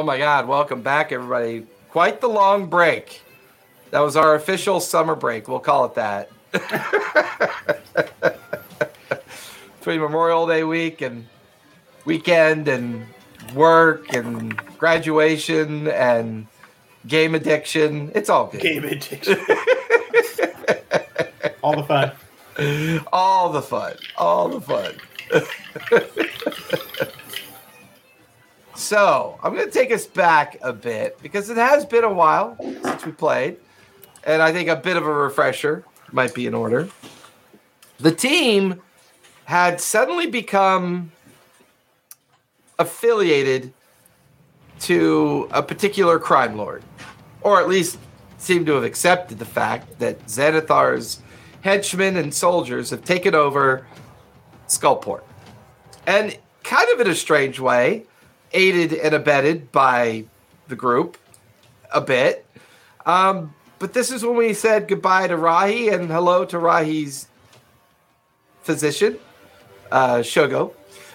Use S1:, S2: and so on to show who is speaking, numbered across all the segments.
S1: Oh my God! Welcome back, everybody. Quite the long break. That was our official summer break. We'll call it that. Between Memorial Day week and weekend and work and graduation and game addiction, it's all good.
S2: Game addiction. All the fun.
S1: All the fun. All the fun. so, I'm going to take us back a bit because it has been a while since we played. And I think a bit of a refresher might be in order. The team had suddenly become affiliated to a particular crime lord, or at least seemed to have accepted the fact that Xanathar's henchmen and soldiers have taken over Skullport. And kind of in a strange way, aided and abetted by the group a bit. Um, but this is when we said goodbye to Rahi and hello to Rahi's physician, uh, Shogo.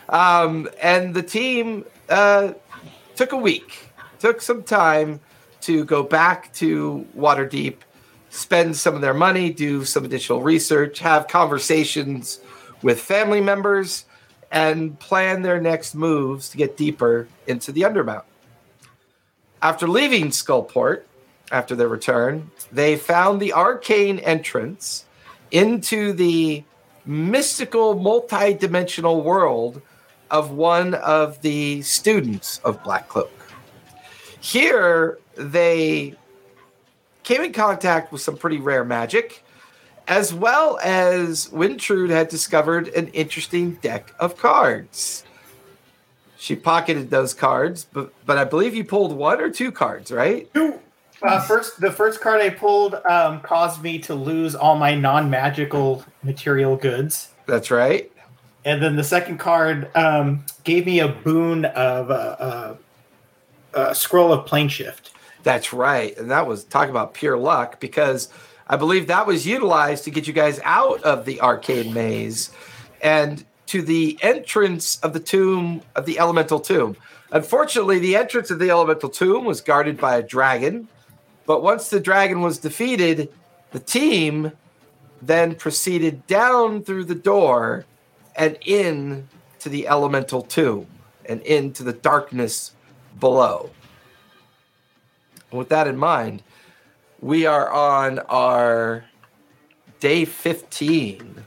S1: Um, and the team uh, took a week, took some time to go back to Waterdeep, spend some of their money, do some additional research, have conversations with family members, and plan their next moves to get deeper into the Undermount. After leaving Skullport, after their return, they found the arcane entrance into the mystical, multi dimensional world of one of the students of Black Cloak. Here, they came in contact with some pretty rare magic, as well as Wintrude had discovered an interesting deck of cards. She pocketed those cards, but but I believe you pulled one or two cards, right?
S2: Two. Uh, first, the first card I pulled um, caused me to lose all my non-magical material goods,
S1: That's right.
S2: and then the second card um, gave me a boon of a, a, a scroll of plane shift.
S1: That's right. And that was talk about pure luck because I believe that was utilized to get you guys out of the arcade maze and to the entrance of the tomb of the elemental tomb. Unfortunately, the entrance of the elemental tomb was guarded by a dragon. But once the dragon was defeated, the team then proceeded down through the door and in to the elemental tomb and into the darkness below. And with that in mind, we are on our day 15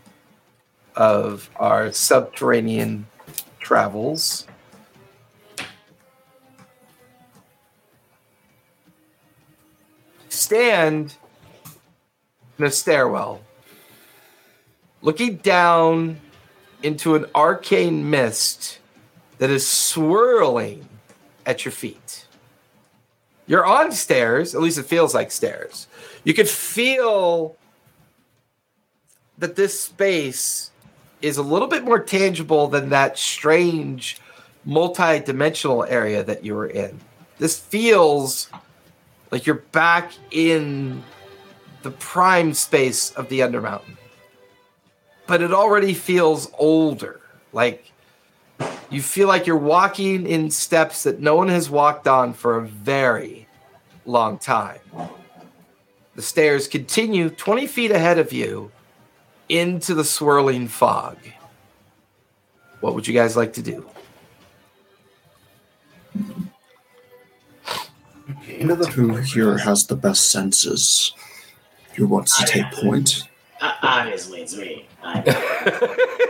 S1: of our subterranean travels. Stand in a stairwell, looking down into an arcane mist that is swirling at your feet. You're on stairs, at least it feels like stairs. You could feel that this space is a little bit more tangible than that strange multi-dimensional area that you were in. This feels like you're back in the prime space of the Undermountain. But it already feels older. Like you feel like you're walking in steps that no one has walked on for a very long time. The stairs continue 20 feet ahead of you into the swirling fog. What would you guys like to do?
S3: Who here has the best senses? Who wants to take point?
S4: Uh, obviously, it's me.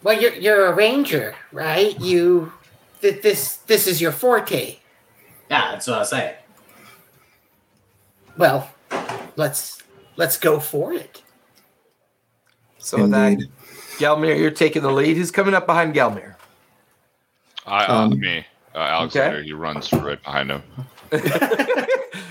S4: I,
S5: Well, you're you're a ranger, right? You th- this this is your forte.
S4: yeah, that's what I was saying.
S5: Well, let's let's go for it.
S1: So with that,
S3: Indeed.
S1: Gelmir, you're taking the lead. Who's coming up behind Galmir?
S6: I, uh,
S3: Um,
S6: me, uh, Alexander. He runs right behind him.
S1: the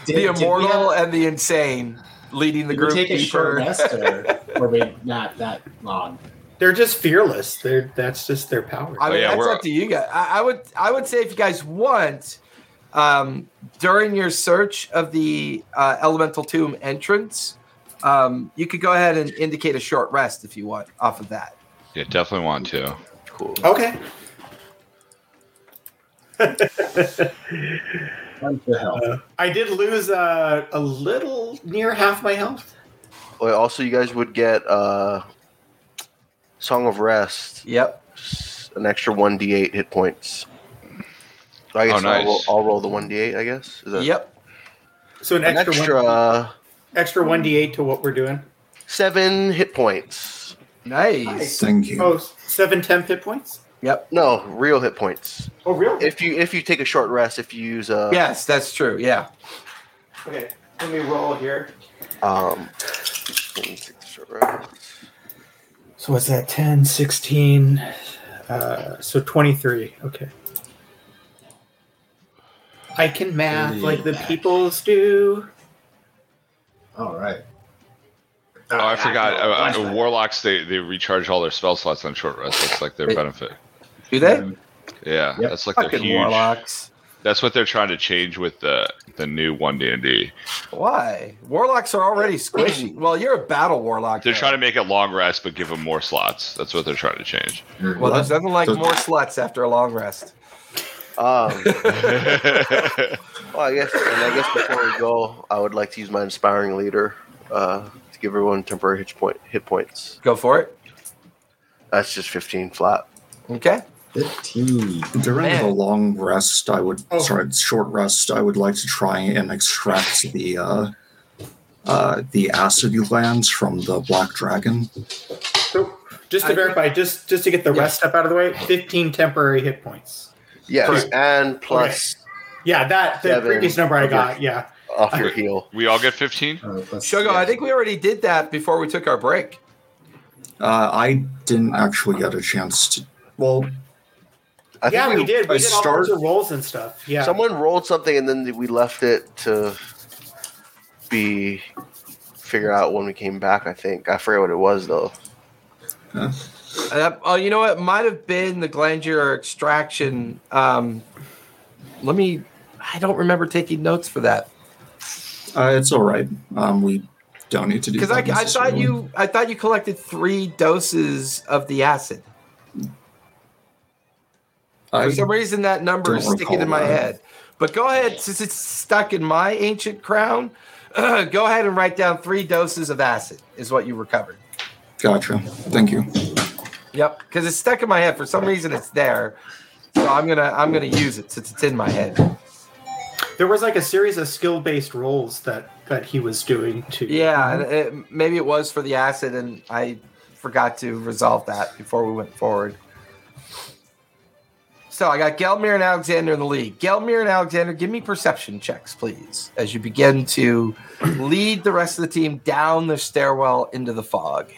S4: Did- did
S1: immortal
S4: have-
S1: and the insane leading the
S4: Did we
S1: group
S4: take a short
S1: deeper.
S4: rest, or were we not that long?
S2: They're just fearless. They're that's just their power.
S1: I
S6: Oh,
S1: mean,
S6: yeah,
S1: that's up to you guys. I, I would, I would say if you guys want, um, during your search of the uh, elemental tomb entrance, um, you could go ahead and indicate a short rest if you want off of that.
S6: Yeah, definitely want to.
S1: Cool.
S2: okay.
S4: What the hell?
S2: Uh, I did lose uh, a little near half my health.
S7: Well, also, you guys would get uh, Song of Rest,
S1: Yep.
S7: an extra one d8 hit points. So I guess
S6: Oh, nice.
S7: I'll, roll, I'll roll the one d8. I guess. Is that
S1: Yep.
S2: So an
S7: An
S2: extra,
S7: extra
S2: one,
S7: uh,
S2: extra one d eight to what we're doing.
S7: seven hit points.
S1: Nice.
S3: Thank you.
S2: Oh, seven temp hit points.
S1: Yep.
S7: No, real hit points.
S2: Oh, really?
S7: If you if you take a short rest, if you use a
S1: Yes, that's true. Yeah.
S2: Okay, let me roll here.
S7: um, let me take a short rest.
S2: So what's that? 10, 16, uh, so 23. Okay. I can math like the peoples do.
S4: All right.
S6: Oh, I forgot. Uh, uh,
S4: Flashback.
S6: warlocks they, they recharge all their spell slots on short rest. That's like their benefit.
S1: Do they?
S4: Um,
S6: Yeah,
S4: Yep.
S6: that's like the
S1: Fucking
S6: huge.
S1: warlocks.
S6: That's what they're trying to change with the the new one D and D.
S1: Why? Warlocks are already squishy. Well, you're a battle warlock.
S6: They're
S1: though.
S6: trying to make it long rest, but give them more slots. That's what they're trying to change.
S1: Well, there's nothing like
S3: Does-
S1: more sluts after a long rest.
S7: Um, well, I guess, and I guess before we go, I would like to use my inspiring leader uh, to give everyone temporary hit point hit points.
S1: Go for it.
S7: That's just fifteen flat.
S1: Okay.
S4: 15.
S3: During
S1: Man.
S3: the long rest, I would
S2: Oh.
S3: sorry, short rest. I would like to try and extract the uh, uh, the acid glands from the black dragon.
S2: So just to
S1: I-
S2: verify, just just to get the
S1: Yeah.
S2: rest step out of the way, 15 temporary hit points.
S7: Yes,
S1: Correct.
S7: and plus
S2: Yeah, that the
S7: Seven.
S2: previous number I
S7: Okay.
S2: got. Yeah.
S7: off your heel.
S6: we all get fifteen.
S4: Uh,
S1: Shogo,
S4: yeah.
S1: I think we already did that before we took our break.
S3: Uh, I didn't actually get a chance to. Well,
S7: I think
S2: yeah, we, did. We
S3: I
S2: did all
S3: start-
S2: sorts of rolls and stuff. Yeah.
S7: Someone rolled something and then we left it to be figure out when we came back. I think I forget what it was though.
S1: Uh, oh, you know what? Might have been the glandular extraction. Um, let me. I don't remember taking notes for that
S3: uh, it's all right. Um, we don't need to do
S1: because I, I thought you. I thought you collected three doses of the acid. Uh, for
S3: I,
S1: some reason, that number is
S3: don't
S1: sticking in my
S3: that.
S1: head. But go ahead, since it's stuck in my ancient crown. go ahead and write down three doses of acid. Is what you recovered.
S3: gotcha. Thank you.
S1: Yep, because it's stuck in my head. For some reason, it's there. So I'm gonna I'm gonna use it since it's in my head.
S2: there was like a series of skill based rolls that that he was doing too.
S1: Yeah, it, maybe it was for the acid, and I forgot to resolve that before we went forward. So I got Gelmir and Alexander in the lead. Gelmir and Alexander, give me perception checks, please, as you begin to lead the rest of the team down the stairwell into the fog.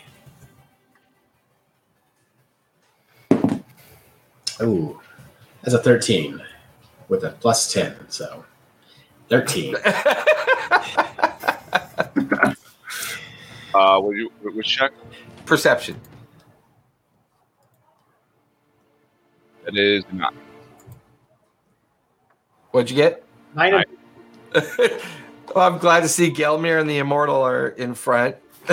S4: Ooh, that's a 13 with a plus 10, so 13.
S6: Uh, what you which check?
S1: Perception.
S6: It is not.
S1: What'd you get?
S2: Nine of-
S1: well, I'm glad to see Gelmir and the Immortal are in front.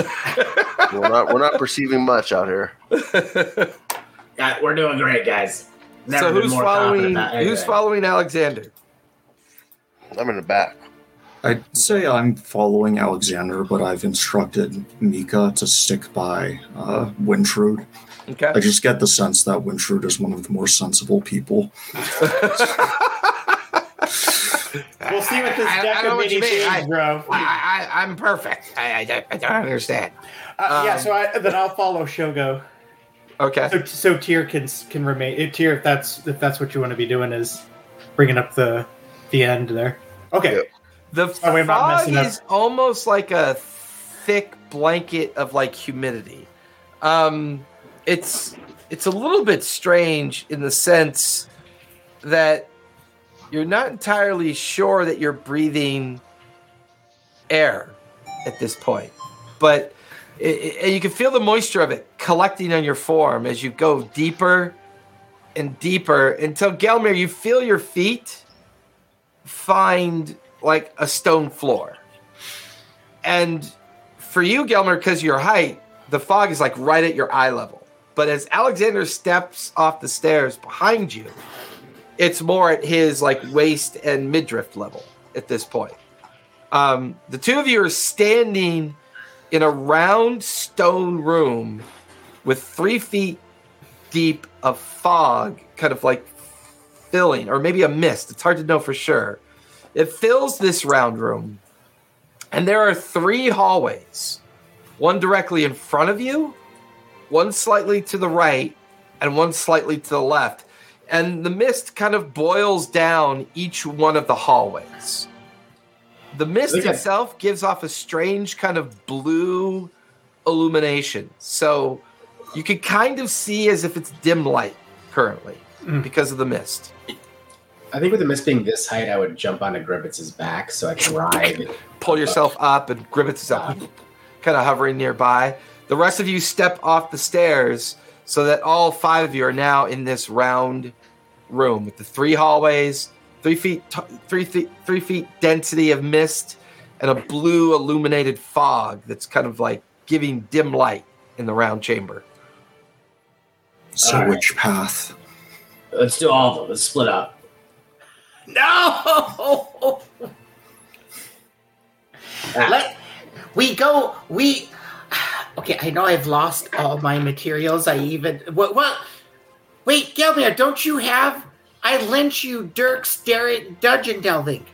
S7: We're not we're not perceiving much out here.
S4: Yeah, we're doing great, guys. Never
S1: so
S4: been
S1: who's
S4: more
S1: following?
S4: about
S1: Who's following Alexander?
S7: I'm in the back.
S3: I'd say I'm following Alexander, but I've instructed Mika to stick by uh, Wintrude.
S1: Okay.
S3: I just get the sense that Wintrude is one of the more sensible people.
S2: We'll see what this
S1: I- I
S2: deck
S1: know
S2: of mini
S1: mean. I-
S2: is, bro.
S1: I, I, I'm perfect. I, I, don't- I don't understand.
S2: Uh, yeah,
S1: um,
S2: so I, then I'll follow Shogo.
S1: Okay.
S2: So, so Tyr can can remain. If Tyr, if that's if that's what you want to be doing, is bringing up the the end there. Okay.
S7: Yep.
S1: The
S2: Oh, wait, I'm not
S1: fog
S2: messing up.
S1: is almost like a thick blanket of like humidity. Um, it's it's a little bit strange in the sense that you're not entirely sure that you're breathing air at this point, but it, it- you can feel the moisture of it collecting on your form as you go deeper and deeper until Gelmir, you feel your feet find like a stone floor. And for you, Gelmir, because your height, the fog is like right at your eye level. But as Alexander steps off the stairs behind you, it's more at his like waist and midriff level at this point. Um, the two of you are standing in a round stone room with three feet deep of fog, kind of like filling, or maybe a mist. It's hard to know for sure. It fills this round room, and there are three hallways one directly in front of you, one slightly to the right, and one slightly to the left. And the mist kind of boils down each one of the hallways. The mist
S4: Look at-
S1: itself gives off a strange kind of blue illumination. So you can kind of see as if it's dim light currently
S2: Mm.
S1: because of the mist.
S4: I think with the mist being this height, I would jump onto Gribbitz's back so I can ride.
S1: Pull yourself up, and Gribbets is up, kind of hovering nearby. The rest of you step off the stairs so that all five of you are now in this round room with the three hallways, three feet, t- three feet, three feet density of mist, and a blue illuminated fog that's kind of like giving dim light in the round chamber.
S3: So
S4: All right.
S3: which path?
S4: Let's do all of them. Let's split up.
S5: No!
S4: Ah,
S5: Let we go. We okay. I know I've lost all my materials. I even what? what wait, Gelmir, don't you have? I lent you Dirk's Derek Dungeon Delving.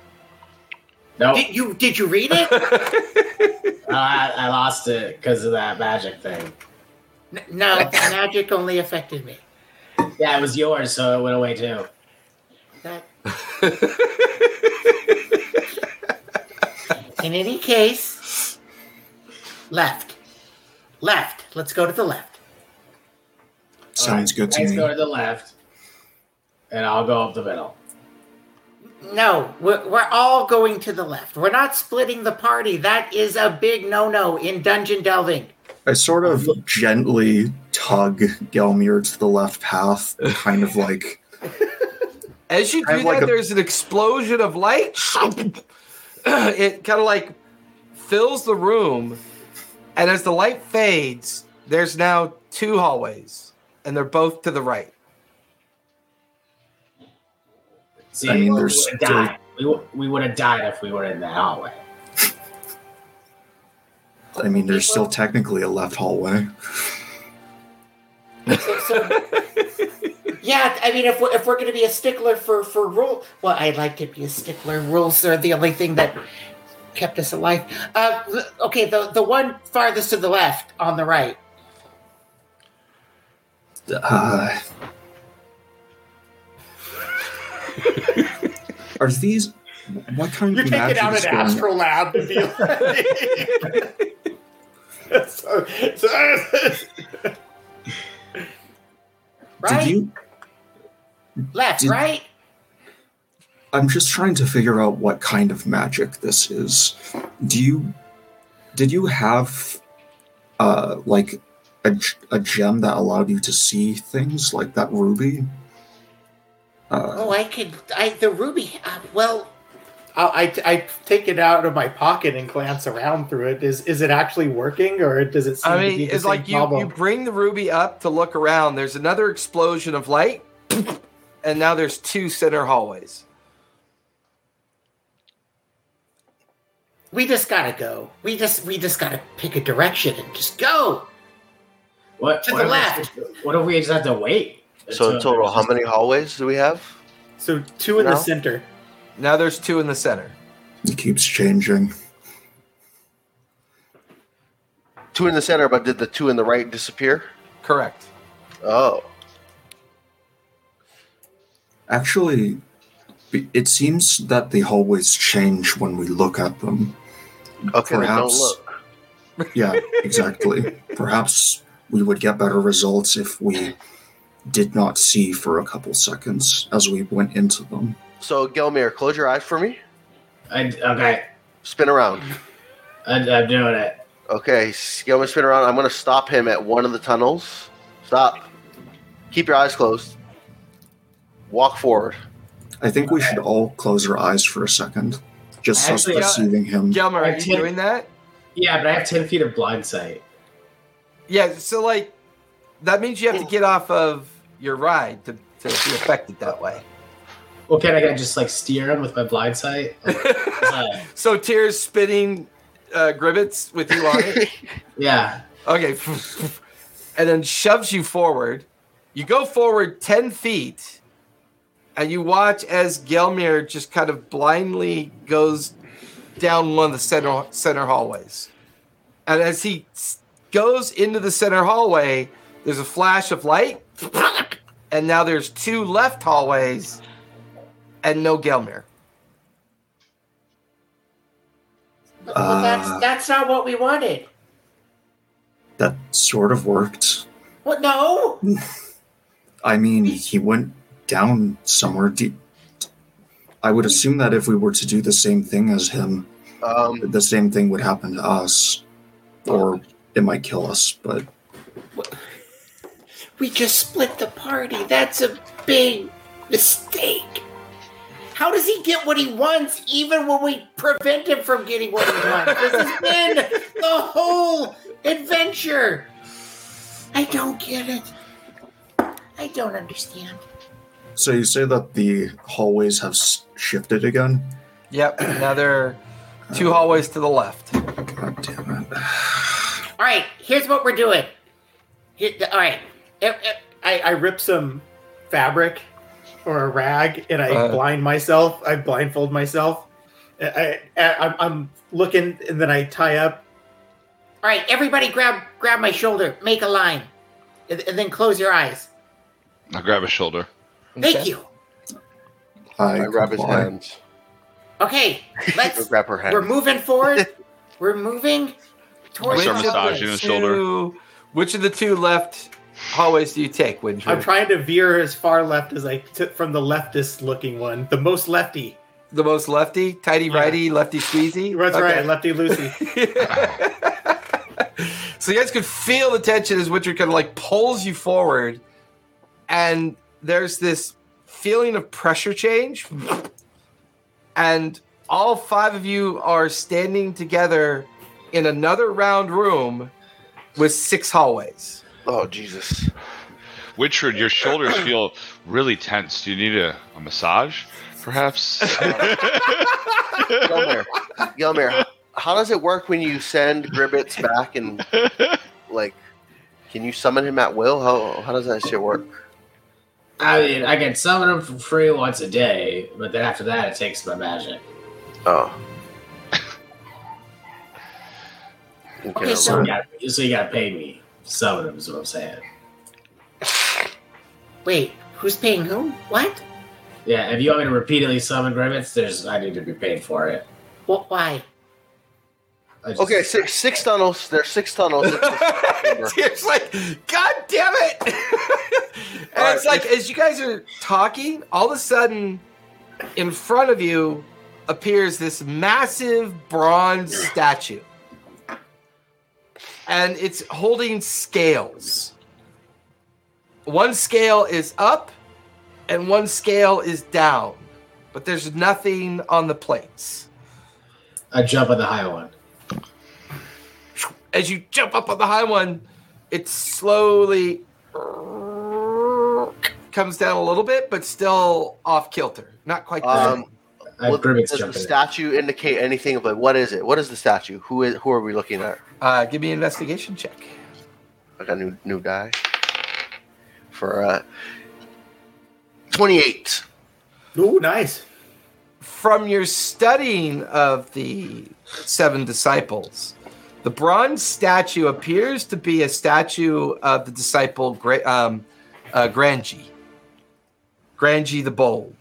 S4: no,
S5: Did you did you read it?
S4: Uh, I, I lost it because of that magic thing.
S5: N- no, the magic only affected me.
S4: Yeah, it was yours, so it went away too.
S5: That. In any case, left, left. Let's go to the left.
S3: Sounds good to
S4: Let's
S3: me.
S4: go to the left, and I'll go up the middle.
S5: No, we're, we're all going to the left. We're not splitting the party. That is a big no-no in dungeon delving.
S3: I sort of gently tug Gelmir to the left path, kind of like
S1: As you do
S3: have like
S1: that,
S3: a-
S1: there's an explosion of light. it kind of like fills the room, and as the light fades, there's now two hallways, and they're both to the right.
S4: See,
S3: I mean,
S4: we
S3: there's
S4: would have
S3: still-
S4: died. We, we would have died if we were in that hallway.
S3: I mean, there's still technically a left hallway.
S5: So, so- yeah, I mean, if we're, if we're going to be a stickler for for rule, well, I'd like to be a stickler. Rules are the only thing that kept us alive. Uh, okay, the the one farthest to the left on the right.
S3: Uh, are these what kind of.
S2: You're
S3: of
S2: taking
S3: magic
S2: out
S3: is
S2: an
S3: going-
S2: astral lab to be like. so, so,
S5: Right,
S3: Did you?
S5: left,
S3: did-
S5: right.
S3: I'm just trying to figure out what kind of magic this is. Do you? Did you have, uh, like, a, g- a gem that allowed you to see things like that ruby? Uh,
S5: Oh, I could. I the ruby. Uh, well,
S2: I, I, I take it out of my pocket and glance around through it. Is is it actually working, or does it seem
S1: I
S2: to
S1: mean,
S2: be the
S1: it's
S2: same
S1: like you, you bring the ruby up to look around. There's another explosion of light, and now there's two center hallways.
S5: We just gotta go. We just we just gotta pick a direction and just go.
S4: What?
S5: To
S4: what
S5: the
S4: if-
S5: left.
S4: What if we just have to wait?
S7: So in total, how many hallways do we have?
S2: So two in
S7: No?
S2: the center.
S1: Now there's two in the center.
S3: it keeps changing.
S7: Two in the center, but did the two in the right disappear?
S1: Correct.
S7: Oh,
S3: Actually, it seems that the hallways change when we look at them.
S7: Uh, okay. then Don't
S3: Perhaps-
S7: look.
S3: Yeah, exactly. Perhaps we would get better results if we did not see for a couple seconds as we went into them.
S7: So Gelmir, close your eyes for me.
S4: I, okay,
S7: Spin around.
S4: I, I'm doing it.
S7: Okay, Gelmir, spin around. I'm going to stop him at one of the tunnels. Stop. Keep your eyes closed. Walk forward.
S3: I think we should all close our eyes for a second, just us
S4: Actually, uh,
S3: perceiving him.
S1: Gelmir, are
S4: I
S1: you
S4: can't-
S1: doing that?
S4: Yeah, but I have ten feet of blind sight.
S1: Yeah. So like, that means you have to get off of your ride to, to be affected that way.
S4: Well, can I just like steer him with my blind sight?
S1: So tears spinning uh, gribbets with you on it.
S4: yeah.
S1: Okay. and then shoves you forward. You go forward 10 feet, and you watch as Gelmir just kind of blindly goes down one of the center, center hallways. And as he goes into the center hallway, there's a flash of light, and now there's two left hallways, and no Gelmir.
S5: Well,
S3: Uh.
S5: that's that's not what we wanted.
S3: That sort of worked.
S5: What? No.
S3: I mean, he went down somewhere deep. I would assume that if we were to do the same thing as him,
S7: Um,
S3: the same thing would happen to us, or it might kill us. But
S5: We just split the party. That's a big mistake. How does he get what he wants even when we prevent him from getting what he wants? This has been the whole adventure. I don't get it. I don't understand.
S3: So you say that the hallways have shifted again?
S1: Yep. Now there are two hallways to the left.
S3: God damn it!
S5: All right, here's what we're doing. Here, all right. Eh,
S2: I, I rip some fabric or a rag and I
S1: Uh.
S2: blind myself. I blindfold myself. I, I, I'm, I'm looking and then I tie up.
S5: All right, everybody grab grab my shoulder, make a line, and, and then close your eyes.
S6: I'll grab his shoulder.
S5: Thank
S1: Okay.
S5: you.
S3: I,
S7: I grab his hands.
S5: Okay, let's.
S7: grab her hand.
S5: we're moving forward. we're moving towards.
S6: Start
S1: Which
S5: the
S1: of the
S6: his shoulder.
S1: two- Which of the two left hallways do you take, Wintrude?
S2: I'm trying to veer as far left as I took from the leftist looking one, the most lefty.
S1: the most lefty, tighty
S2: Yeah.
S1: righty, lefty squeezy.
S2: That's
S1: Okay.
S2: right, lefty loosey.
S1: so you guys could feel the tension as Witcher kind of like pulls you forward, and there's this feeling of pressure change, and all five of you are standing together in another round room with six hallways.
S7: Oh Jesus!
S6: Witchard, your shoulders feel really tense. Do you need a, a massage, perhaps?
S7: Yelmer, Yelmer, how does it work when you send Gribbets back and like? Can you summon him at will? How how does that shit work?
S4: I mean, I can summon them for free once a day, but then after that, it takes my magic.
S7: Oh. Okay,
S5: Okay,
S4: So
S5: So-
S4: you, gotta, so you gotta pay me to summon him, is what I'm saying.
S5: Wait, who's paying whom? What?
S4: Yeah, if you want me to repeatedly summon Grimmets, there's I need to be paid for it.
S5: What? Why?
S4: I just-
S7: okay, six, six tunnels. There's six tunnels.
S1: it's like, God damn it! and
S7: All
S1: it's like, as you guys are talking, all of a sudden, in front of you appears this massive bronze statue. And it's holding scales. One scale is up, and one scale is down. But there's nothing on the plates.
S4: I jump on the high one.
S1: As you jump up on the high one, it slowly comes down a little bit, but still off kilter. Not quite. the
S7: Um,
S1: same.
S4: I
S7: what-
S4: Grimmets
S7: does
S4: jump
S7: the
S4: in. it.
S7: statue indicate anything of like what is it? What is the statue? Who is? Who are we looking at?
S1: uh, give me an investigation check.
S7: I got a new new die for uh, twenty eight.
S2: Ooh, nice.
S1: From your studying of the seven disciples, the bronze statue appears to be a statue of the disciple Gra- um, uh, Granji. Granji the Bold.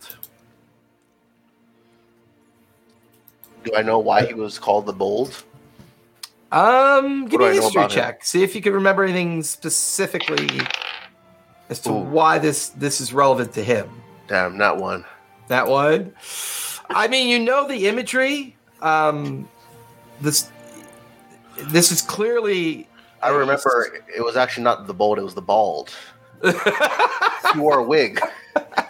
S7: Do I know why he was called the Bold?
S1: Um, give
S7: What
S1: me a history
S7: about him?
S1: check. See if you can remember anything specifically as to
S7: Ooh.
S1: why this this is relevant to him.
S7: Damn, not one.
S1: That one. I mean, you know the imagery. Um, this this is clearly.
S7: I remember it was actually not the Bold. It was the Bald. He wore a wig.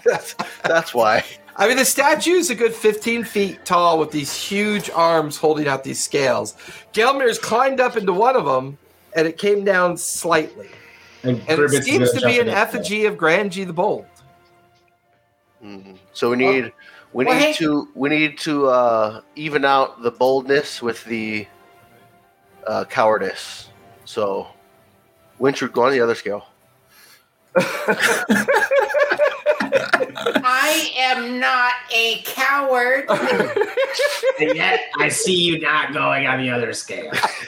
S7: that's, that's why.
S1: I mean, the statue is a good 15 feet tall with these huge arms holding out these scales. Gelmir's climbed up into one of them, and it came down slightly.
S4: And,
S1: And
S4: Grimmets
S1: it
S4: is
S1: seems
S4: gonna
S1: be an effigy of Granji the Bold.
S7: Hmm. So we need we
S5: well,
S7: need
S5: hey-
S7: to we need to uh, even out the boldness with the uh, cowardice. So Winchard, go on the other scale.
S5: I am not a coward.
S4: And yet, I see you not going on the other scale.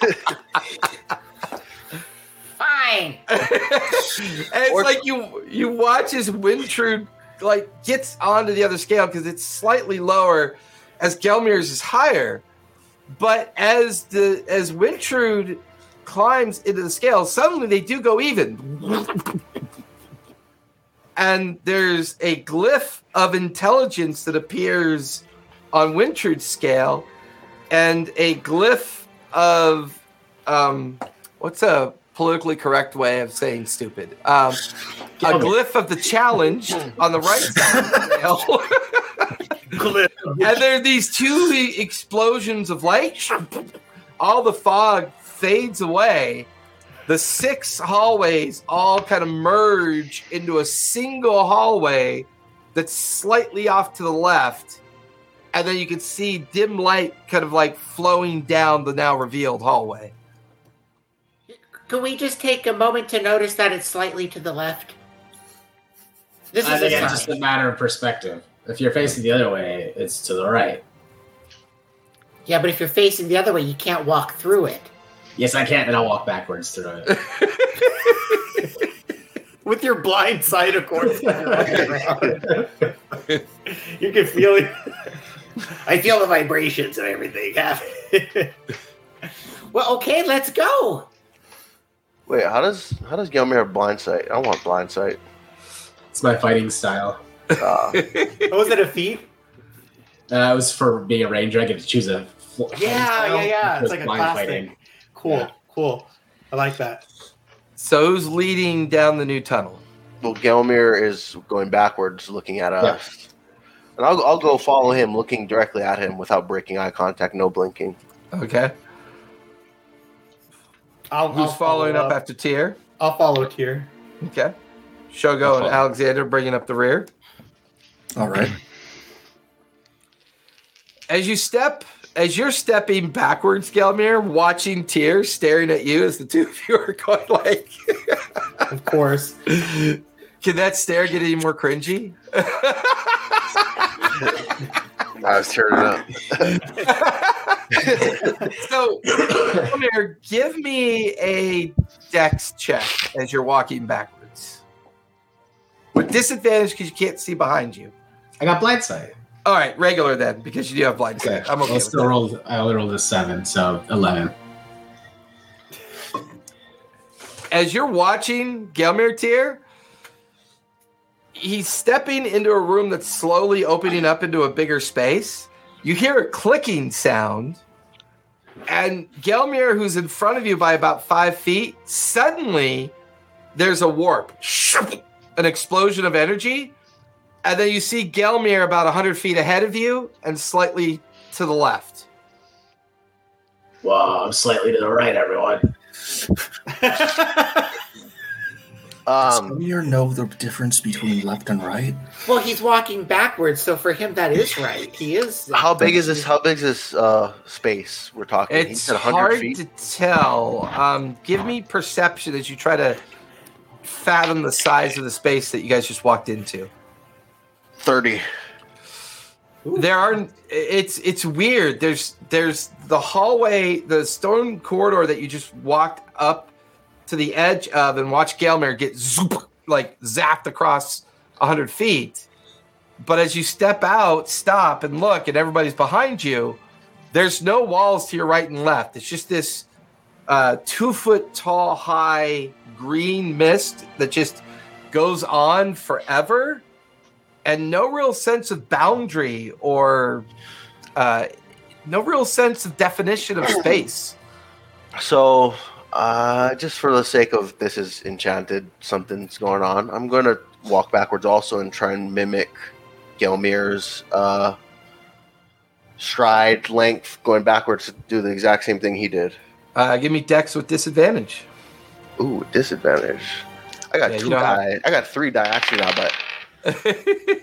S5: Fine.
S1: and it's
S7: Or-
S1: like you you watch as Wintrude like gets onto the other scale because it's slightly lower as Gelmir's is higher. But as the as Wintrude climbs into the scale, suddenly they do go even. and there's a glyph of intelligence that appears on Wintrude's scale, and a glyph of um, what's a politically correct way of saying stupid? Um, a glyph of the challenge on the right side of the scale. and there are these two explosions of light. All the fog fades away. The six hallways all kind of merge into a single hallway that's slightly off to the left. And then you can see dim light kind of like flowing down the now revealed hallway.
S5: Could we just take a moment to notice that it's slightly to the left? This
S4: I
S5: is
S4: think
S5: a
S4: it's just a matter of perspective. If you're facing the other way, it's to the right.
S5: Yeah, but if you're facing the other way, you can't walk through it.
S4: Yes, I can, and I'll walk backwards through it.
S2: With your blind sight, of course. you're walking around. you can feel it. I feel the vibrations and everything.
S5: Well, okay, let's go.
S7: Wait, how does how does Gelmir have blind sight? I want blind sight.
S4: It's my fighting style.
S7: Uh,
S2: oh, was it a feat?
S4: Uh, it was for being a ranger. I get to choose a fl-
S2: Yeah, yeah, yeah. It's like a
S4: blind
S2: class
S4: fighting.
S2: thing. Cool, cool. I like that.
S1: So who's leading down the new tunnel?
S7: well, Gelmir is going backwards, looking at us, and I'll I'll go follow him, looking directly at him without breaking eye contact, no blinking.
S1: Okay.
S2: I'll,
S1: Who's
S2: I'll
S1: following
S2: follow
S1: up after Tyr?
S2: I'll follow Tyr.
S1: Okay. Shogo and. Alexander bringing up the rear.
S3: All right.
S1: As you step, as you're stepping backwards, Gelmir, watching tears staring at you as the two of you are going like,
S2: Of course.
S1: can that stare get any more cringy?
S7: I was turning up.
S1: so, Gelmir, give me a dex check as you're walking backwards. With disadvantage because you can't see behind you.
S4: I got blind sight.
S1: All right, regular then, because you do have blind
S4: Okay,
S1: sight. I'm okay with
S4: still
S1: that.
S4: I only rolled a seven, so eleven.
S1: as you're watching Gelmir Tyr, he's stepping into a room that's slowly opening up into a bigger space. You hear a clicking sound, and Gelmir, who's in front of you by about five feet, suddenly there's a warp, an explosion of energy, and then you see Gelmir about 100 feet ahead of you and slightly to the left.
S4: Whoa, I'm slightly to the right, everyone.
S3: Does
S7: Um,
S3: Amir know the difference between left and right?
S5: Well, he's walking backwards, so for him that is right. He is.
S7: how big is this? How big is this uh, space we're talking? he
S1: It's
S7: said 100
S1: hard
S7: feet.
S1: to tell. Um, give me perception as you try to fathom the size of the space that you guys just walked into.
S7: 30.
S1: There are it's it's weird. There's there's the hallway, the stone corridor that you just walked up to the edge of and watch Gelmir get zoop, like zapped across hundred feet. But as you step out, stop and look, and everybody's behind you, there's no walls to your right and left. It's just this uh, two foot tall, high green mist that just goes on forever and no real sense of boundary or uh, no real sense of definition of space.
S7: So, uh, just for the sake of this is enchanted, something's going on. I'm going to walk backwards also and try and mimic Gelmir's uh, stride length, going backwards to do the exact same thing he did.
S1: Uh, give me dex with disadvantage.
S7: Ooh, disadvantage. I got
S1: Yeah,
S7: two
S1: have-
S7: die. I got three die actually now, but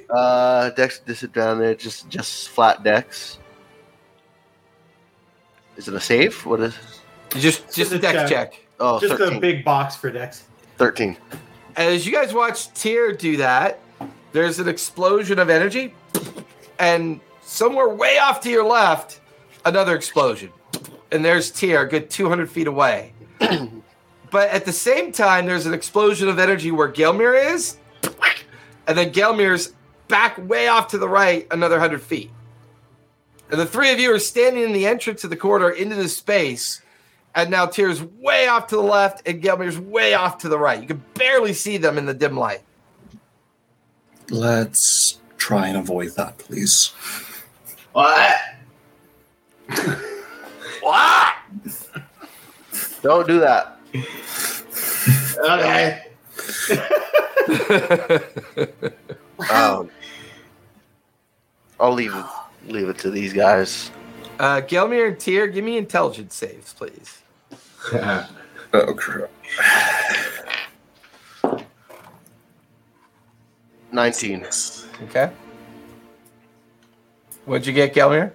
S7: Uh, dex disadvantage, just just flat dex. Is it a save? What is?
S1: just just a
S2: a
S1: dex
S2: check.
S1: check.
S7: Oh,
S2: Just
S7: 13.
S2: a big box for Dex.
S7: 13.
S1: As you guys watch Tyr do that, there's an explosion of energy, and somewhere way off to your left, another explosion. And there's Tyr, a good 200 feet away. but at the same time, there's an explosion of energy where Gelmir is, and then Gelmir's back way off to the right, another 100 feet. And the three of you are standing in the entrance of the corridor into this space. And now Tyr's way off to the left, and Gelmir's way off to the right. You can barely see them in the dim light.
S3: Let's try and avoid that, please.
S4: What?
S1: What?
S7: Don't do that.
S4: Okay.
S7: Um, I'll leave it, leave it to these guys.
S1: uh, Gelmir and Tyr, give me intelligence saves, please.
S3: Oh crap!
S7: 19.
S1: Okay. What'd you get, Gelmir?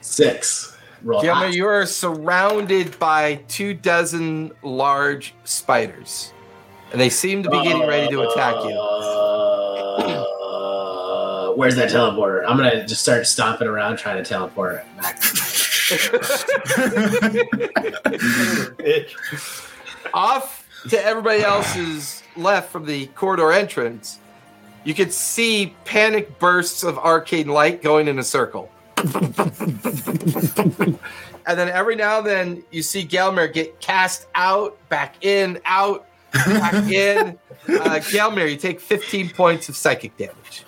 S4: Six. Roll
S1: Gelmir,
S4: hot.
S1: you are surrounded by two dozen large spiders. And they seem to be getting ready to attack you.
S4: Uh, where's that teleporter? I'm gonna just start stomping around trying to teleport back.
S1: Off to everybody else's left from the corridor entrance, you could see panic bursts of arcane light going in a circle. and then every now and then you see Gelmir get cast out, back in, out, back in. Uh, Gelmir, you take 15 points of psychic damage.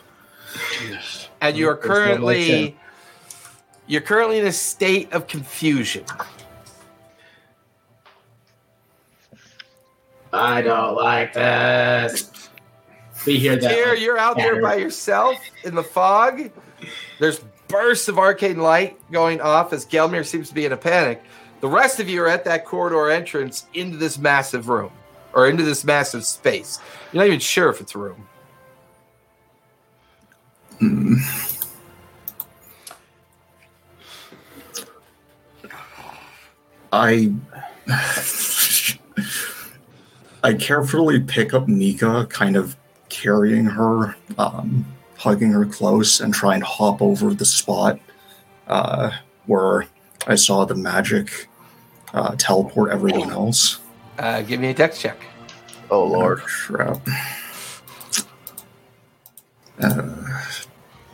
S1: And you are
S4: There's no lights
S1: currently you're currently in a state of confusion.
S4: I don't like this. We hear that.
S1: Here, you're out there by yourself in the fog. There's bursts of arcane light going off as Gelmir seems to be in a panic. The rest of you are at that corridor entrance into this massive room or into this massive space. You're not even sure if it's a room.
S3: Hmm. I I carefully pick up Nika, kind of carrying her, um, hugging her close, and try and hop over the spot uh, where I saw the magic uh, teleport everyone else.
S1: Uh, give me a dex check.
S7: Oh, Lord.
S3: Crap. Uh,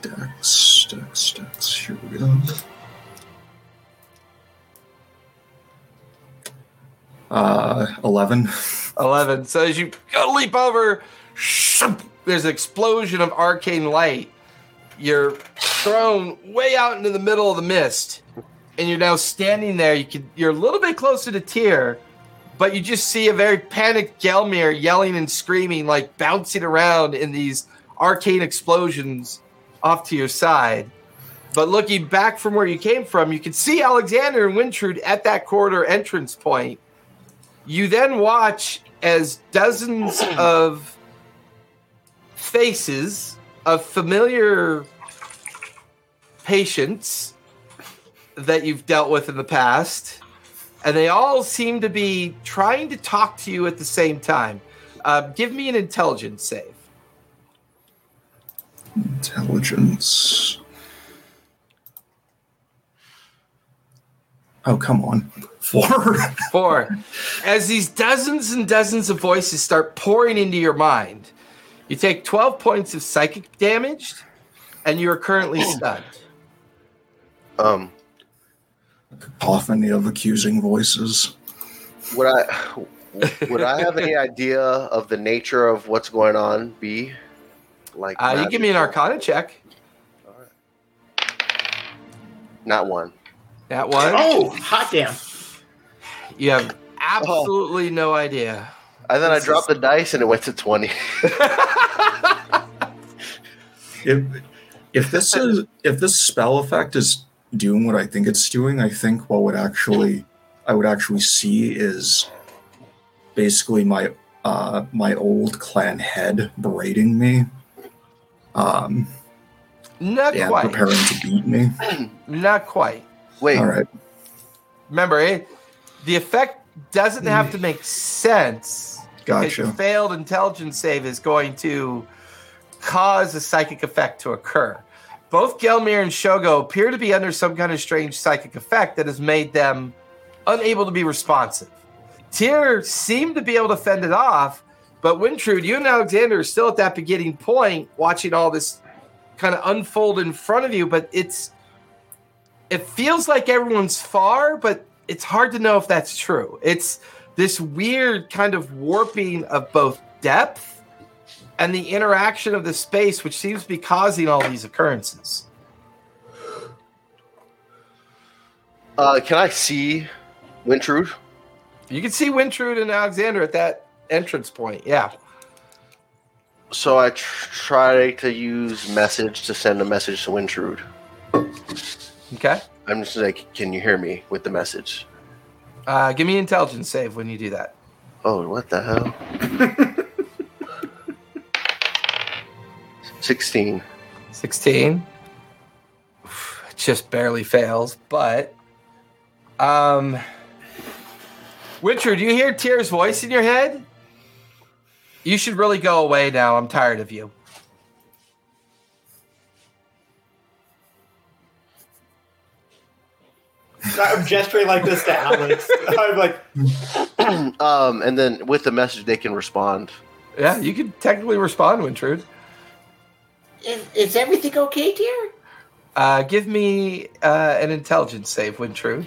S3: Dex, Dex, Dex. Here we go. Uh, 11.
S1: 11. So as you go leap over, there's an explosion of arcane light. You're thrown way out into the middle of the mist, and you're now standing there. You can you're a little bit closer to Tyr, but you just see a very panicked Gelmir yelling and screaming, like bouncing around in these arcane explosions off to your side. But looking back from where you came from, you can see Alexander and Wintrude at that corridor entrance point. You then watch as dozens of faces of familiar patients that you've dealt with in the past, and they all seem to be trying to talk to you at the same time. Uh, give me an intelligence save.
S3: Intelligence. Oh, come on. Four.
S1: Four. As these dozens and dozens of voices start pouring into your mind, you take 12 points of psychic damage, and you are currently stunned.
S7: Um,
S3: Cacophony of accusing voices.
S7: would I would I have any idea of the nature of what's going on? B, like
S1: Uh, you give me an arcana check.
S7: Not one.
S1: That one.
S2: Oh, hot damn.
S1: You have absolutely no idea.
S7: And then I
S1: This
S7: dropped the dice and it went to twenty.
S3: If if this is if this spell effect is doing what I think it's doing, I think what would actually I would actually see is basically my uh my old clan head berating me um,
S1: Not
S3: yeah,
S1: quite.
S3: preparing to beat me.
S1: Not quite.
S7: Wait,
S3: All right.
S1: Remember, it, the effect doesn't have to make sense.
S3: Gotcha.
S1: failed intelligence save is going to cause a psychic effect to occur. Both Gelmir and Shogo appear to be under some kind of strange psychic effect that has made them unable to be responsive. Tyr seemed to be able to fend it off, but Wintrude, you and Alexander are still at that beginning point, watching all this kind of unfold in front of you. But it's it feels like everyone's far, but it's hard to know if that's true. It's this weird kind of warping of both depth and the interaction of the space, which seems to be causing all these occurrences.
S7: uh, can I see Wintrude?
S1: You can see Wintrude and Alexander at that entrance point. Yeah.
S7: So I tr- try to use message to send a message to Wintrude.
S1: Okay.
S7: I'm just like, can you hear me with the message?
S1: Uh, give me intelligence save when you do that.
S7: Oh, what the hell? 16.
S1: 16 it just barely fails but um Wintrude, do you hear Tyr's voice in your head? You should really go away now. I'm tired of you.
S2: I'm gesturing like this to Alex. I'm like,
S7: um, and then with the message, they can respond.
S1: Yeah, you can technically respond, Wintrude.
S5: Is, is everything okay, dear?
S1: Uh, give me uh, an intelligence save, Wintrude.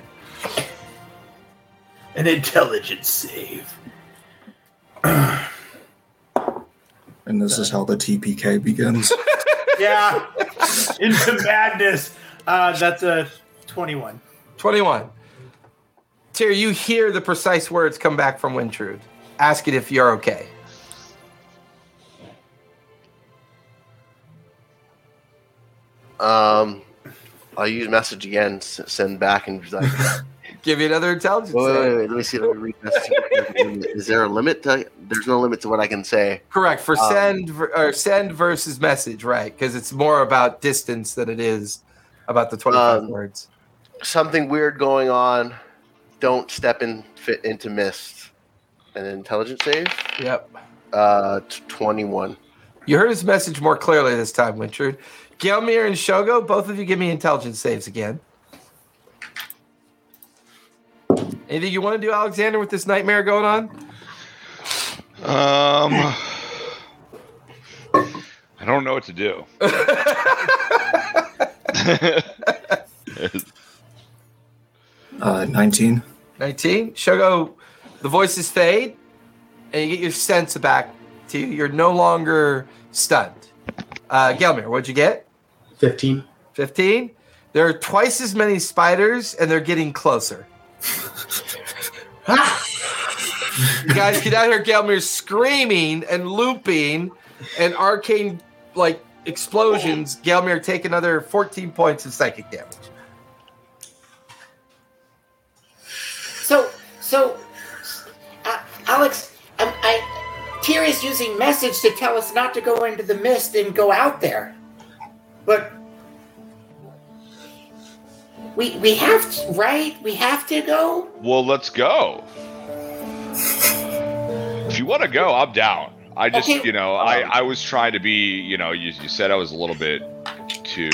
S2: an intelligence save.
S3: And this is how the TPK begins.
S2: Yeah, into madness. Uh, that's a 21.
S1: 21. Tyr, you hear the precise words come back from Wintrude, asking if you're okay.
S7: Um, I'll use message again, send back, and like,
S1: Give you another intelligence
S7: wait,
S1: save.
S7: wait, wait, let me see. Let me read message. Is there a limit to? There's no limit to what I can say.
S1: Correct for
S7: Um,
S1: send or send versus message, right? Because it's more about distance than it is about the twenty-five
S7: Um,
S1: words.
S7: Something weird going on. Don't step in fit into mist. An intelligence save.
S1: Yep.
S7: Uh, t- twenty-one.
S1: You heard his message more clearly this time, Wintrude. Gelmir and Shogo, both of you give me intelligence saves again. Anything you want to do, Alexander, with this nightmare going on?
S6: Um, I don't know what to do.
S3: Uh, 19.
S1: 19. Shogo, the voices fade, and you get your sense back to you. You're no longer stunned. Uh, Gelmir, what'd you get?
S4: 15.
S1: 15. There are twice as many spiders, and they're getting closer. you guys can out hear Gelmir screaming and looping, and arcane like explosions. Gelmir take another 14 points of psychic damage.
S5: So, so, uh, Alex, um, I, Tyr is using message to tell us not to go into the mist and go out there. But we we have to, right? We have to go.
S6: well, let's go. If you want to go, I'm down. I just,
S5: Okay.
S6: you know, I, um, I was trying to be, you know, you, you said I was a little bit too,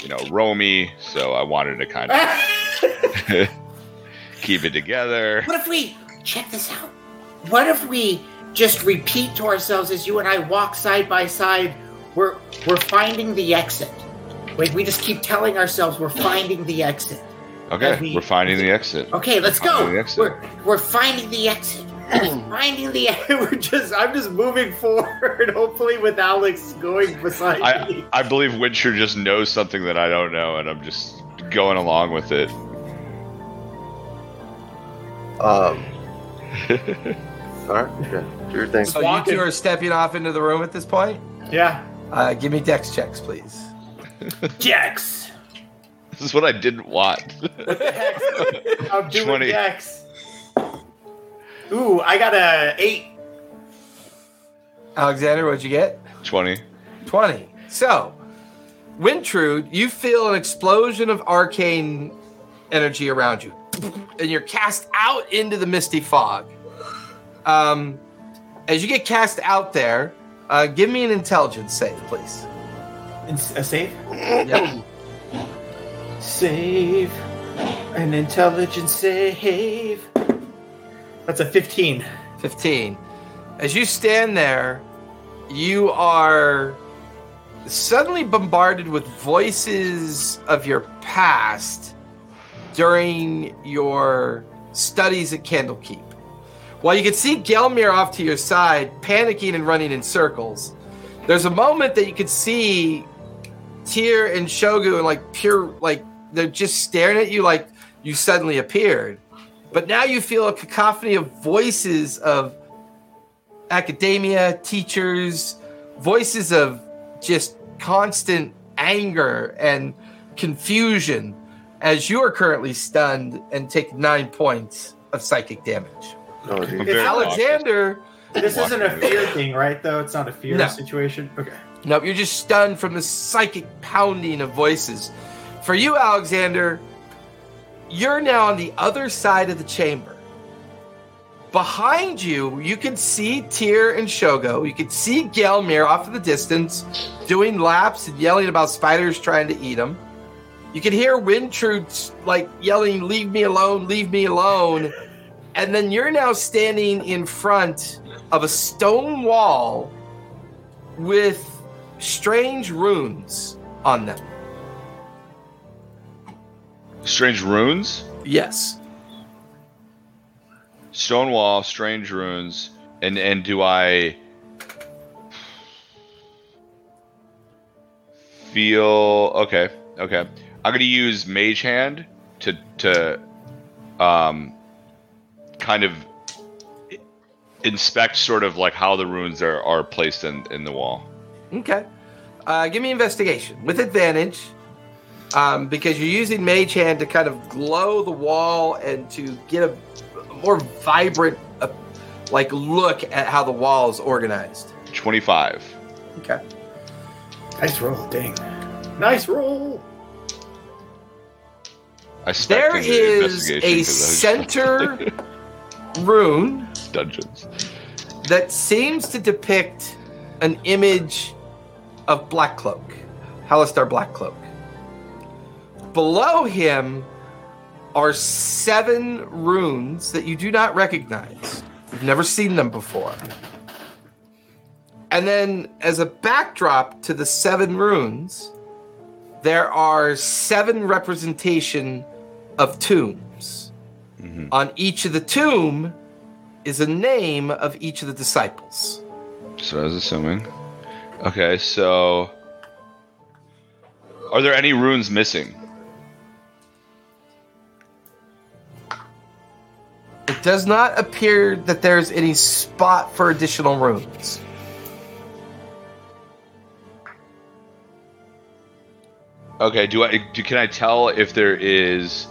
S6: you know, roamy, so I wanted to kind of keep it together.
S5: What if we check this out? What if we just repeat to ourselves as you and I walk side by side? We're we're finding the exit. Wait, we just keep telling ourselves we're finding the exit.
S6: Okay,
S5: we-
S6: we're finding the exit.
S5: Okay, let's go.
S6: Finding exit.
S5: We're we're finding the exit. finding the exit.
S2: We're just, I'm just moving forward, hopefully with Alex going beside me.
S6: I, I believe Witcher just knows something that I don't know, and I'm just going along with it.
S7: Um. all right. Yeah. Do your thing.
S1: So you two are stepping off into the room at this point.
S2: Yeah.
S1: Uh, give me dex checks, please.
S2: Dex.
S6: This is what I didn't want.
S2: What the heck? I'm doing
S6: 20.
S2: Jax. Ooh, I got a eight.
S1: Alexander, what'd you get?
S6: 20.
S1: 20. So, Wintrude, you feel an explosion of arcane energy around you, and you're cast out into the misty fog. Um, as you get cast out there, uh, give me an intelligence save, please.
S2: Ins- A save?
S1: Yep.
S2: Save. An intelligence save. That's a 15.
S1: 15. As you stand there, you are suddenly bombarded with voices of your past during your studies at Candlekeep. While you can see Gelmir off to your side, panicking and running in circles, there's a moment that you could see Tyr and Shogo like pure like they're just staring at you like you suddenly appeared. But now you feel a cacophony of voices of academia, teachers, voices of just constant anger and confusion as you are currently stunned and take nine points of psychic damage.
S7: Oh,
S6: I'm
S7: dude.
S6: very
S1: Alexander,
S2: This isn't a fear thing, right? Though it's not a fear
S1: No.
S2: situation. Okay.
S1: nope, you're just stunned from the psychic pounding of voices. For you, Alexander, you're now on the other side of the chamber. Behind you, you can see Tyr and Shogo. You can see Gelmir off in the distance doing laps and yelling about spiders trying to eat them. You can hear Wintrude like yelling, Leave me alone, leave me alone. And then you're now standing in front of a stone wall with strange runes on them.
S6: Strange runes,
S1: Yes.
S6: stone wall, strange runes, and and do I feel okay? Okay, I'm gonna use Mage Hand to to um kind of inspect sort of like how the runes are are placed in in the wall.
S1: Okay. Uh, give me investigation with advantage um, because you're using Mage Hand to kind of glow the wall and to get a, a more vibrant, uh, like look at how the wall is organized.
S6: Twenty five.
S1: Okay.
S2: Nice roll. Dang. Nice roll.
S6: I spec
S1: There
S6: in the
S1: is
S6: investigation
S1: a
S6: 'cause I was-
S1: center rune
S6: dungeons.
S1: that seems to depict an image of Black Cloak, Halaster Black Cloak. Below him are seven runes that you do not recognize. You've never seen them before. And then, as a backdrop to the seven runes, there are seven representation of tombs.
S6: Mhm.
S1: On each of the tomb is a name of each of the disciples.
S6: So I was assuming. Okay, so are there any runes missing?
S1: It does not appear that there's any spot for additional runes.
S6: Okay, do I do, can I tell if there is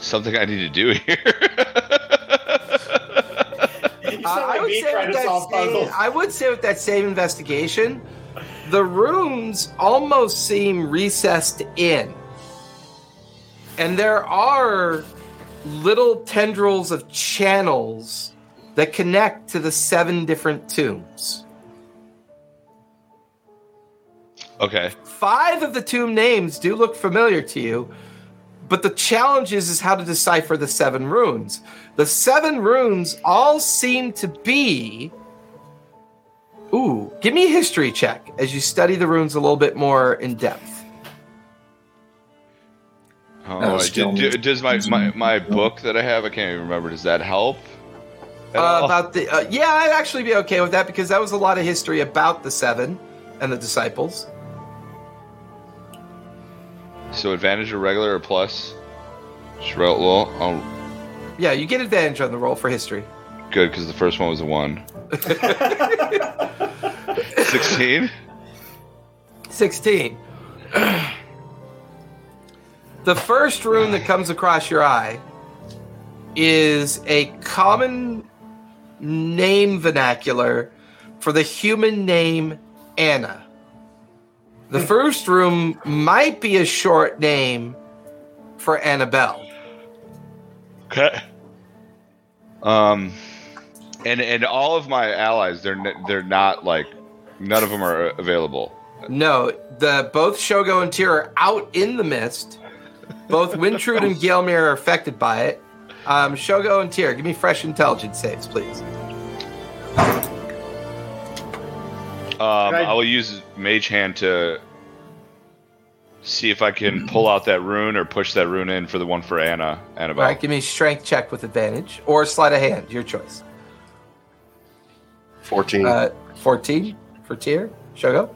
S6: something I need to do here?
S1: Uh, I would say with
S2: to
S1: that
S2: solve
S1: same. I would say with that same investigation, the rooms almost seem recessed in, and there are little tendrils of channels that connect to the seven different tombs.
S6: okay.
S1: Five of the tomb names do look familiar to you, but the challenge is, is how to decipher the seven runes. The seven runes all seem to be. Ooh, give me a history check as you study the runes a little bit more in depth.
S6: Oh, I- do- does my, my my book that I have? I can't even remember. Does that help?
S1: Uh, about the uh, yeah, I'd actually be okay with that because that was a lot of history about the seven and the disciples.
S6: So advantage or regular or plus? Just roll. Oh,
S1: Yeah, you get advantage on the roll for history.
S6: good because the first one was a one. Sixteen.
S1: 16. the first rune that comes across your eye is a common name vernacular for the human name Anna. The first room might be a short name for Annabelle.
S6: Okay. Um, and and all of my allies, they're they're not like none of them are available.
S1: No, the both Shogo and Tyr are out in the mist. Both Wintrude and Gelmir are affected by it. Um, Shogo and Tyr, give me fresh intelligence saves, please.
S6: Um,
S2: Right.
S6: I will use Mage Hand to see if I can pull out that rune or push that rune in for the one for Anna.
S1: All
S6: Annabelle.
S1: right, give me strength check with advantage or sleight of hand, your choice.
S7: 14.
S1: Uh, 14 for Tyr. Shogo?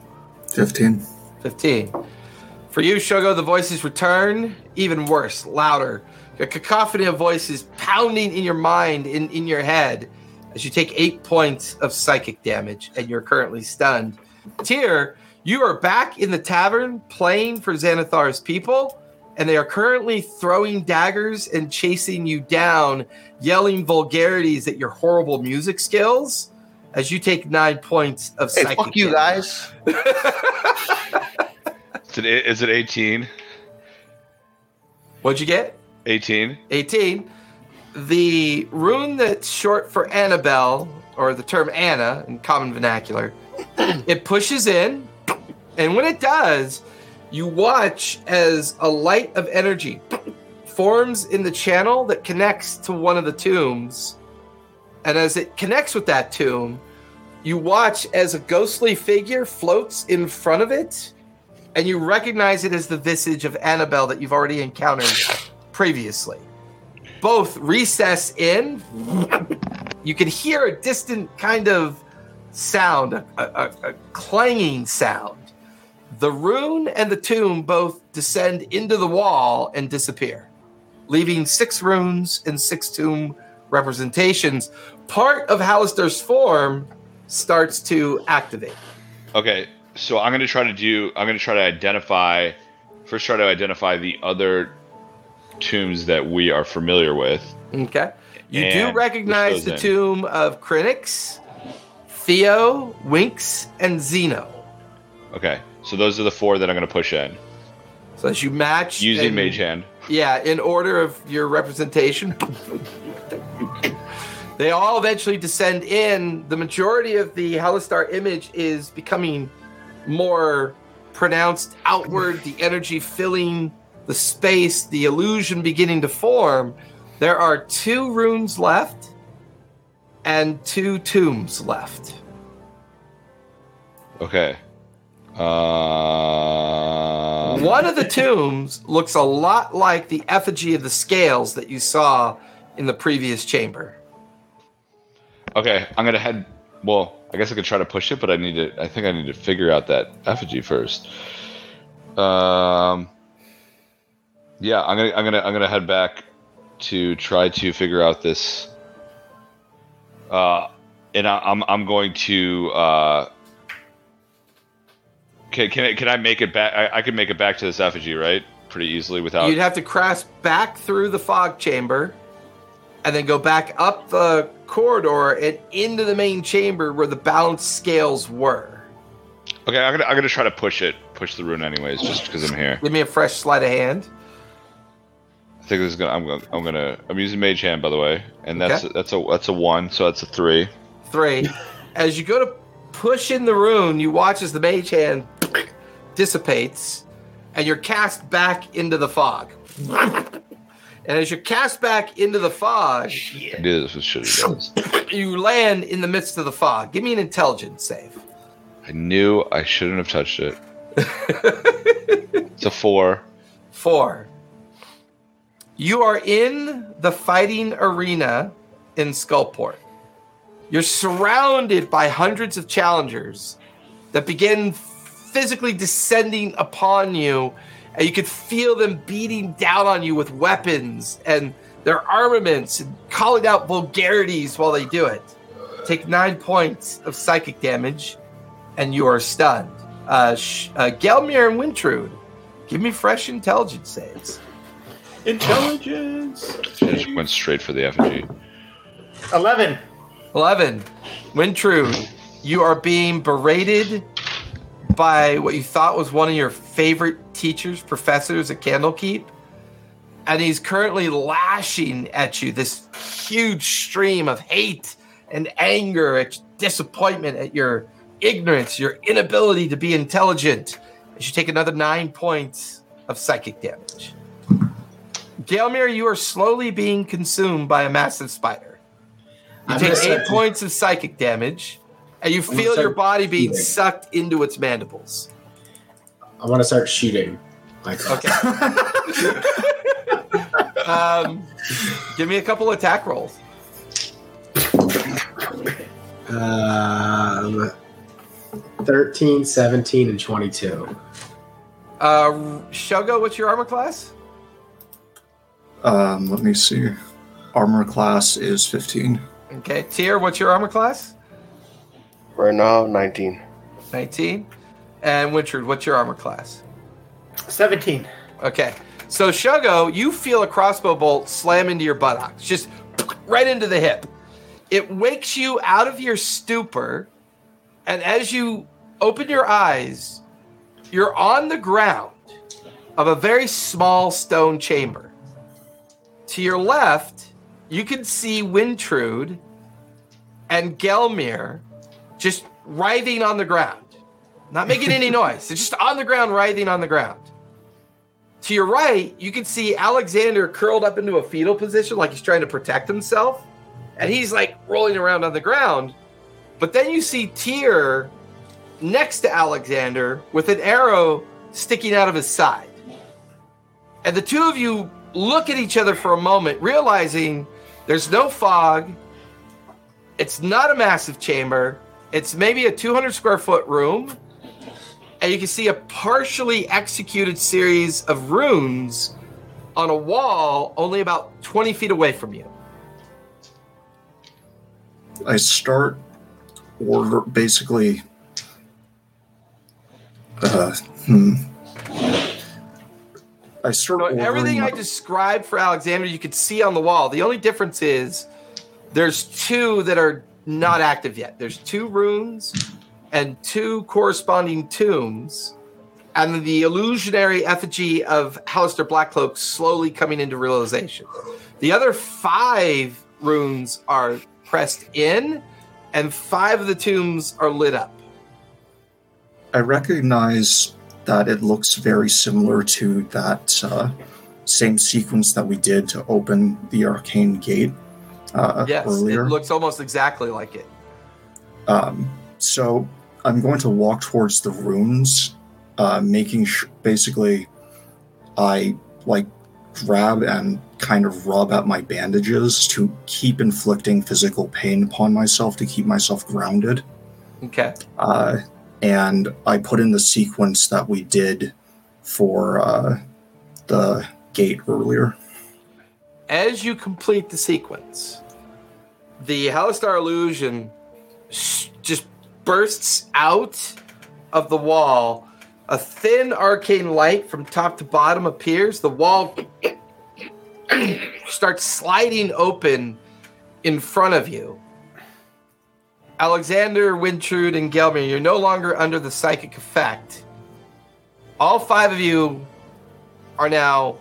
S3: 15.
S1: 15. For you, Shogo, the voices return even worse, louder. A cacophony of voices pounding in your mind, in, in your head, as you take eight points of psychic damage and you're currently stunned. Tyr, you are back in the tavern playing for Xanathar's people, and they are currently throwing daggers and chasing you down, yelling vulgarities at your horrible music skills as you take nine points of
S7: hey,
S1: psychic
S7: fuck you
S1: damage.
S7: guys.
S6: Is it, is it 18?
S1: What'd you get?
S6: 18?
S1: 18. The rune that's short for Annabelle, or the term Anna in common vernacular, it pushes in, and when it does, you watch as a light of energy forms in the channel that connects to one of the tombs. And as it connects with that tomb, you watch as a ghostly figure floats in front of it, and you recognize it as the visage of Annabelle that you've already encountered previously. Both recess in, you can hear a distant kind of sound, a, a, a clanging sound. The rune and the tomb both descend into the wall and disappear, leaving six runes and six tomb representations. Part of Halaster's form starts to activate.
S6: Okay, so I'm gonna try to do. I'm gonna try to identify. First, try to identify the other tombs that we are familiar with.
S1: Okay. You
S6: And
S1: do recognize the
S6: in.
S1: tomb of Crinix, Theo, Winks, and Zeno.
S6: Okay, so those are the four that I'm gonna push in
S1: So as you match
S6: using
S1: and-
S6: Mage Hand.
S1: Yeah, in order of your representation. they all eventually descend in. The majority of the Halaster image is becoming more pronounced outward, the energy filling the space, the illusion beginning to form. There are two runes left and two tombs left.
S6: Okay. Um,
S1: One of the tombs looks a lot like the effigy of the scales that you saw in the previous chamber.
S6: Okay, I'm gonna head. Well, I guess I could try to push it, but I need to. I think I need to figure out that effigy first. Um. Yeah, I'm gonna. I'm gonna. I'm gonna head back to try to figure out this. Uh, and I, I'm. I'm going to. Uh. Can can I, can I make it back? I, I can make it back to this effigy, right? Pretty easily without.
S1: You'd have to cross back through the fog chamber and then go back up the corridor and into the main chamber where the balance scales were.
S6: Okay, I'm gonna. I'm gonna try to push it. Push the rune anyways, just because I'm here.
S1: Give me a fresh sleight of hand.
S6: I think this is gonna. I'm gonna. I'm gonna. I'm using Mage Hand, by the way, and that's
S1: Okay.
S6: that's a that's a one, so that's a three.
S1: Three. As you go to push in the rune, you watch as the mage hand dissipates and you're cast back into the fog. And as you're cast back into the fog,
S6: I knew this was shitty. Guys.
S1: you land in the midst of the fog. Give me an intelligence save.
S6: I knew I shouldn't have touched it. it's a four.
S1: Four. You are in the fighting arena in Skullport. You're surrounded by hundreds of challengers that begin physically descending upon you, and you can feel them beating down on you with weapons and their armaments and calling out vulgarities while they do it. Take nine points of psychic damage, and you are stunned. Uh, Sh- uh, Gelmir and Wintrude, give me fresh intelligence saves.
S2: Intelligence.
S6: She just went straight for the effigy.
S2: Eleven.
S1: 11. Wintrude, you are being berated by what you thought was one of your favorite teachers, professors at Candlekeep. And he's currently lashing at you this huge stream of hate and anger, at disappointment at your ignorance, your inability to be intelligent. As you take another nine points of psychic damage. Gelmir, you are slowly being consumed by a massive spider. You
S4: I'm
S1: take eight points of psychic damage, and you
S4: gonna
S1: feel your body being
S4: shooting.
S1: sucked into its mandibles.
S4: I want to start shooting. Like
S1: Okay. um, give me a couple attack rolls.
S4: Um, 13, 17, and 22.
S1: Uh, Shogo, what's your armor class?
S3: Um, let me see. Armor class is 15.
S1: Okay. Tyr, what's your armor class?
S7: Right now, 19.
S1: 19. And Wintrude, what's your armor class?
S5: 17.
S1: Okay. So Shogo, you feel a crossbow bolt slam into your buttocks, just right into the hip. It wakes you out of your stupor, and as you open your eyes, you're on the ground of a very small stone chamber. To your left, you can see Wintrude and Gelmir just writhing on the ground, not making any noise. They're just on the ground, writhing on the ground. To your right, you can see Alexander curled up into a fetal position, like he's trying to protect himself. And he's like rolling around on the ground. But then you see Tyr next to Alexander with an arrow sticking out of his side. And the two of you look at each other for a moment, realizing there's no fog. It's not a massive chamber. It's maybe a 200 square foot room and you can see a partially executed series of runes on a wall only about 20 feet away from you.
S3: I start order basically. Uh, hmm. I start
S1: So
S3: ordering
S1: everything I described for Alexander, you could see on the wall. The only difference is there's two that are not active yet. There's two runes and two corresponding tombs, and the illusionary effigy of Halaster Blackcloak slowly coming into realization. The other five runes are pressed in, and five of the tombs are lit up.
S3: I recognize that it looks very similar to that uh, same sequence that we did to open the arcane gate uh,
S1: Yes,
S3: earlier.
S1: it looks almost exactly like it.
S3: Um, so I'm going to walk towards the runes, uh, making sh- basically I like grab and kind of rub at my bandages to keep inflicting physical pain upon myself to keep myself grounded.
S1: Okay.
S3: Uh, and I put in the sequence that we did for uh, the gate earlier.
S1: as you complete the sequence, the Halaster illusion just bursts out of the wall. A thin arcane light from top to bottom appears. The wall starts sliding open in front of you. Alexander, Wintrude, and Gelmir, you're no longer under the psychic effect. All five of you are now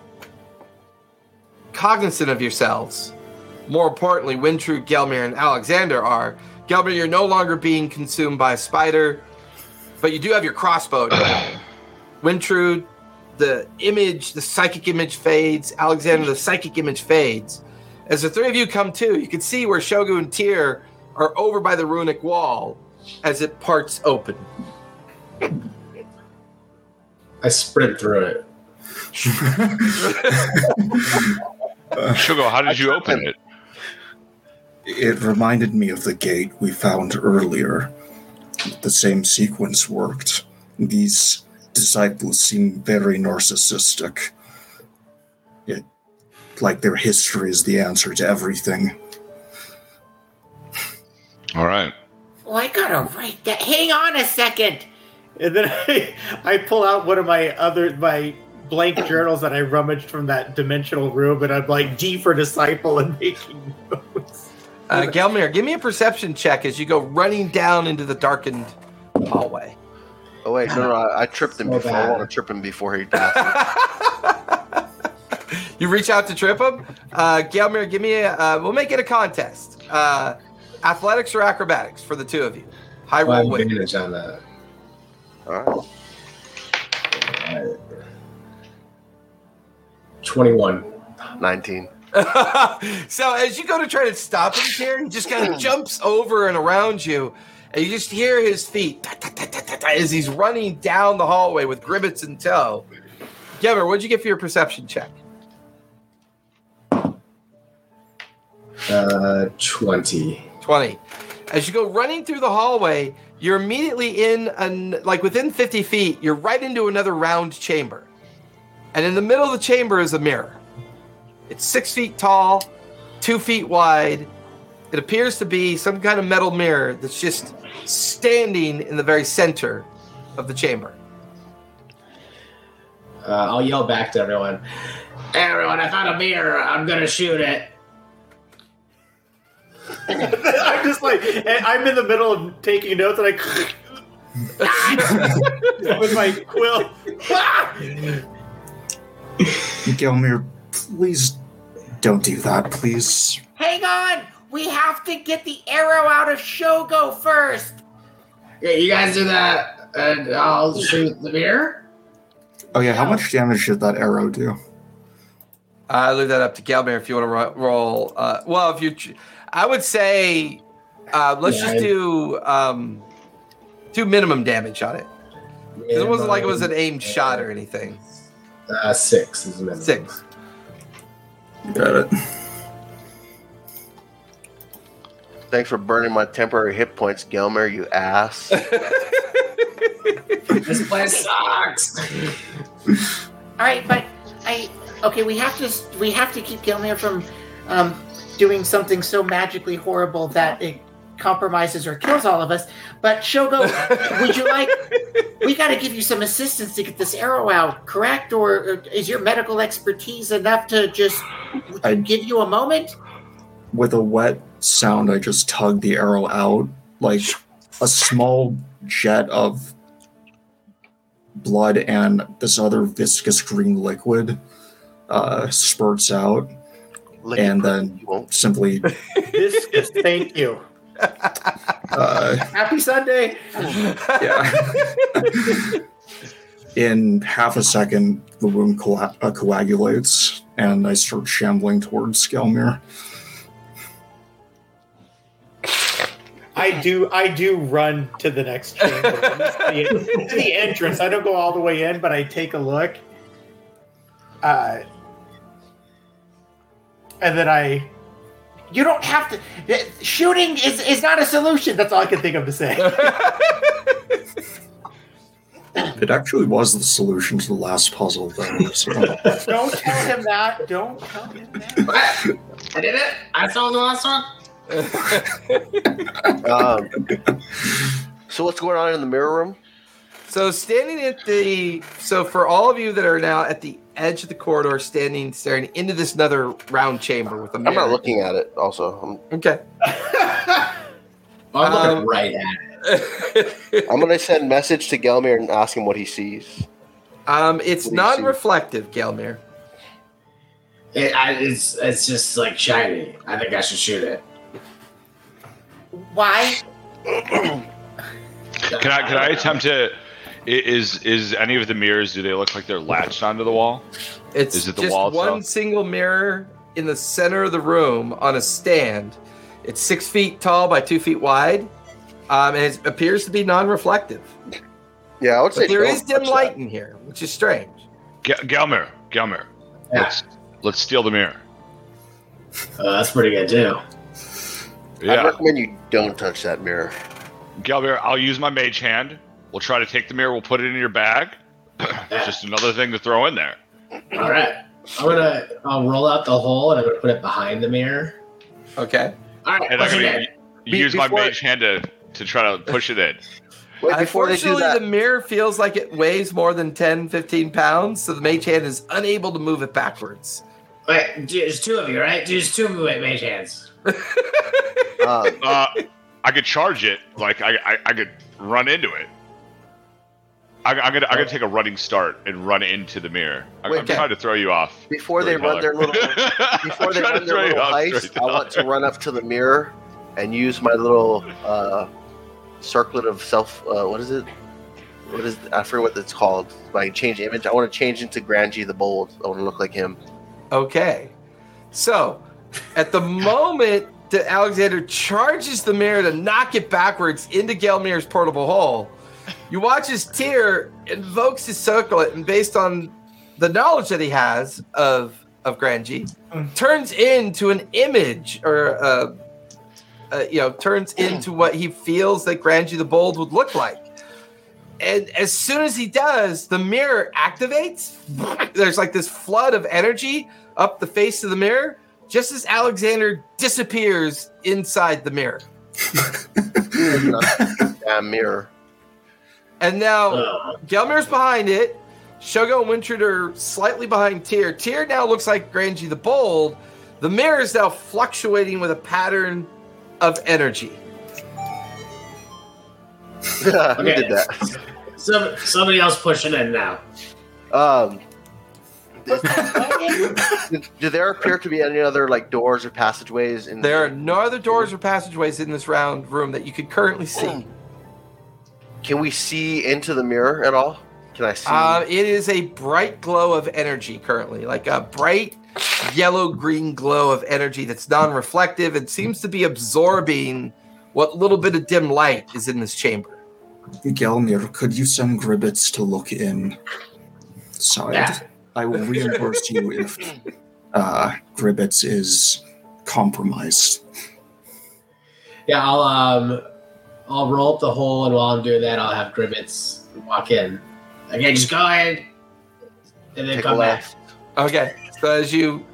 S1: cognizant of yourselves. More importantly, Wintrude, Gelmir, and Alexander are. Gelmir, you're no longer being consumed by a spider, but you do have your crossbow. Wintrude, the image, the psychic image fades. Alexander, the psychic image fades. As the three of you come to, you can see where Shogo and Tyr are over by the runic wall as it parts open.
S4: I sprint through it.
S6: Sugar, how did you open it?
S3: It reminded me of the gate we found earlier. The same sequence worked. These disciples seem very narcissistic. It, like their history is the answer to everything.
S6: All right.
S5: Well, I gotta write that. Hang on a second.
S2: And then I, I pull out one of my other my blank journals that I rummaged from that dimensional room, and I'm like D for disciple and making notes.
S1: Uh, Gelmir, give me a perception check as you go running down into the darkened hallway.
S7: Oh wait, no, no, I, I tripped him
S4: So
S7: before. I want to trip him before he dies.
S1: you reach out to trip him. Uh, Gelmir, give me a. Uh, we'll make it a contest. Uh, athletics or acrobatics for the two of you. High roll
S4: have advantage on that.
S7: All right,
S4: 21.
S7: nineteen.
S1: so as you go to try to stop him here, he just kind of jumps over and around you, and you just hear his feet ta, ta, ta, as he's running down the hallway with Gribbets in tow. Geber, what'd you get for your perception check?
S4: Uh, 20.
S1: 20. As you go running through the hallway, you're immediately in, an, like within 50 feet, you're right into another round chamber. And in the middle of the chamber is a mirror. It's six feet tall, two feet wide. It appears to be some kind of metal mirror that's just standing in the very center of the chamber.
S4: Uh, I'll yell back to everyone. Everyone, I found a mirror. I'm to shoot it.
S2: I'm just like, and I'm in the middle of taking notes, and I with my quill.
S3: Gelmir, please don't do that, please.
S5: Hang on! We have to get the arrow out of Shogo first!
S4: Yeah, you guys do that, and I'll shoot the mirror.
S3: Oh yeah, how much damage did that arrow do?
S1: I leave that up to Galbear if you want to ro- roll. Uh, well, if you, ch- I would say, uh, let's
S4: Yeah,
S1: just
S4: I-
S1: do um, do minimum damage on it. 'Cause It wasn't like it was an aimed shot or anything.
S4: Uh, six is the minimum.
S1: Six.
S3: Got it.
S7: Thanks for burning my temporary hit points, Gelmir. You ass.
S4: This place sucks.
S5: Alright, but I okay, we have to we have to keep Gelmir from um doing something so magically horrible that it compromises or kills all of us. But Shogo, would you like we gotta give you some assistance to get this arrow out, correct? Or, or is your medical expertise enough to just
S3: I-
S5: give you a moment?
S3: With a wet sound, I just tugged the arrow out. Like a small jet of blood and this other viscous green liquid uh, spurts out,
S7: Lick
S3: and then
S7: You won't.
S3: simply
S2: This is thank you.
S3: uh,
S2: Happy Sunday.
S3: yeah. In half a second, the wound coa- uh, coagulates, and I start shambling towards Skelmir.
S2: I do. I do run to the next chamber, to the, to the entrance. I don't go all the way in, but I take a look. Uh, and then I.
S5: You don't have to shooting is, is not a solution.
S2: That's all I can think of to say.
S3: It actually was the solution to the last puzzle, though. So.
S2: don't tell him that. Don't tell him that.
S4: What? I did it. I solved the last one.
S7: Um, so what's going on in the mirror room?
S1: So standing at the so for all of you that are now at the edge of the corridor, standing staring into this another round chamber with a mirror.
S7: I'm not looking at it. Also, I'm,
S1: Okay.
S4: I'm looking
S1: Um,
S4: right at it.
S7: I'm gonna send message to Gelmir and ask him what he sees.
S1: um, it's
S7: What do you see?
S1: non-reflective, Gelmir.
S4: it I, it's it's just like shiny. I think I should shoot it.
S5: Why?
S6: Can I can I attempt to? I- Is is any of the mirrors? Do they look like they're latched onto the wall?
S1: It's
S6: Is it the
S1: just
S6: wall
S1: one
S6: itself?
S1: single mirror in the center of the room on a stand. It's six feet tall by two feet wide, um, and it appears to be non-reflective.
S7: Yeah, I would say
S1: But there
S7: don't
S1: dim light
S7: that.
S1: in here, which is strange.
S6: Ge- Gelmir, Gelmir,
S4: Yeah.
S6: let's let's steal the mirror.
S4: Uh, that's pretty good too.
S7: I recommend you don't touch that mirror.
S6: Gelmir, I'll use my mage hand. We'll try to take the mirror. We'll put it in your bag. Just another thing to throw in there.
S4: All right. I'm gonna I'll roll out the hole and I'm gonna put it behind the mirror.
S1: Okay.
S4: All right.
S6: And I'm gonna
S4: in.
S7: Be-
S6: use my
S7: before-
S6: mage hand to to try to push it in.
S7: Wait, before they do
S1: Unfortunately,
S7: that,
S1: the mirror feels like it weighs more than 10, 15 pounds, so the mage hand is unable to move it backwards.
S4: Wait, there's two of you, right? There's two of you at mage hands.
S7: Uh,
S6: Uh, I could charge it. Like I, I, I could run into it. I, I'm gonna, I'm gonna take a running start and run into the mirror. I'm,
S7: Wait,
S6: I'm
S1: okay.
S6: trying to throw you off.
S7: before they run their little before they run their little heist, I want to run up to the mirror and use my little uh, circlet of self. Uh, what is it? What is I forget what it's called. Like change image. I want to change into Granji the Bold. I want to look like him.
S1: Okay. So, at the moment that Alexander charges the mirror to knock it backwards into Gelmir's portable hole, you watch his Tyr invokes his circlet, and based on the knowledge that he has of of Granji, turns into an image or uh, uh, you know turns into what he feels that Granji the Bold would look like. And as soon as he does, the mirror activates. There's like this flood of energy up the face of the mirror, just as Alexander disappears inside the mirror.
S7: Damn mirror.
S1: And now
S4: Oh.
S1: Gelmir's behind it. Shogo and Wintrude are slightly behind Tyr. Tyr now looks like Granji the Bold. The mirror is now fluctuating with a pattern of energy.
S7: Who did that?
S4: Some, somebody else pushing in now.
S7: Um, do, do there appear to be any other like doors or passageways in
S1: There are no other doors or passageways in this round room that you could currently see.
S7: Can we see into the mirror at all? Can I see?
S1: Uh, it is a bright glow of energy currently, like a bright yellow green glow of energy that's non reflective and seems to be absorbing what little bit of dim light is in this chamber.
S3: Gelmir, could you send Gribbets to look in? Side.
S4: Yeah.
S3: I will reimburse you if uh, Gribbets is compromised.
S4: Yeah, I'll um, I'll roll up the hole, and while I'm doing that, I'll have Gribbets walk in. Okay, just go ahead, and then
S7: Take
S4: come back.
S1: Okay, so as you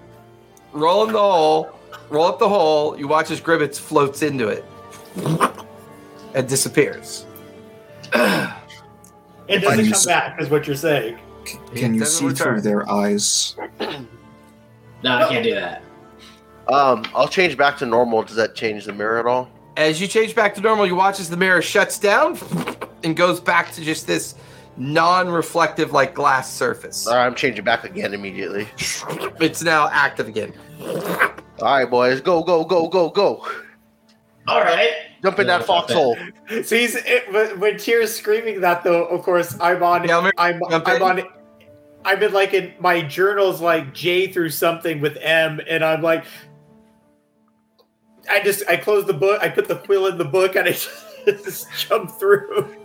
S1: roll in the hole, roll up the hole, you watch as Gribbets floats into it and disappears.
S2: It doesn't
S3: use-
S2: come back, is what you're saying.
S3: C- Can you
S1: doesn't
S3: see through their eyes?
S4: No, I can't do that.
S7: Um, I'll change back to normal. Does that change the mirror at all?
S1: As you change back to normal, you watch as the mirror shuts down and goes back to just this non-reflective like glass surface.
S7: All right, I'm changing back again immediately.
S1: It's now active again.
S7: All right, boys, go, go, go, go, go!
S4: All right.
S7: Jump in that foxhole.
S2: So he's it, when- when Tyr's screaming that though. Of course, I'm on.
S1: Gelmir,
S2: I'm
S1: jump
S2: I'm
S1: in.
S2: on. I've been like in my journals, like J through something with M, and I'm like, I just I close the book, I put the quill in the book, and I just jump through.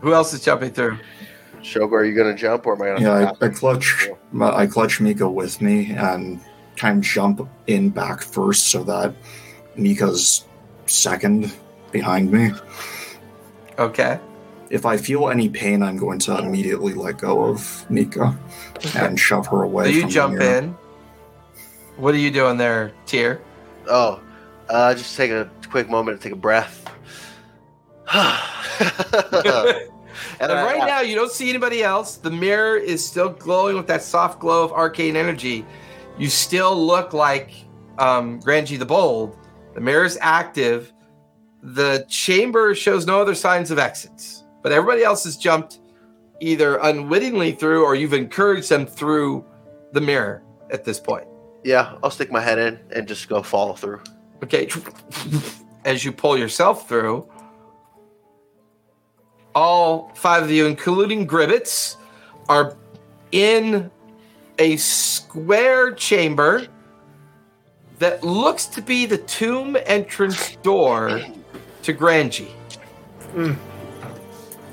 S1: Who else is jumping through?
S7: Shogo, are you gonna jump or am I gonna?
S3: Yeah, I, I
S7: to-
S3: clutch. I clutch Mika with me and kind of jump in back first so that Mika's second behind me.
S1: Okay.
S3: If I feel any pain, I'm going to immediately let go of Mika and shove her away.
S1: So you
S3: from
S1: jump in. What are you doing there, Tyr?
S7: Oh, uh, just take a quick moment to take a breath. and
S1: right now, you don't see anybody else. The mirror is still glowing with that soft glow of arcane energy. You still look like um, the Bold. The mirror is active. The chamber shows no other signs of exits, but everybody else has jumped either unwittingly through or you've encouraged them through the mirror at this point.
S7: Yeah, I'll stick my head in and just go follow through.
S1: Okay. As you pull yourself through, all five of you, including Gribbets, are in a square chamber that looks to be the tomb entrance door to Granji.
S2: Mm.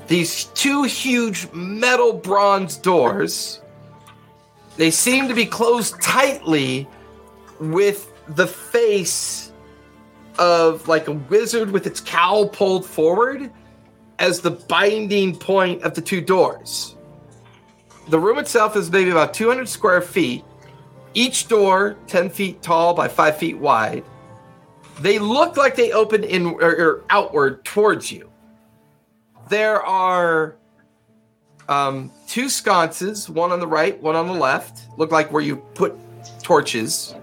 S1: These two huge metal bronze doors, they seem to be closed tightly with the face of like a wizard with its cowl pulled forward as the binding point of the two doors. The room itself is maybe about 200 square feet, each door 10 feet tall by 5 feet wide. They look like they open in or, or outward towards you. There are um, two sconces, one on the right, one on the left. Look like where you put torches.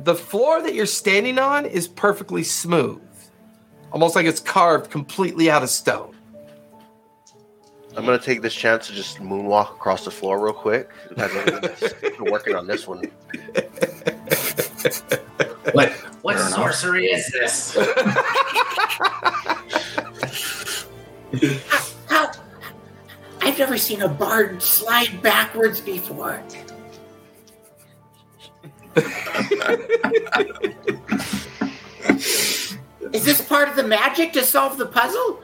S1: The floor that you're standing on is perfectly smooth, almost like it's carved completely out of stone.
S7: I'm gonna take this chance to just moonwalk across the floor real quick. We're working on this one.
S4: What what sorcery is this?
S5: How? I've never seen a bard slide backwards before. Is this part of the magic to solve the puzzle?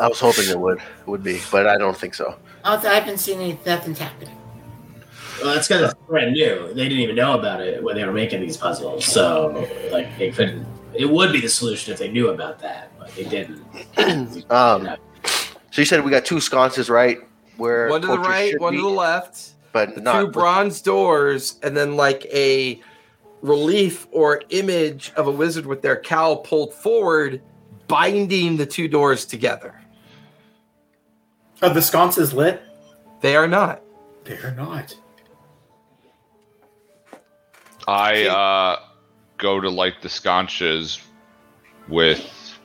S7: I was hoping it would would be, but I don't think so.
S5: Oh, I haven't seen any. Nothing's happening.
S4: Well, that's because it's brand new. They didn't even know about it when they were making these puzzles. So, like, they couldn't. It would be the solution if they knew about that, but they didn't.
S7: Um, so you said we got two sconces, right? Where
S1: one to the right, one
S7: be,
S1: to the left.
S7: but
S1: The
S7: not
S1: two bronze doors, and then like a relief or image of a wizard with their cowl pulled forward, binding the two doors together.
S2: Are the sconces lit?
S1: They are not.
S2: They're not.
S6: I uh, go to light the sconces with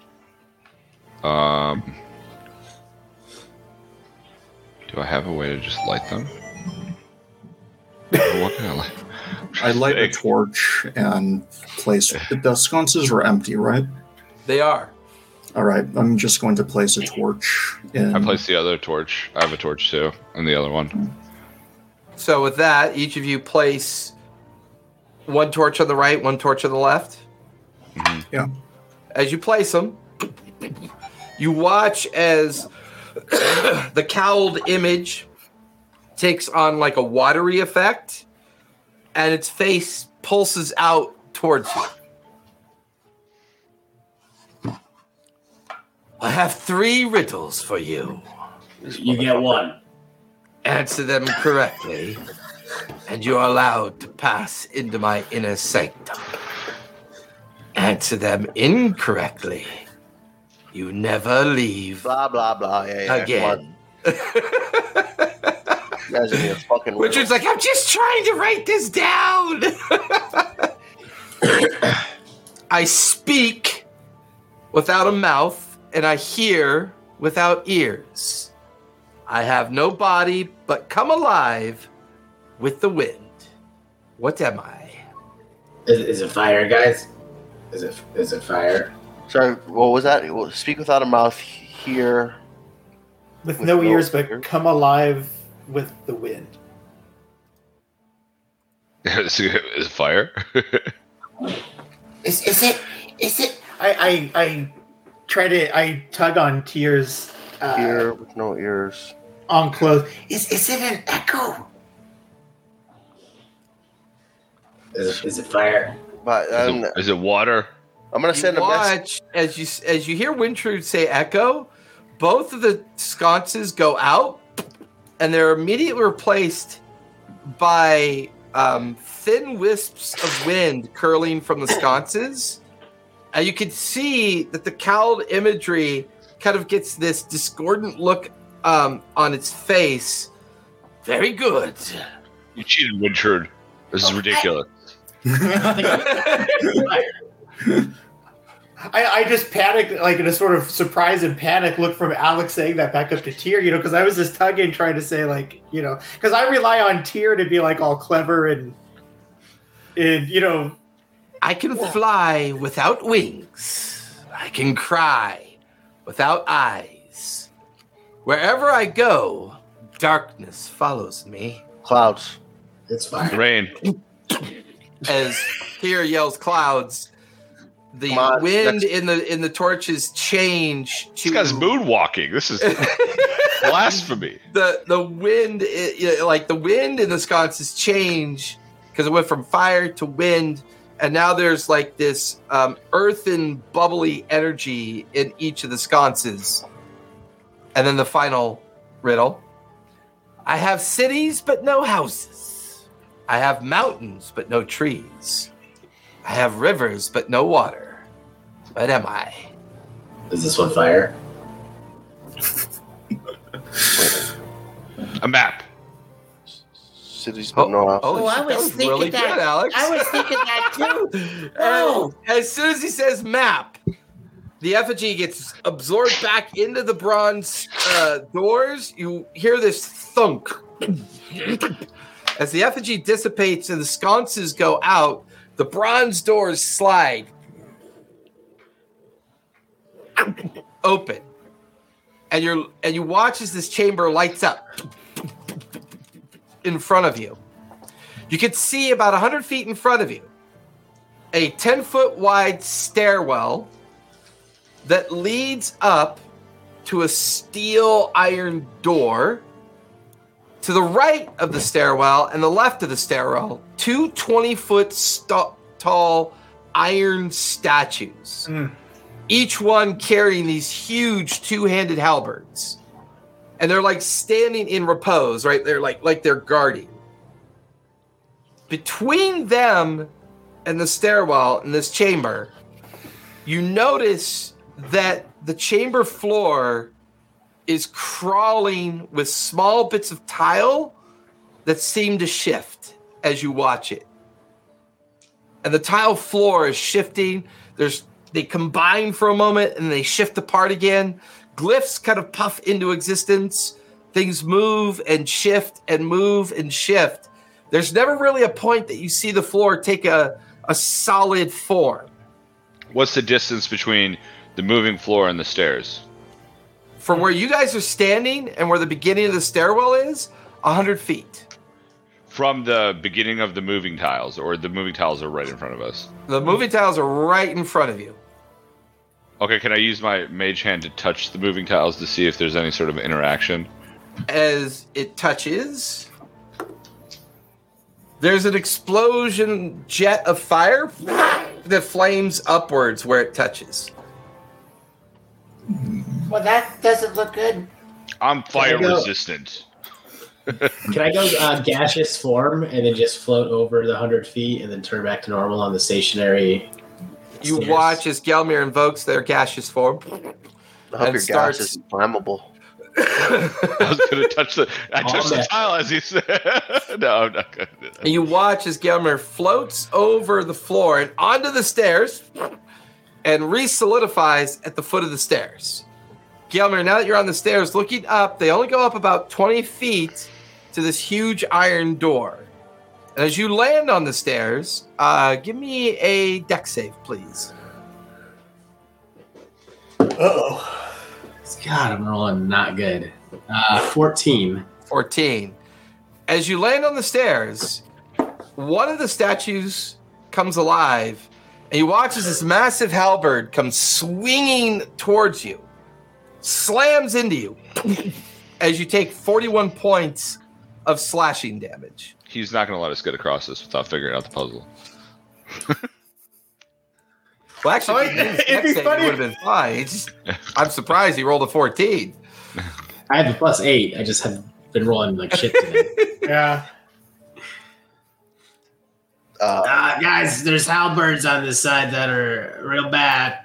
S6: um. Do I have a way to just light them? what can I light?
S3: I light a torch and place the sconces are empty, right?
S1: They are.
S3: All right, I'm just going to place a torch in.
S6: I place the other torch. I have a torch too, and the other one.
S1: So with that, each of you place one torch on the right, one torch on the left.
S6: Mhm.
S3: Yeah.
S1: As you place them, you watch as the cowled image takes on like a watery effect, and its face pulses out towards you. I have three riddles for you.
S4: You get one.
S1: Answer them correctly, and you are allowed to pass into my inner sanctum. Answer them incorrectly. You never leave
S7: blah blah blah. Yeah, yeah.
S1: again.
S7: Come on. You guys are being fucking.
S1: Richard's like, I'm just trying to write this down. I speak without a mouth, and I hear without ears. I have no body, but come alive with the wind. What am I?
S4: Is, is it fire, guys? Is it is it fire?
S7: Sorry, what was that? Well, Speak without a mouth. Hear.
S2: With
S7: With
S2: no
S7: no
S2: ears, but come alive with the wind.
S6: is it is it fire?
S5: Is, is it? Is it?
S2: I I, I try to I tug on tears. uh,
S7: Hear with no ears.
S2: on clothes.
S5: Is, is it an echo?
S4: Is it, is it fire?
S7: But
S6: Is
S7: um,
S6: it, is it water?
S7: I'm gonna
S1: You
S7: send a message.
S1: watch as you as you hear Wintrude say "echo." Both of the sconces go out, and they're immediately replaced by um, thin wisps of wind curling from the sconces. And you can see that the cowled imagery kind of gets this discordant look um, on its face. Very good.
S6: You cheated, Wintrude. This is ridiculous.
S2: I, I just panicked, like in a sort of surprise and panic look from Alex saying that back up to Tyr, you know, because I was just tugging, trying to say, like, you know, because I rely on Tyr to be like all clever and, and you know,
S1: I can fly without wings. I can cry without eyes. Wherever I go, darkness follows me.
S7: Clouds.
S4: It's fine.
S6: Rain.
S1: As here yells clouds, the
S7: on,
S1: wind in the in the torches change to
S6: This guy's moonwalking. This is blasphemy.
S1: the the wind i- i- like the wind in the sconces change because it went from fire to wind and now there's like this um, earthen bubbly energy in each of the sconces and then the final riddle i have cities but no houses i have mountains but no trees i have rivers but no water what am i
S4: Is this one fire?
S6: A map.
S7: Cities but no
S1: Oh,
S5: Oh, I was
S1: was
S5: thinking
S1: really
S5: that.
S1: good, Alex.
S5: I was thinking that too.
S1: Oh,
S5: Oh.
S1: as soon as he says map, the effigy gets absorbed back into the bronze uh, doors. You hear this thunk. As the effigy dissipates and the sconces go out, the bronze doors slide open. And you're and you watch as this chamber lights up in front of you. You can see about 100 feet in front of you a 10 foot wide stairwell that leads up to a steel iron door. To the right of the stairwell and the left of the stairwell, two 20 foot st- tall iron statues.
S2: Mm.
S1: Each one carrying these huge two handed halberds. And they're like standing in repose, right? They're like like they're guarding. Between them and the stairwell in this chamber, you notice that the chamber floor is crawling with small bits of tile that seem to shift as you watch it. And the tile floor is shifting. There's they combine for a moment and they shift apart again. Glyphs kind of puff into existence. Things move and shift and move and shift. There's never really a point that you see the floor take a, a solid form.
S6: What's the distance between the moving floor and the stairs?
S1: From where you guys are standing and where the beginning of the stairwell is, 100 feet.
S6: From the beginning of the moving tiles, or the moving tiles are right in front of us.
S1: The moving tiles are right in front of you.
S6: Okay, can I use my mage hand to touch the moving tiles to see if there's any sort of interaction?
S1: As it touches, there's an explosion jet of fire that flames upwards where it touches.
S5: Well, that doesn't look good.
S6: I'm fire
S4: Can go-
S6: resistant.
S4: Can I go uh, gaseous form and then just float over the hundred feet and then turn back to normal on the stationary?
S1: You
S4: stairs?
S1: watch as Gelmir invokes their gaseous form.
S7: I hope
S1: And
S7: your
S1: starts-
S7: gas is flammable.
S6: I was gonna touch the. I touched the tile as he said. no, I'm not gonna do that.
S1: And you watch as Gelmir floats over the floor and onto the stairs and re solidifies at the foot of the stairs. Gelmir, now that you're on the stairs looking up, they only go up about 20 feet to this huge iron door. And as you land on the stairs, uh, give me a dex save, please.
S2: Uh-oh.
S4: God, I'm rolling not good. Uh, Fourteen.
S1: 14. As you land on the stairs, one of the statues comes alive, and you watch as this massive halberd comes swinging towards you, slams into you, as you take 41 points of slashing damage.
S6: He's not gonna let us get across this without figuring out the puzzle.
S1: Well, actually,
S2: Oh,
S1: if you did his
S2: it'd be funny
S1: He would have been fine. Just, I'm surprised he rolled a 14.
S4: I have a plus eight. I just have been rolling like shit today.
S2: Yeah.
S7: Uh,
S4: uh, guys, there's halberds on this side that are real bad.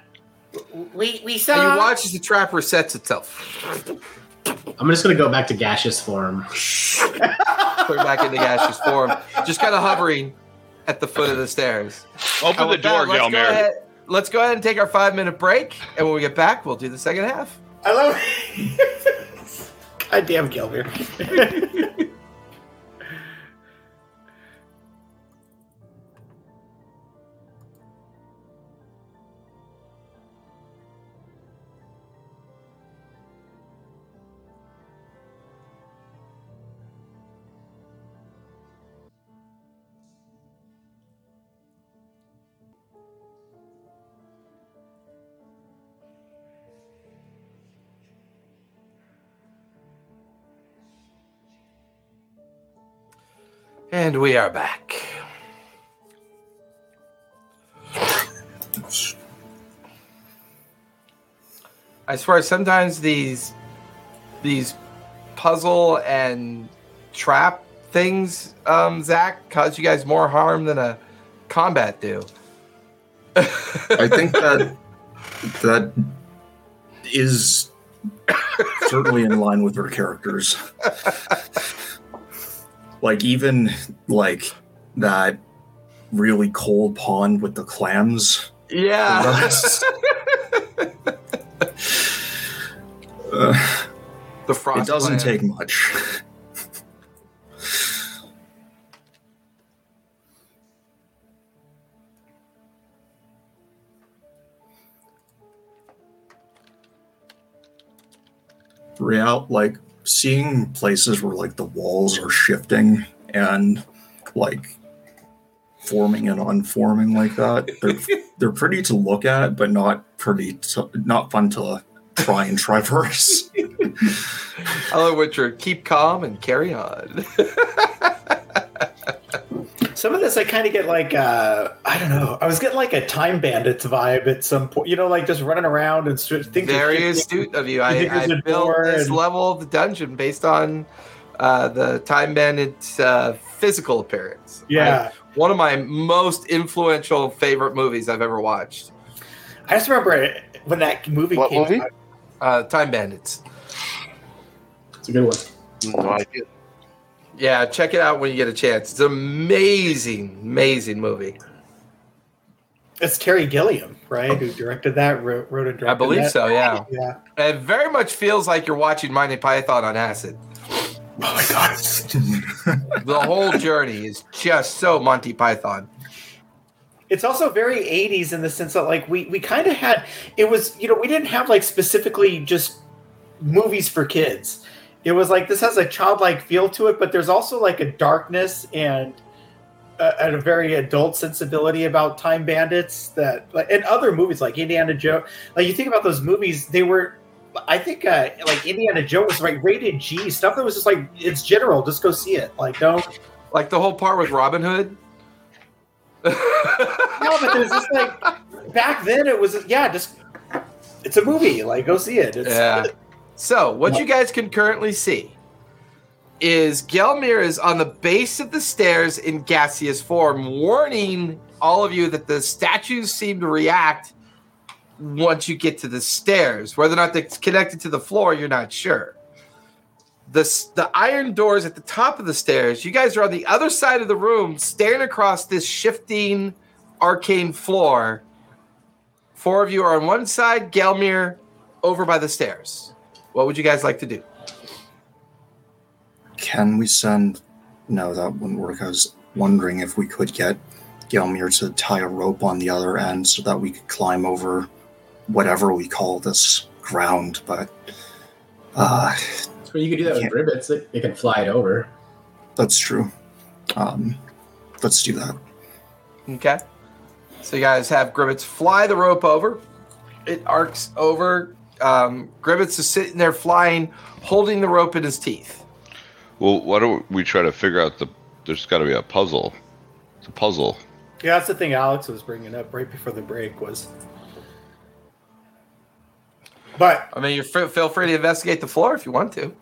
S5: We we
S1: And
S5: saw.
S1: you watch as the trap resets itself.
S4: I'm just gonna go back to gaseous form.
S1: Put it back into gaseous form, just kind of hovering at the foot of the stairs.
S6: Open the door,
S1: let's go, ahead, let's go ahead and take our five minute break. And when we get back, we'll do the second half.
S2: Hello I love God damn Gilbert.
S1: And we are back. I swear, sometimes these these puzzle and trap things, um, Zach, cause you guys more harm than a combat do.
S3: I think that that is certainly in line with her characters. like even like that really cold pond with the clams.
S1: Yeah.
S3: Uh,
S1: the frost.
S3: it doesn't take much. Real like seeing places where like the walls are shifting and like forming and unforming like that. They're they're pretty to look at, but not pretty to not fun to try and traverse.
S1: Hello, Richard. Keep calm and carry on.
S2: Some of this I kind of get like uh, I don't know. I was getting like a Time Bandits vibe at some point. You know, like just running around and st- things.
S1: Very astute of you.
S2: You
S1: I,
S2: think there's
S1: I
S2: a
S1: built this
S2: and-
S1: level of the dungeon based on uh, the Time Bandits uh, physical appearance.
S2: Yeah,
S1: I- one of my most influential favorite movies I've ever watched.
S2: I just remember when that movie
S7: What
S2: came
S7: movie?
S2: out.
S1: Uh, Time Bandits.
S4: It's a good one.
S7: No idea.
S1: Yeah, check it out when you get a chance. It's an amazing, amazing movie.
S2: It's Terry Gilliam, right? Who directed that? Wrote, wrote and directed
S1: I believe
S2: that.
S1: so. Yeah,
S2: Yeah.
S1: it very much feels like you're watching Monty Python on acid.
S2: Oh my god.
S1: The whole journey is just so Monty Python.
S2: it's also very 80s in the sense that like we we kind of had it was you know we didn't have like specifically just movies for kids it was like this has a childlike feel to it but there's also like a darkness and a, and a very adult sensibility about time bandits that like in other movies like indiana joe like you think about those movies they were i think uh like indiana joe was like rated g stuff that was just like it's general just go see it like don't
S1: Like the whole part with Robin Hood.
S2: No, but there's just like back then it was yeah, just it's a movie. Like go see it. It's,
S1: Yeah. So, what you guys can currently see is Gelmir is on the base of the stairs in gaseous form, warning all of you that the statues seem to react once you get to the stairs. Whether or not they're connected to the floor, you're not sure. The, the iron doors at the top of the stairs, you guys are on the other side of the room, staring across this shifting arcane floor. Four of you are on one side, Gelmir over by the stairs. What would you guys like to do?
S3: Can we send? No, that wouldn't work. I was wondering if we could get Gelmir to tie a rope on the other end so that we could climb over whatever we call this ground. But uh,
S4: Or you could do that with
S3: Yeah.
S4: ribbits. It, it can fly it over.
S3: that's true. Um, let's do that.
S1: Okay. So you guys have Gribbets fly the rope over. It arcs over. Um, Gribbets is sitting there flying, holding the rope in his teeth.
S6: Well, why don't we try to figure out the? There's got to be a puzzle. It's a puzzle.
S2: yeah, that's the thing Alex was bringing up right before the break was. But
S1: I mean, you f- feel free to investigate the floor if you want to.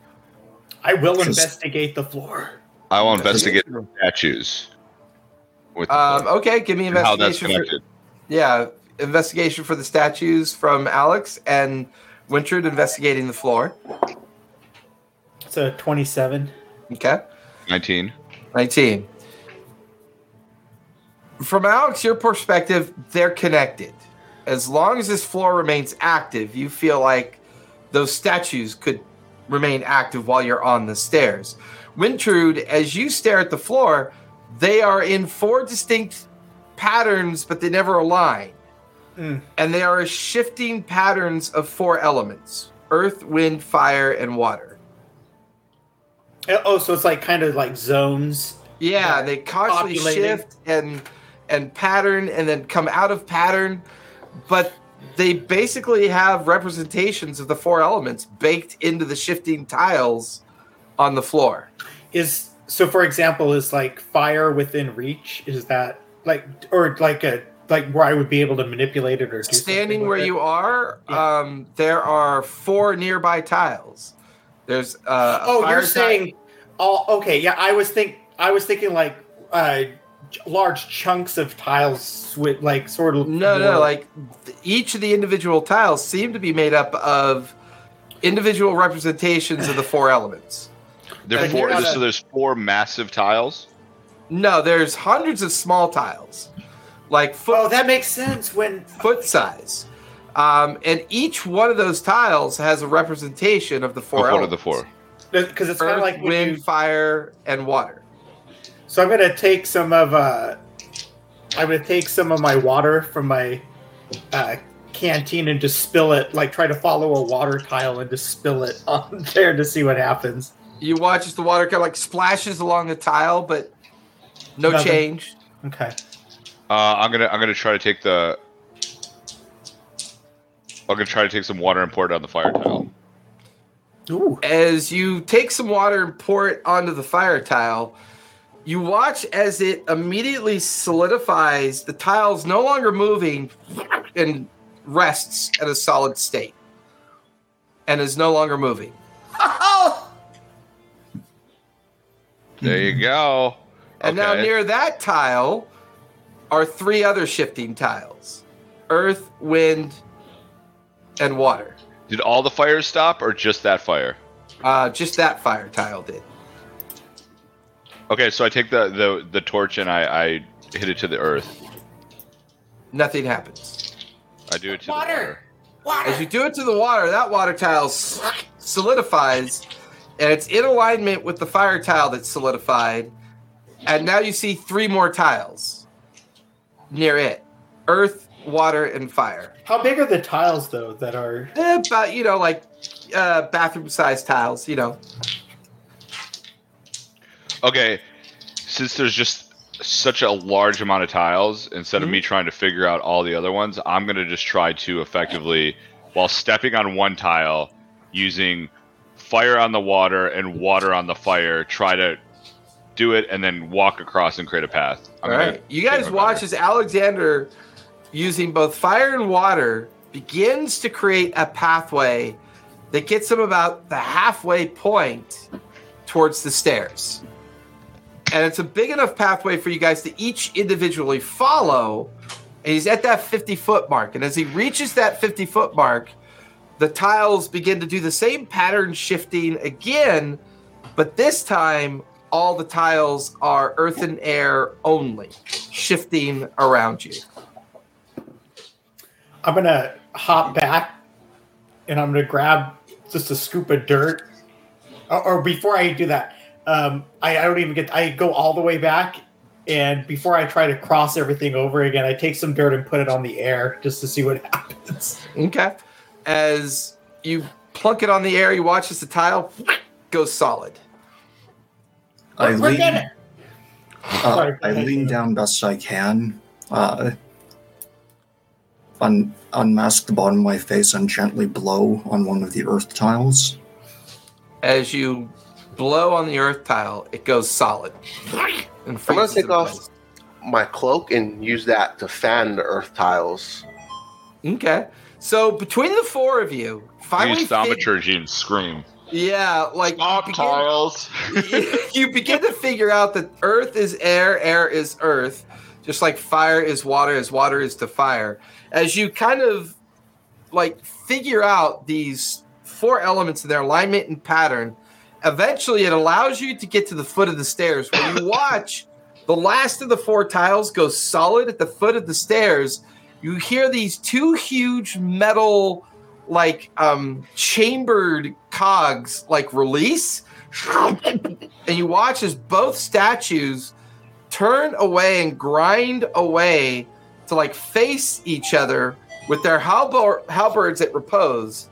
S2: I will investigate the floor.
S6: I will investigate the statues. With the
S1: Um, okay, give me
S6: and how that's
S1: investigation. For, yeah, investigation for the statues from Alex and Wintrude investigating the floor.
S2: It's a twenty-seven.
S1: Okay.
S6: Nineteen.
S1: 19. From Alex, your perspective, they're connected. As long as this floor remains active, you feel like those statues could remain active while you're on the stairs. Wintrude, as you stare at the floor, they are in four distinct patterns, but they never align.
S2: Mm.
S1: And they are shifting patterns of four elements earth, wind, fire, and water.
S2: Uh, Oh, so it's like kind of like zones.
S1: Yeah,
S2: Yeah.
S1: they constantly
S2: Populating.
S1: shift and and pattern and then come out of pattern, but they basically have representations of the four elements baked into the shifting tiles on the floor.
S2: Is so for example, is like fire within reach? Is that like or like a like where I would be able to manipulate it or do
S1: Standing
S2: something
S1: where
S2: with it?
S1: you are,
S2: Yeah.
S1: um, there are four nearby tiles. There's uh,
S2: Oh, you're
S1: ti-
S2: saying all okay? Yeah, I was think I was thinking like uh, large chunks of tiles with like sort of
S1: no, no, like each of the individual tiles seem to be made up of individual representations of the four elements.
S6: There
S1: And
S6: four,
S1: you're
S6: so there's four massive tiles.
S1: No, there's hundreds of small tiles, like foot
S2: Oh, that makes sense. When
S1: foot size. Um, and each one of those tiles has a representation of the four
S6: Of one of the four.
S2: because it's kind of like
S1: wind,
S2: you,
S1: fire, and water.
S2: So I'm gonna take some of uh, I'm gonna take some of my water from my uh, canteen and just spill it, like try to follow a water tile and just spill it on there to see what happens.
S1: You watch as the water kind of like splashes along the tile, but no
S2: Nothing.
S1: change.
S2: Okay.
S6: Uh, I'm gonna I'm gonna try to take the. I'm gonna try to take some water and pour it on the fire tile.
S2: Ooh.
S1: As you take some water and pour it onto the fire tile, you watch as it immediately solidifies. The tile's no longer moving and rests at a solid state and is no longer moving.
S6: There you go.
S1: And now near that tile are three other shifting tiles earth, wind, and water.
S6: Did all the fires stop or just that fire?
S1: Uh, just that fire tile did.
S6: Okay, so I take the the, the torch and I, I hit it to the earth.
S1: Nothing happens.
S6: I do it to
S5: Water.
S6: the water.
S1: As you do it to the water, that water tile solidifies and it's in alignment with the fire tile that's solidified. And now you see three more tiles near it earth, water, and fire.
S2: How big are the tiles though that are?
S1: Eh, About, you know, like uh, bathroom sized tiles, you know.
S6: Okay, since there's just such a large amount of tiles, instead of me trying to figure out all the other ones, I'm gonna just try to effectively, while stepping on one tile, using fire on the water and water on the fire, try to do it and then walk across and create a path. I'm
S1: All. You guys watch as Alexander, using both fire and water, begins to create a pathway that gets him about the halfway point towards the stairs. And it's a big enough pathway for you guys to each individually follow. And he's at that 50 foot mark. And as he reaches that 50 foot mark, the tiles begin to do the same pattern shifting again, but this time all the tiles are earth and air only, shifting around you.
S2: I'm gonna hop back, and I'm gonna grab just a scoop of dirt. Or, or before I do that, um, I, I don't even get. I go all the way back, and before I try to cross everything over again, I take some dirt and put it on the air just to see what happens.
S1: Okay. As you plunk it on the air, you watch as the tile goes solid.
S3: I
S5: We're
S3: lean,
S5: gonna-
S3: uh,
S2: Sorry,
S3: I lean down best I can, uh, un- unmask the bottom of my face and gently blow on one of the earth tiles.
S1: As you blow on the earth tile, it goes solid. And
S7: I'm gonna take off
S1: place.
S7: my cloak and use that to fan the earth tiles.
S1: Okay. So between the four of you, finally,
S6: Use
S1: fig-
S6: thaumaturgy and scream.
S1: Yeah, like you begin-
S6: tiles.
S1: you begin to figure out that earth is air, air is earth, just like fire is water, as water is to fire. As you kind of like figure out these four elements in their alignment and pattern, eventually it allows you to get to the foot of the stairs where you watch the last of the four tiles go solid at the foot of the stairs. You hear these two huge metal like um chambered cogs like release and you watch as both statues turn away and grind away to like face each other with their halber- halberds at repose.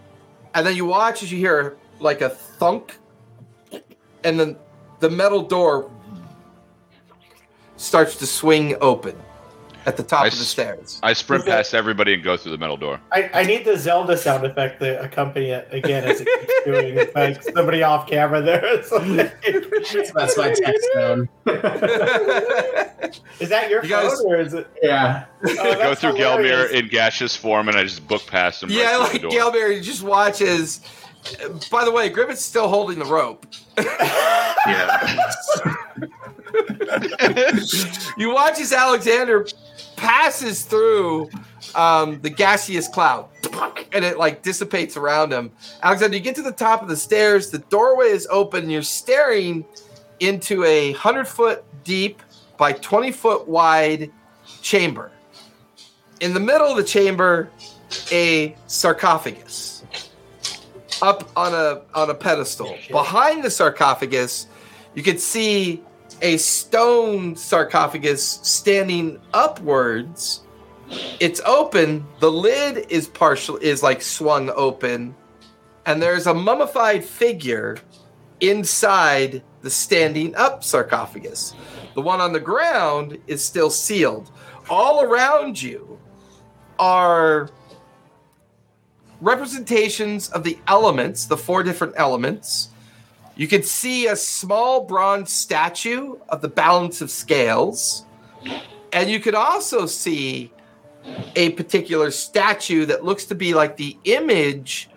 S1: And then you watch as you hear like a thunk, and then the metal door starts to swing open at the top
S6: I
S1: of the
S6: s-
S1: stairs.
S6: I sprint
S2: Is that-
S6: past everybody and go through the metal door.
S2: I, I need the Zelda sound effect to accompany it again as it keeps doing it. Like somebody off camera there. or something.
S4: That's my text zone.
S2: is that your
S1: You
S2: phone
S1: guys-
S2: or is it?
S4: Yeah.
S2: Oh,
S6: go through
S2: hilarious.
S6: Gelmir in gaseous form and I just book past him.
S1: yeah,
S6: right
S1: like
S6: through the
S1: just watches. By the way, Griffith's still holding the rope.
S3: Yeah.
S1: You watch as Alexander passes through um, the gaseous cloud, and it like dissipates around him. Alexander, you get to the top of the stairs. The doorway is open. And you're staring into a hundred foot deep by twenty foot wide chamber. In the middle of the chamber, a sarcophagus up on a on a pedestal. Behind the sarcophagus, you can see a stone sarcophagus standing upwards. It's open. The lid is partial is like swung open, and there's a mummified figure inside the standing up sarcophagus. The one on the ground is still sealed. All around you are representations of the elements, the four different elements. You can see a small bronze statue of the balance of scales. And you could also see a particular statue that looks to be like the image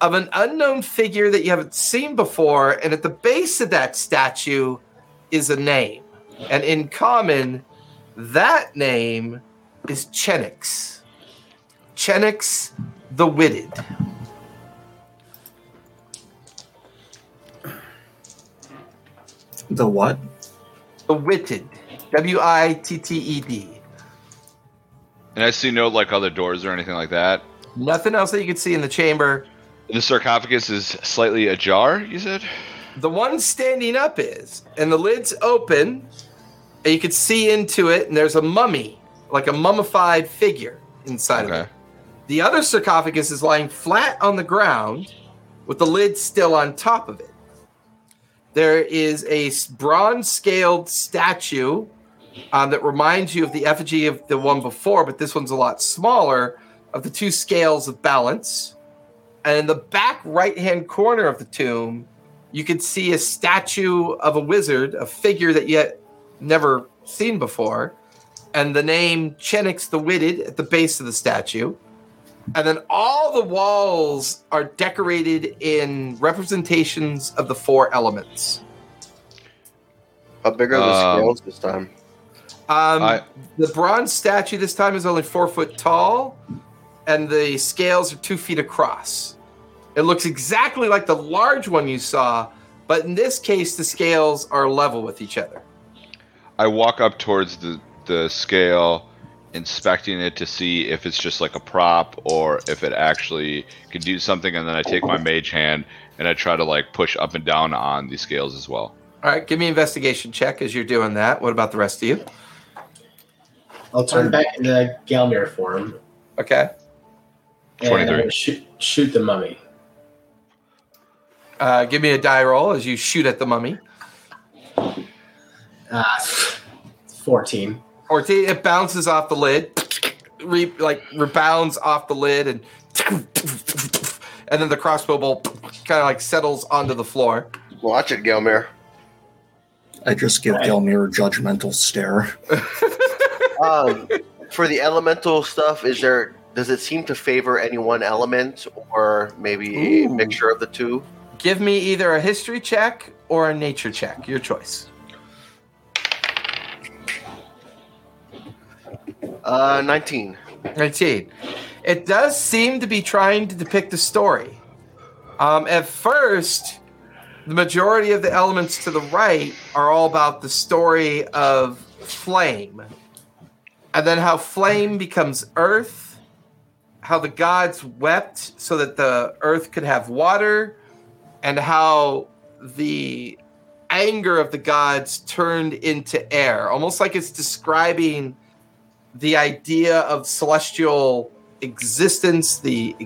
S1: of an unknown figure that you haven't seen before. And at the base of that statue is a name. And in common, that name is Chenix. Chenix the Witted.
S3: The what?
S1: The Witted. W I T T E D.
S6: And I see no like other doors or anything like that.
S1: Nothing else that you can see in the chamber.
S6: The sarcophagus is slightly ajar, you said?
S1: The one standing up is, and the lid's open, and you can see into it, and there's a mummy, like a mummified figure inside of it. The other sarcophagus is lying flat on the ground with the lid still on top of it. There is a bronze scaled statue um, that reminds you of the effigy of the one before, but this one's a lot smaller, of the two scales of balance. And in the back right hand corner of the tomb, you can see a statue of a wizard, a figure that had never seen before, and the name Chenix the Witted at the base of the statue. And then all the walls are decorated in representations of the four elements.
S7: How big are the
S6: Um,
S7: scales this time?
S1: Um,
S6: I-
S1: the bronze statue this time is only four foot tall, and the scales are two feet across. It looks exactly like the large one you saw, but in this case, the scales are level with each other.
S6: I walk up towards the, the scale, inspecting it to see if it's just like a prop or if it actually can do something, and then I take my mage hand and I try to like push up and down on the scales as well.
S1: All right, give me investigation check as you're doing that. What about the rest of you?
S4: I'll turn back into Gelmir form
S1: Okay.
S4: and
S6: 23.
S4: shoot, shoot the mummy.
S1: Uh, give me a die roll as you shoot at the mummy.
S4: Uh, 14.
S1: Or t- it bounces off the lid, re- like rebounds off the lid, and and then the crossbow bolt kind of like settles onto the floor.
S7: Watch it, Gelmir.
S3: I just give
S4: Right.
S3: Gelmir a judgmental stare.
S7: Um, for the elemental stuff, is there? Does it seem to favor any one element, or maybe a mixture of the two?
S1: Give me either a history check or a nature check, your choice.
S7: Uh, nineteen.
S1: 19. It does seem to be trying to depict a story. Um, at first, the majority of the elements to the right are all about the story of flame. And then how flame becomes earth, how the gods wept so that the earth could have water, and how the anger of the gods turned into air. Almost like it's describing the idea of celestial existence, the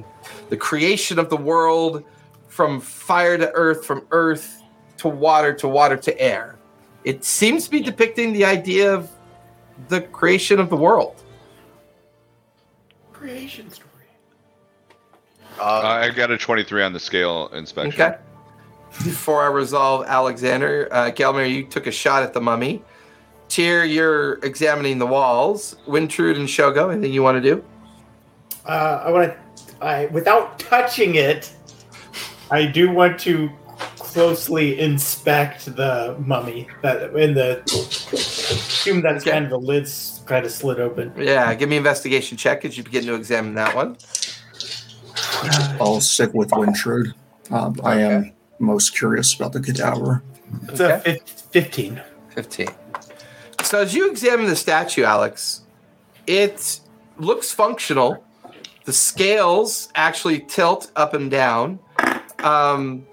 S1: the creation of the world from fire to earth, from earth to water to water to air. It seems to be depicting the idea of the creation of the world.
S2: Creation story.
S7: Uh,
S6: I got a 23 on the scale inspection.
S1: Okay. Before I resolve Alexander, uh, Gelmir, you took a shot at the mummy. Tyr, you're examining the walls. Wintrude and Shogo, anything you want to do?
S2: Uh, I want to, I without touching it, I do want to closely inspect the mummy that in the assume that's
S1: Okay.
S2: kind of the lids kind of slid open.
S1: Yeah, give me investigation check as you begin to examine that one.
S3: I'll stick with Wintrude. Um, I am most curious about the cadaver.
S2: It's a fif- fifteen.
S1: 15. So as you examine the statue, Alex, it looks functional. The scales actually tilt up and down. Um,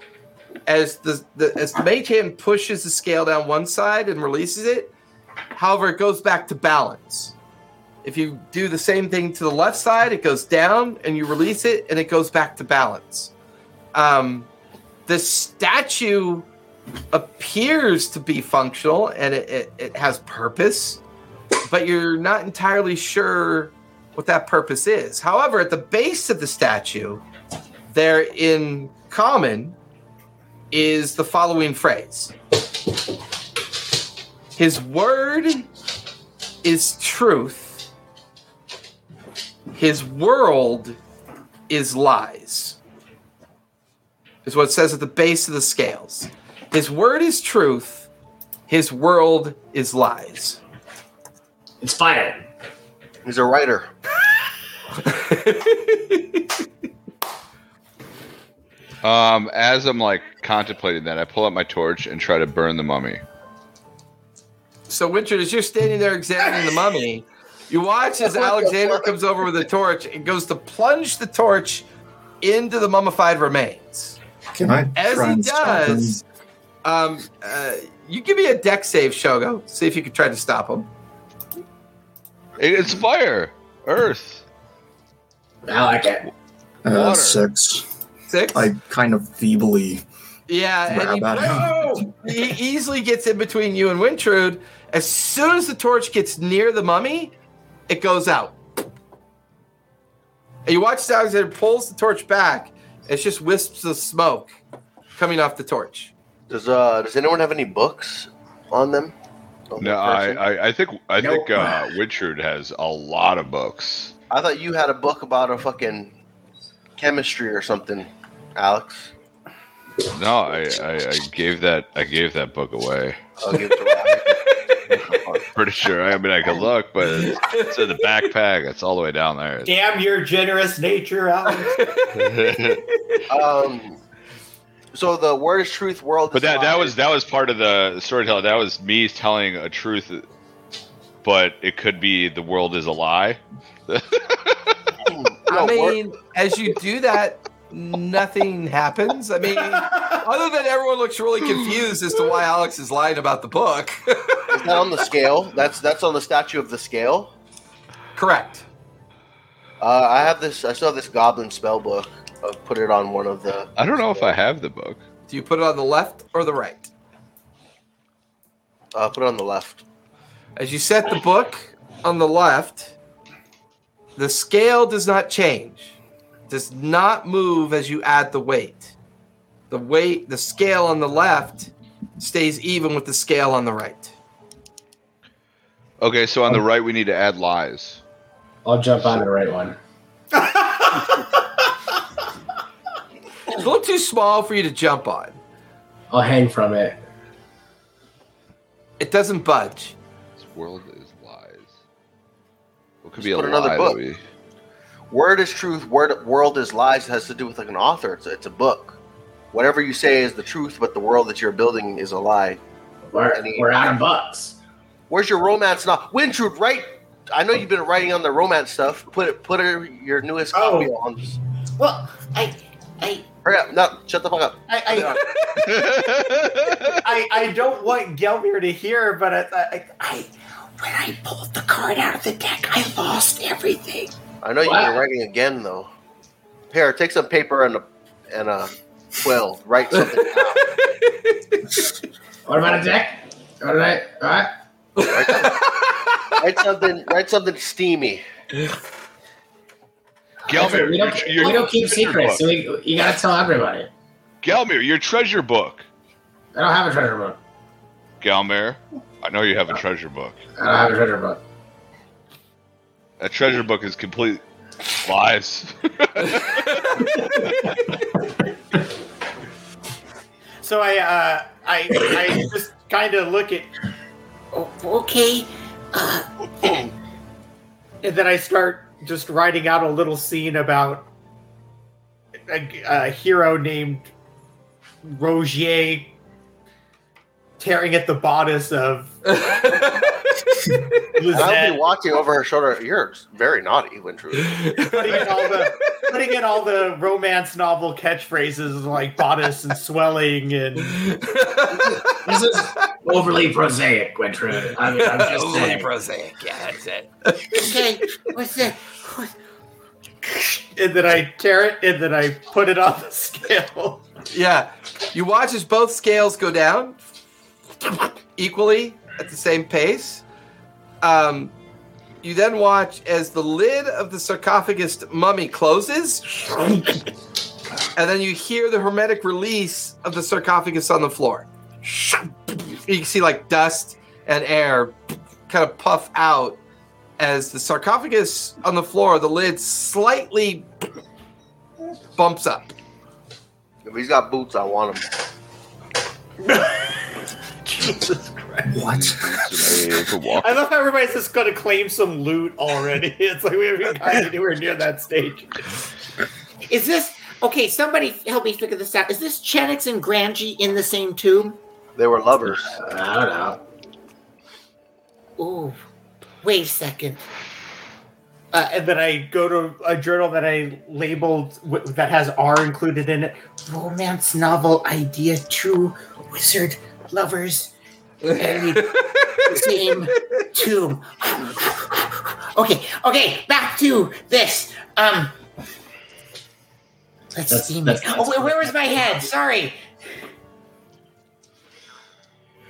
S1: as the, the as the mage hand pushes the scale down one side and releases it, however, it goes back to balance. If you do the same thing to the left side, it goes down and you release it and it goes back to balance. Um, the statue appears to be functional and it, it, it has purpose, but you're not entirely sure what that purpose is. However, at the base of the statue, there in common is the following phrase His word is truth, his world is lies. Is what it says at the base of the scales. His word is truth, his world is lies.
S4: It's fire.
S7: He's a writer.
S6: Um, as I'm like contemplating that, I pull out my torch and try to burn the mummy.
S1: So, Winter, as you're standing there examining the mummy, you watch as Alexander comes over with a torch and goes to plunge the torch into the mummified remains.
S3: Can I
S1: As he
S3: and him?
S1: does, um, uh, you give me a dex save, Shogo. See if you can try to stop him.
S6: It's fire, earth.
S4: I like it.
S3: Uh, six.
S1: Six.
S3: I kind of feebly
S1: yeah, and he,
S3: grab at him.
S1: he easily gets in between you and Wintrude. As soon as the torch gets near the mummy, it goes out. And you watch as Alexander pulls the torch back. It's just wisps of smoke coming off the torch.
S7: Does uh does anyone have any books on them? On
S6: No, I. I, I think I
S4: Nope.
S6: think uh, Witchard has a lot of books.
S7: I thought you had a book about a fucking chemistry or something, Alex.
S6: No, I, I, I gave that I gave that book away.
S7: I'll give it to Ryan.
S6: Pretty sure. I mean, I could look, but it's, it's in the backpack. It's all the way down there.
S2: Damn your generous nature, Alex.
S7: um, so the word is truth, world.
S6: but that that was that was part of the storytelling. That was me telling a truth, but it could be the world is a lie.
S1: I mean, as you do that, nothing happens. I mean, other than everyone looks really confused as to why Alex is lying about the book.
S7: is that on the scale? That's that's on the statue of the scale.
S1: Correct.
S7: Uh, I have this. I still have this goblin spell book. I'll put it on one of the.
S6: I don't know if I have the book.
S1: Do you put it on the left or the right?
S7: Uh, put it on the left.
S1: As you set the book on the left, the scale does not change. Does not move as you add the weight. The weight, the scale on the left stays even with the scale on the right.
S6: Okay, so on the right we need to add lies.
S4: I'll jump on the right one.
S1: It's a little too small for you to jump on.
S4: I'll hang from it.
S1: It doesn't budge.
S6: This world is lies. What could
S7: Just
S6: be a
S7: put another
S6: lie
S7: book.
S6: that we?
S7: Word is truth. Word world is lies. It Has to do with like an author. It's a, it's a book. Whatever you say is the truth, but the world that you're building is a lie.
S4: We're, we're out of bucks.
S7: Where's your romance now? Wintrude, write. I know you've been writing on the romance stuff. Put it. Put it, your newest
S2: Oh.
S7: copy on.
S5: Well, I, I,
S7: Hurry up! No, shut the fuck up.
S2: I, I, I, I don't want Gelmir to hear, but I, I,
S5: I, when I pulled the card out of the deck, I lost everything.
S7: I know you've
S4: Wow.
S7: writing again though. Here, take some paper and a and a quill. Write something down.
S4: What about a deck? All right, all right.
S7: Write something. Write something steamy.
S6: Gelmir,
S4: we don't,
S6: your
S4: we don't keep
S6: treasure
S4: secrets, so we, you gotta tell everybody.
S6: Gelmir, your treasure book.
S4: I don't have a treasure book.
S6: Gelmir, I know you have a treasure book.
S4: I don't have a treasure book.
S6: That treasure book is complete lies.
S2: so so I uh, I I just kind of look at
S5: Oh, okay. Uh,
S2: and then I start just writing out a little scene about a, a hero named Rogier tearing at the bodice of
S7: I'll be watching over her shoulder. You're very naughty, Wintrude.
S2: putting in all the putting in all the romance novel catchphrases like bodice and swelling and
S4: This is overly prosaic, Wintrude. I mean, I'm just
S1: Overly
S4: saying.
S1: prosaic. Yeah, that's it.
S5: okay. What's that? What-
S2: and then I tear it and then I put it on the scale.
S1: Yeah. You watch as both scales go down equally at the same pace. Um, you then watch as the lid of the sarcophagus mummy closes, and then you hear the hermetic release of the sarcophagus on the floor. You can see like dust and air kind of puff out as the sarcophagus on the floor, the lid slightly bumps up.
S7: If he's got boots, I want him.
S2: Jesus Christ.
S3: What?
S2: I love how everybody's just going to claim some loot already. It's like we haven't gotten anywhere near that stage.
S5: Is this okay? Somebody help me figure this out. Is this Chenix and Granji in the same tomb?
S7: They were lovers.
S4: I don't know.
S5: Ooh, wait a second.
S2: Uh, and then I go to a journal that I labeled w- that has R included in it.
S5: Romance novel idea two. Wizard lovers buried same tomb. okay, okay, back to this. Um, let's
S4: That's-
S5: see.
S4: that's-
S5: oh, where, where was my head? Sorry.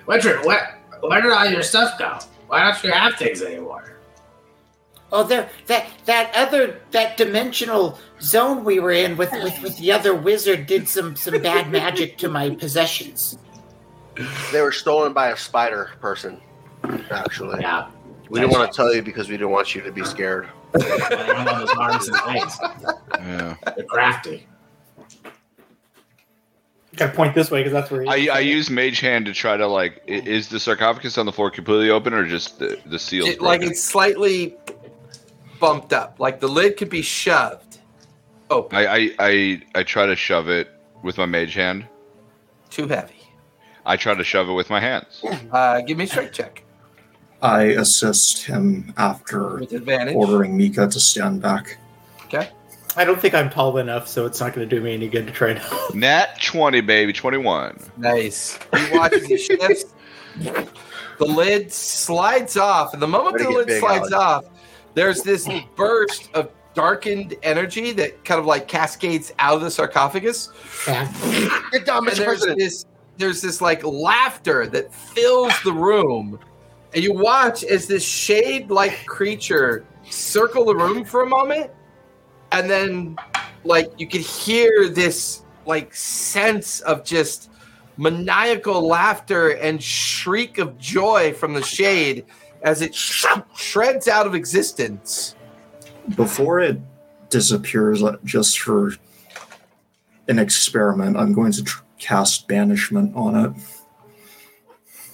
S4: Wintrude, where, where did all your stuff go? Why don't you have things anymore?
S5: Oh, there that that other that dimensional zone we were in with with, with the other wizard did some some bad magic to my possessions.
S7: They were stolen by a spider person, actually.
S4: Yeah.
S7: We didn't want to tell you because we didn't want you to be scared.
S4: those arms and legs.
S6: Yeah.
S4: They're crafty.
S2: Got to point this way because that's where
S6: I, I use Mage Hand to try to like. i- Is the sarcophagus on the floor completely open or just the the seals?
S1: It, like
S6: broken?
S1: it's slightly bumped up. Like the lid could be shoved open.
S6: I, I I I try to shove it with my Mage Hand.
S1: Too heavy.
S6: I try to shove it with my hands.
S1: Uh, give me a strength check
S3: I assist him after
S1: with advantage.
S3: ordering Mika to stand back.
S1: Okay.
S2: I don't think I'm tall enough, so it's not going to do me any good to try to.
S6: Nat twenty, baby, twenty one.
S1: Nice. You watch as he shifts. The lid slides off, and the moment the lid slides
S7: Alex.
S1: off, there's this burst of darkened energy that kind of like cascades out of the sarcophagus.
S5: Yeah.
S7: Get down,
S1: and there's
S7: President.
S1: this there's this like laughter that fills the room and you watch as this shade like creature circle the room for a moment and then like you could hear this like sense of just maniacal laughter and shriek of joy from the shade as it sh- shreds out of existence.
S3: Before it disappears, just for an experiment, I'm going to tr- cast banishment on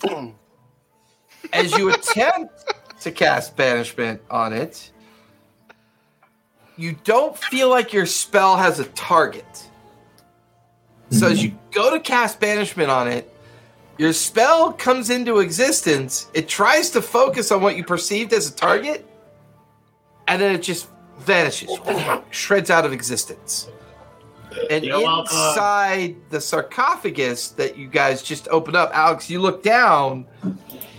S3: it.
S1: as you attempt to cast banishment on it, you don't feel like your spell has a target. So as you go to cast banishment on it, your spell comes into existence. It tries to focus on what you perceived as a target, and then it just vanishes, shreds out of existence. And
S4: You're welcome.
S1: inside the sarcophagus that you guys just opened up, Alex, you look down.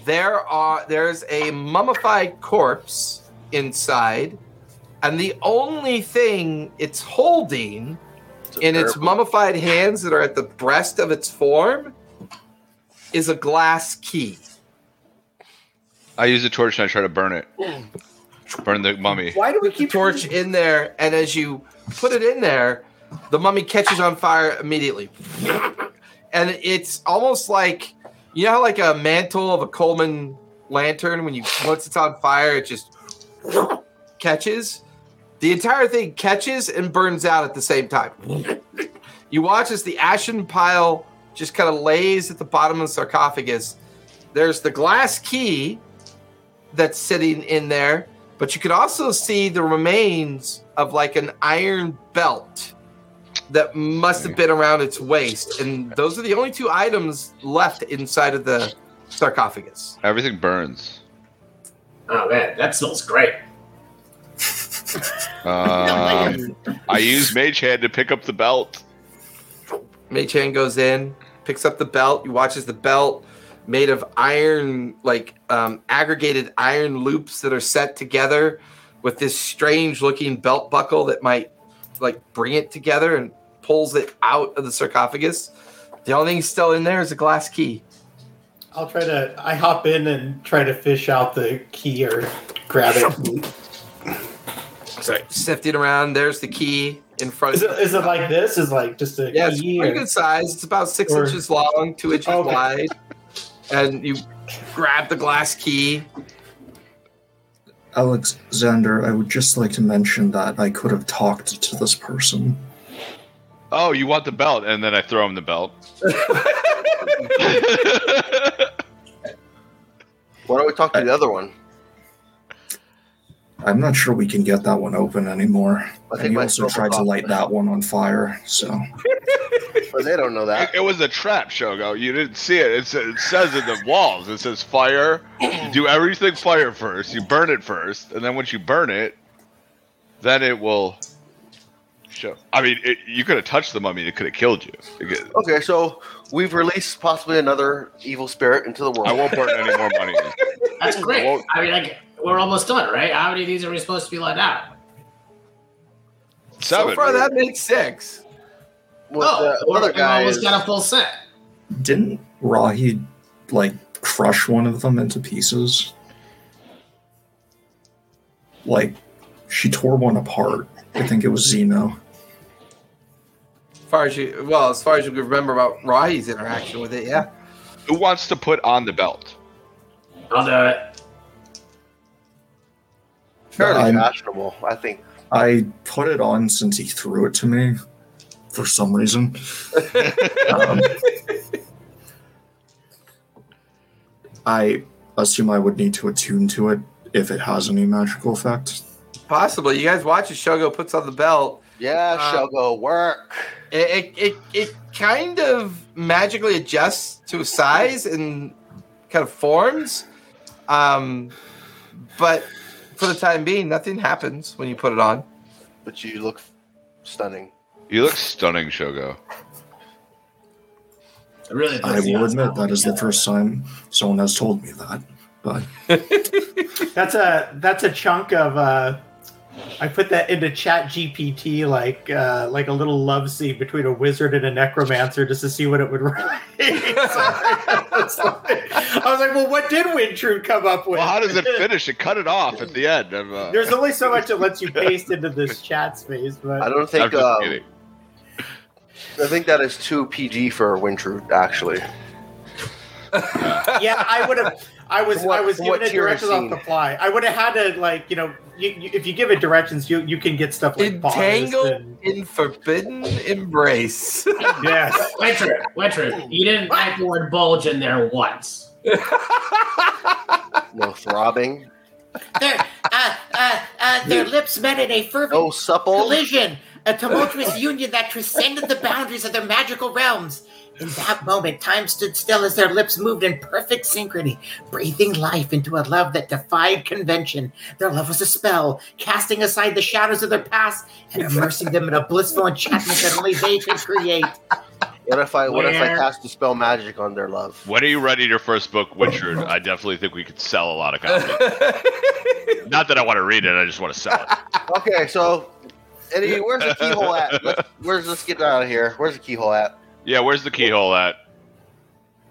S1: There are there's a mummified corpse inside, and the only thing it's holding
S7: It's a
S1: in its mummified hands that are at the breast of its form is a glass key.
S6: I use a torch and I try to burn it. Burn the mummy.
S2: Why do we
S1: Put the
S2: keep
S1: torch in there, and as you put it in there, the mummy catches on fire immediately. And it's almost like you know how like a mantle of a Coleman lantern when you once it's on fire, it just catches. The entire thing catches and burns out at the same time. You watch as the ashen pile just kind of lays at the bottom of the sarcophagus. There's the glass key that's sitting in there, but you can also see the remains of like an iron belt that must have been around its waist. And those are the only two items left inside of the sarcophagus.
S6: Everything burns.
S4: Oh man, that smells great.
S6: Um, I use Mage Hand to pick up the belt.
S1: Mage Hand goes in, picks up the belt. He watches the belt, made of iron, like um, aggregated iron loops that are set together with this strange looking belt buckle that might like bring it together and pulls it out of the sarcophagus. The only thing still in there is a glass key.
S2: I'll try to. I hop in and try to fish out the key or grab it.
S1: Sorry, sifting around. There's the key in front.
S2: Is it, is it like this? Is like just a
S1: Yeah, it's pretty
S2: or-
S1: good size. It's about six
S2: or-
S1: inches long, two inches
S2: Okay.
S1: wide. And you grab the glass key.
S3: Alexander, I would just like to mention that I could have talked to this person.
S6: Oh, you want the belt? And then I throw him the belt.
S7: Why don't we talk to the other one?
S3: I'm not sure we can get that one open anymore.
S7: I
S3: and
S7: think
S3: he
S7: my
S3: also tried to light that one on fire, so
S7: But they don't know that.
S6: it was a trap, Shogo. You didn't see it. It, it says in the walls. It says fire. You do everything fire first. You burn it first, and then once you burn it, then it will show. I mean, it, you could have touched the mummy. It could have killed you. Could-
S7: Okay, so we've released possibly another evil spirit into the world.
S6: I won't burn any more money.
S4: That's great.
S6: Well-
S4: I mean, like we're almost done, right? How many of these are we supposed to be let out?
S6: Seven.
S1: So far, that makes six.
S7: Well,
S4: oh,
S7: the other guy
S4: almost
S7: is,
S4: got a full set.
S3: didn't Rahi like crush one of them into pieces? Like she tore one apart. I think it was Zeno.
S1: As far as you, well, as far as you can remember about Rahi's interaction with it, yeah.
S6: Who wants to put on the belt?
S4: I'll do it.
S7: fairly
S3: I'm-
S7: fashionable. I think.
S3: I put it on since he threw it to me for some reason. Um, I assume I would need to attune to it if it has any magical effect.
S1: Possibly. You guys watch as Shogo puts on the belt.
S7: Yeah,
S1: Uh,
S7: Shogo, work.
S1: It, it, it, it kind of magically adjusts to size and kind of forms. Um, but for the time being, nothing happens when you put it on.
S7: But you look stunning.
S6: You look stunning, Shogo.
S4: I really.
S3: I will admit that is the first time someone has told me that. But
S2: That's a that's a chunk of. uh I put that into Chat GPT like uh, like a little love scene between a wizard and a necromancer just to see what it would write. So I, was like, I was like, well, what did Wintrude come up with?
S6: Well, how does it finish? It cut it off at the end. Of, uh,
S2: There's only so much it lets you paste into this chat space, but
S7: I don't think. Um. I think that is too PG for Wintrude. Actually,
S2: yeah, I would have. I was
S7: what-
S2: I was
S7: from
S2: given
S7: what
S2: directions off the fly. I would have had to like you know you, you, if you give it directions, you you can get stuff like bonus
S1: Entangled
S2: and-
S1: in forbidden embrace.
S2: yes.
S4: Winter, Winter, you didn't type the word bulge in there once.
S7: no throbbing,
S5: Their, uh, uh, uh, their lips met in a fervent
S7: no supple.
S5: collision, a tumultuous union that transcended the boundaries of their magical realms. In that moment, time stood still as their lips moved in perfect synchrony, breathing life into a love that defied convention. Their love was a spell, casting aside the shadows of their past and immersing them in a blissful enchantment that only they could create.
S7: What if I what if I cast a spell magic on their love?
S6: When are you writing your first book, Witcher? I definitely think we could sell a lot of copies. Not that I want to read it, I just want to sell it.
S7: Okay, so Eddie, where's the keyhole at? Let's, where's let's get out of here. Where's the keyhole at?
S6: Yeah, where's the keyhole at?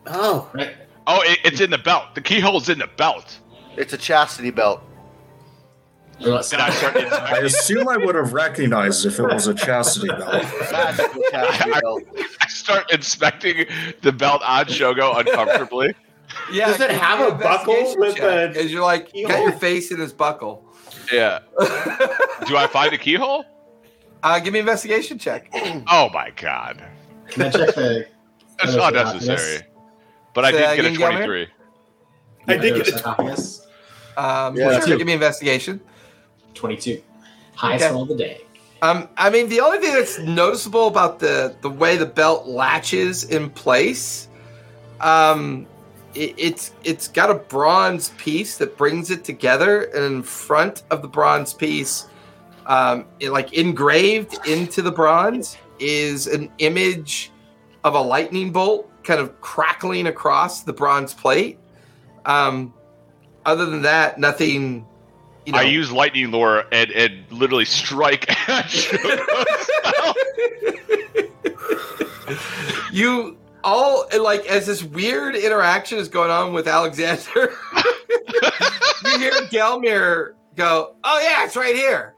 S5: Oh,
S4: Right?
S6: Oh, it, it's in the belt. The keyhole's in the belt.
S7: It's a chastity belt.
S6: Then I start
S3: I assume I would have recognized if it was a chastity belt.
S7: Magical chastity belt.
S6: I start inspecting the belt on Shogo uncomfortably.
S1: yeah,
S2: Does it have a buckle with the
S1: Because you're like, got
S2: keyhole?
S1: your face in his buckle.
S6: Yeah. Do I find a keyhole?
S1: Uh, give me an investigation check.
S6: Oh my god.
S4: Can I check the
S6: It's not necessary. But I
S1: Say that
S6: did get a 23.
S2: I did get a
S4: sarcophagus.
S1: Um,
S7: Yeah.
S1: sure, give me investigation.
S4: 22. Highest
S1: Okay.
S4: roll of the day.
S1: Um, I mean, the only thing that's noticeable about the the way the belt latches in place, um, it, it's it's got a bronze piece that brings it together, and in front of the bronze piece, um, it, like engraved into the bronze, is an image of a lightning bolt kind of crackling across the bronze plate. Um, other than that, nothing. You know,
S6: I use lightning lure and, and literally strike at
S1: you all like as this weird interaction is going on with Alexander. you hear Gelmir go, "Oh yeah, it's right here."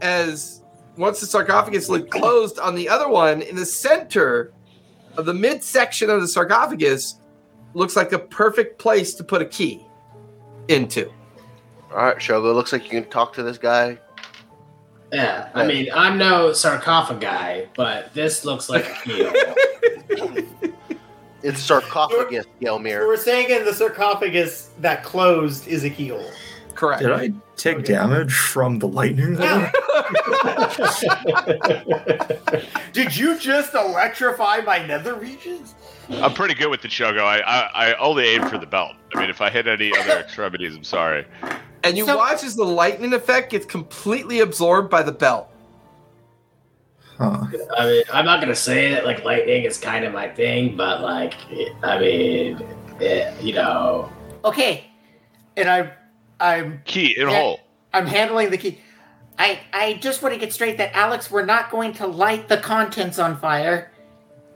S1: As once the sarcophagus lid closed on the other one, in the center of the midsection of the sarcophagus, looks like a perfect place to put a key into.
S7: All right, Shogo. Looks like you can talk to this guy.
S4: Yeah, I mean, I'm no sarcophagi, but this looks like a keel.
S7: It's sarcophagus,
S2: So
S7: Gelmir.
S2: we're saying in the sarcophagus that closed is a keel.
S1: Correct.
S3: Did I take
S2: Okay.
S3: damage from the lightning?
S2: Did you just electrify my nether regions?
S6: I'm pretty good with the Shogo. I, I, I only aim for the belt. I mean, if I hit any other extremities, I'm sorry.
S1: And you
S5: So-
S1: watch as the lightning effect gets completely absorbed by the belt.
S3: Huh.
S4: I mean, I'm not gonna say that like lightning is kind of my thing, but like, I mean, eh, you know,
S2: Okay, and I, I'm
S6: Key in
S2: Yeah.
S6: hole.
S2: I'm handling the key.
S5: I, I just want to get straight that Alex, we're not going to light the contents on fire.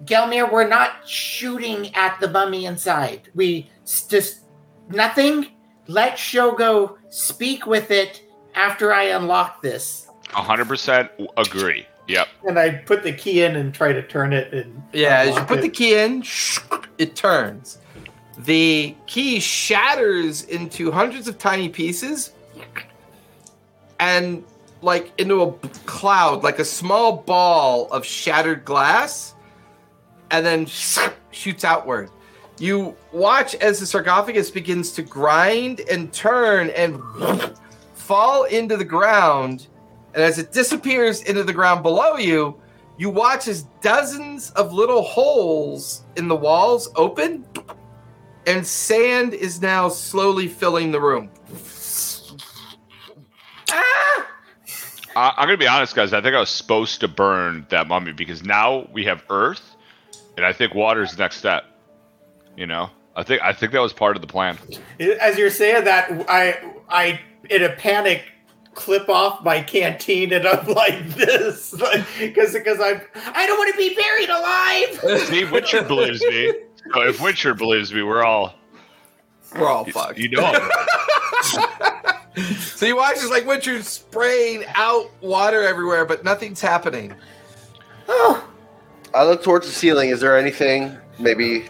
S5: Gelmir, we're not shooting at the mummy inside. We just nothing. Let Shogo speak with it after I unlock this.
S6: 100% agree. Yep.
S2: And I put the key in and try to turn it. And
S1: Yeah, as you put
S2: it.
S1: the key in, it turns. The key shatters into hundreds of tiny pieces and like into a cloud, like a small ball of shattered glass, and then shoots outward. You watch as the sarcophagus begins to grind and turn and fall into the ground. And as it disappears into the ground below you, you watch as dozens of little holes in the walls open, and sand is now slowly filling the room. Ah!
S6: I, I'm gonna be honest, guys. I think I was supposed to burn that mummy because now we have Earth, and I think water's the next step. You know, I think I think that was part of the plan.
S2: As you're saying that, I, I, in a panic, clip off my canteen and I'm like this, because because I'm
S5: I don't want to be buried alive.
S6: See, Witcher believes me. So if Witcher believes me, we're all
S1: We're all
S6: you,
S1: fucked.
S6: you know.
S1: So you watch as like Witcher's spraying out water everywhere, but nothing's happening.
S5: Oh,
S7: I look towards the ceiling. Is there anything, maybe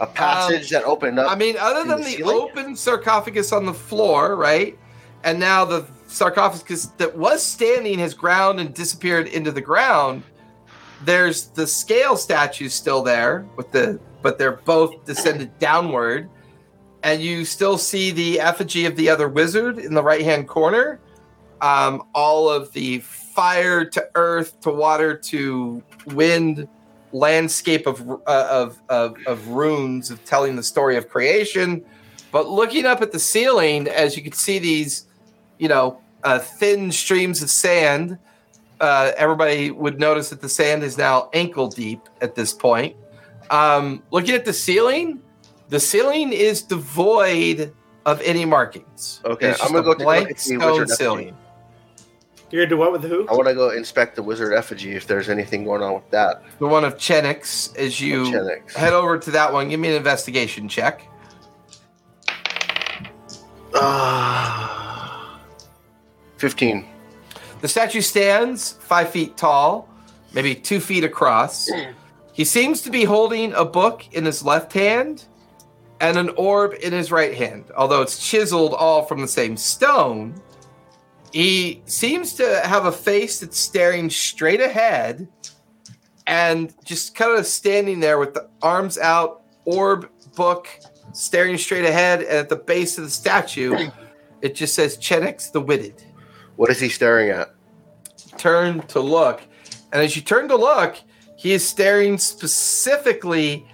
S7: a passage um, that opened up?
S1: I mean, other than
S7: the
S1: the open sarcophagus on the floor, right? And now the sarcophagus that was standing has ground and disappeared into the ground. There's the scale statues still there with the but they're both descended downward. And you still see the effigy of the other wizard in the right hand corner. Um, all of the fire to earth to water to wind landscape of, uh, of, of, of runes of telling the story of creation. But looking up at the ceiling, as you can see these, you know, uh, thin streams of sand, uh, everybody would notice that the sand is now ankle deep at this point. Um, looking at the ceiling, the ceiling is devoid of any markings.
S7: Okay,
S1: It's
S7: I'm gonna go take a look
S1: blank
S7: at the
S1: stone
S7: wizard effigy.
S1: ceiling.
S2: you're gonna do what with the who?
S7: I want to go inspect the wizard effigy if there's anything going on with that.
S1: The one of Chenix, as you
S7: Chenix.
S1: head over to that one, give me an investigation check.
S7: Ah, Fifteen.
S1: The statue stands five feet tall, maybe two feet across. He seems to be holding a book in his left hand and an orb in his right hand, although it's chiseled all from the same stone. He seems to have a face that's staring straight ahead, and just kind of standing there with the arms out, orb, book, staring straight ahead, and at the base of the statue, it just says Chenix the Witted.
S7: What is he staring at?
S1: Turn to look, and as you turn to look, he is staring specifically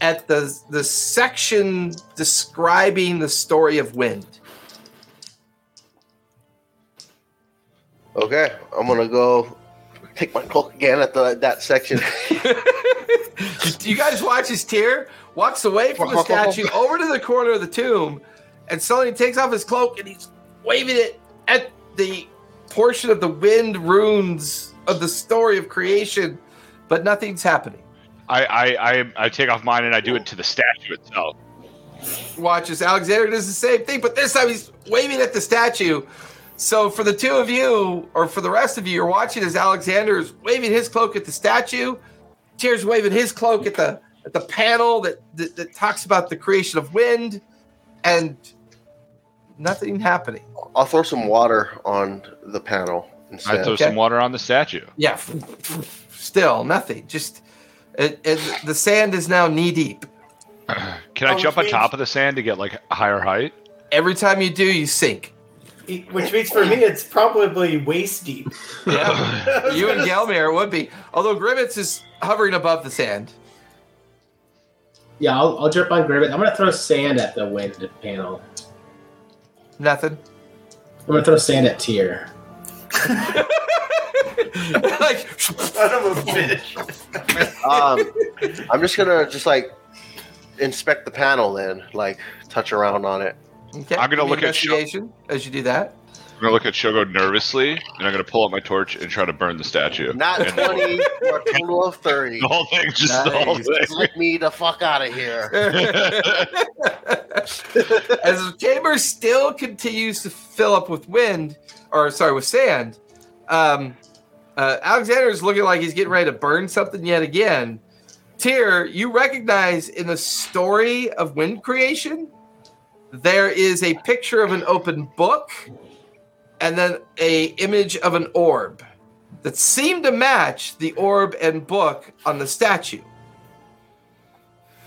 S1: at the the section describing the story of wind.
S7: Okay, I'm gonna go take my cloak again at the that section.
S1: you guys watch his Tyr walks away from the statue over to the corner of the tomb and suddenly takes off his cloak and he's waving it at the portion of the wind runes of the story of creation but nothing's happening.
S6: I, I I I take off mine and I do it to the statue itself.
S1: watches alexander does the same thing but this time he's waving at the statue. So for the two of you or for the rest of you you're watching as alexander is waving his cloak at the statue. Tyr's waving his cloak at the at the panel that, that that talks about the creation of wind. And nothing happening
S7: I'll throw some water on the panel instead.
S6: I throw
S1: Okay.
S6: some water on the statue.
S1: yeah still nothing just it, it, the sand is now knee deep
S6: Can I
S2: Oh,
S6: jump on
S2: which
S6: top of the sand to get like a higher height?
S1: every time you do you sink
S2: Which means for me, it's probably waist deep.
S1: yeah you and Gelmir would be although Grimmets is hovering above the sand
S4: Yeah, I'll, I'll jump on Gribbit. I'm gonna throw sand at the wind panel.
S1: Nothing
S4: I'm gonna throw sand at Tyr.
S1: like
S2: Son of a bitch.
S7: um, I'm just gonna just like inspect the panel then, like touch around on it.
S1: okay,
S6: I'm gonna look at Sho-
S1: investigation as you do that
S6: I'm gonna look at Shogo nervously, and I'm gonna pull out my torch and try to burn the statue.
S7: Not
S6: And
S7: 20 for a total of 30.
S6: The whole thing, just the whole
S1: Nice.
S7: Just let me the fuck out of here.
S1: As the chamber still continues to fill up with wind, or sorry, with sand, um, uh, Alexander is looking like he's getting ready to burn something yet again. Tyr, you recognize in the story of wind creation, there is a picture of an open book and then a image of an orb that seemed to match the orb and book on the statue.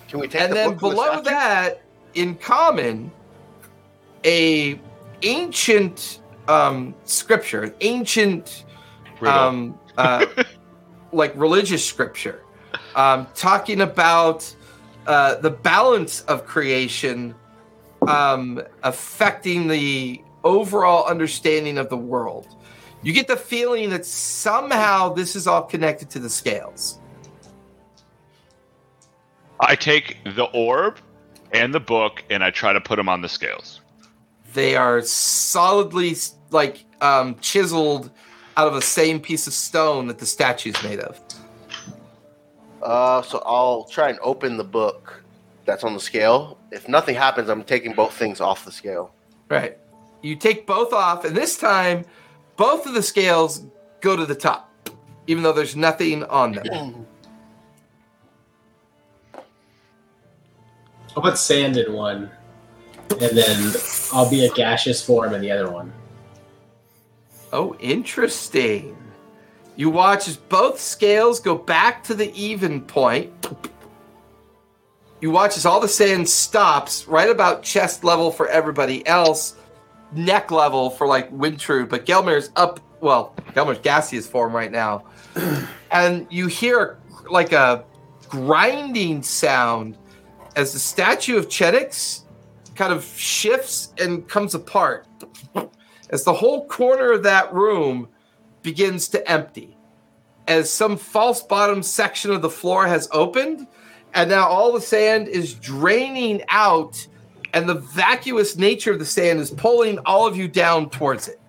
S7: Can we take
S1: and
S7: the
S1: then
S7: from the
S1: below that in common a ancient um scripture an ancient um uh like religious scripture um talking about uh the balance of creation um affecting the overall understanding of the world you get the feeling that somehow this is all connected to the scales
S6: I take the orb and the book, and I try to put them on the scales.
S1: they are solidly like um, chiseled out of the same piece of stone that the statue's made of.
S7: Uh, so I'll try and open the book that's on the scale. If nothing happens, I'm taking both things off the scale.
S1: Right. You take both off, and this time, both of the scales go to the top, even though there's nothing on them.
S4: I'll put sand in one, and then I'll be a gaseous form in the other one.
S1: Oh, interesting. You watch as both scales go back to the even point. You watch as all the sand stops right about chest level for everybody else, neck level for like Wintrude, but Gelmir's up. Well, Gelmir's gaseous form right now, and you hear like a grinding sound as the statue of Chenix kind of shifts and comes apart as the whole corner of that room begins to empty as some false bottom section of the floor has opened and now all the sand is draining out and the vacuous nature of the sand is pulling all of you down towards it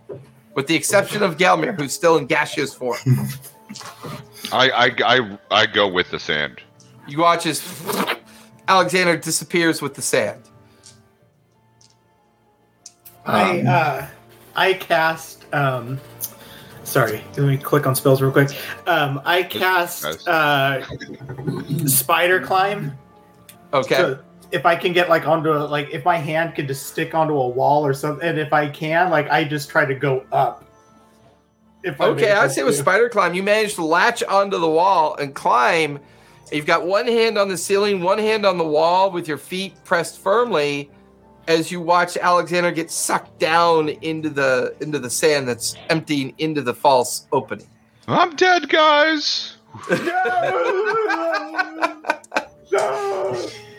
S1: with the exception of Gelmir who's still in gaseous form
S6: I I I, I go with the sand.
S1: you watch as Alexander disappears with the sand
S2: I
S3: Um,
S2: uh, I cast. Um, sorry, let me click on spells real quick. Um, I cast
S6: Nice.
S2: uh, spider climb.
S1: okay
S2: So if I can get like onto a, like if my hand could just stick onto a wall or something, and if I can, like I just try to go up If I
S1: Okay,
S2: may
S1: I say with spider climb, you manage to latch onto the wall and climb. You've got one hand on the ceiling, one hand on the wall with your feet pressed firmly as you watch Alexander get sucked down into the into the sand that's emptying into the false opening.
S6: I'm dead, guys.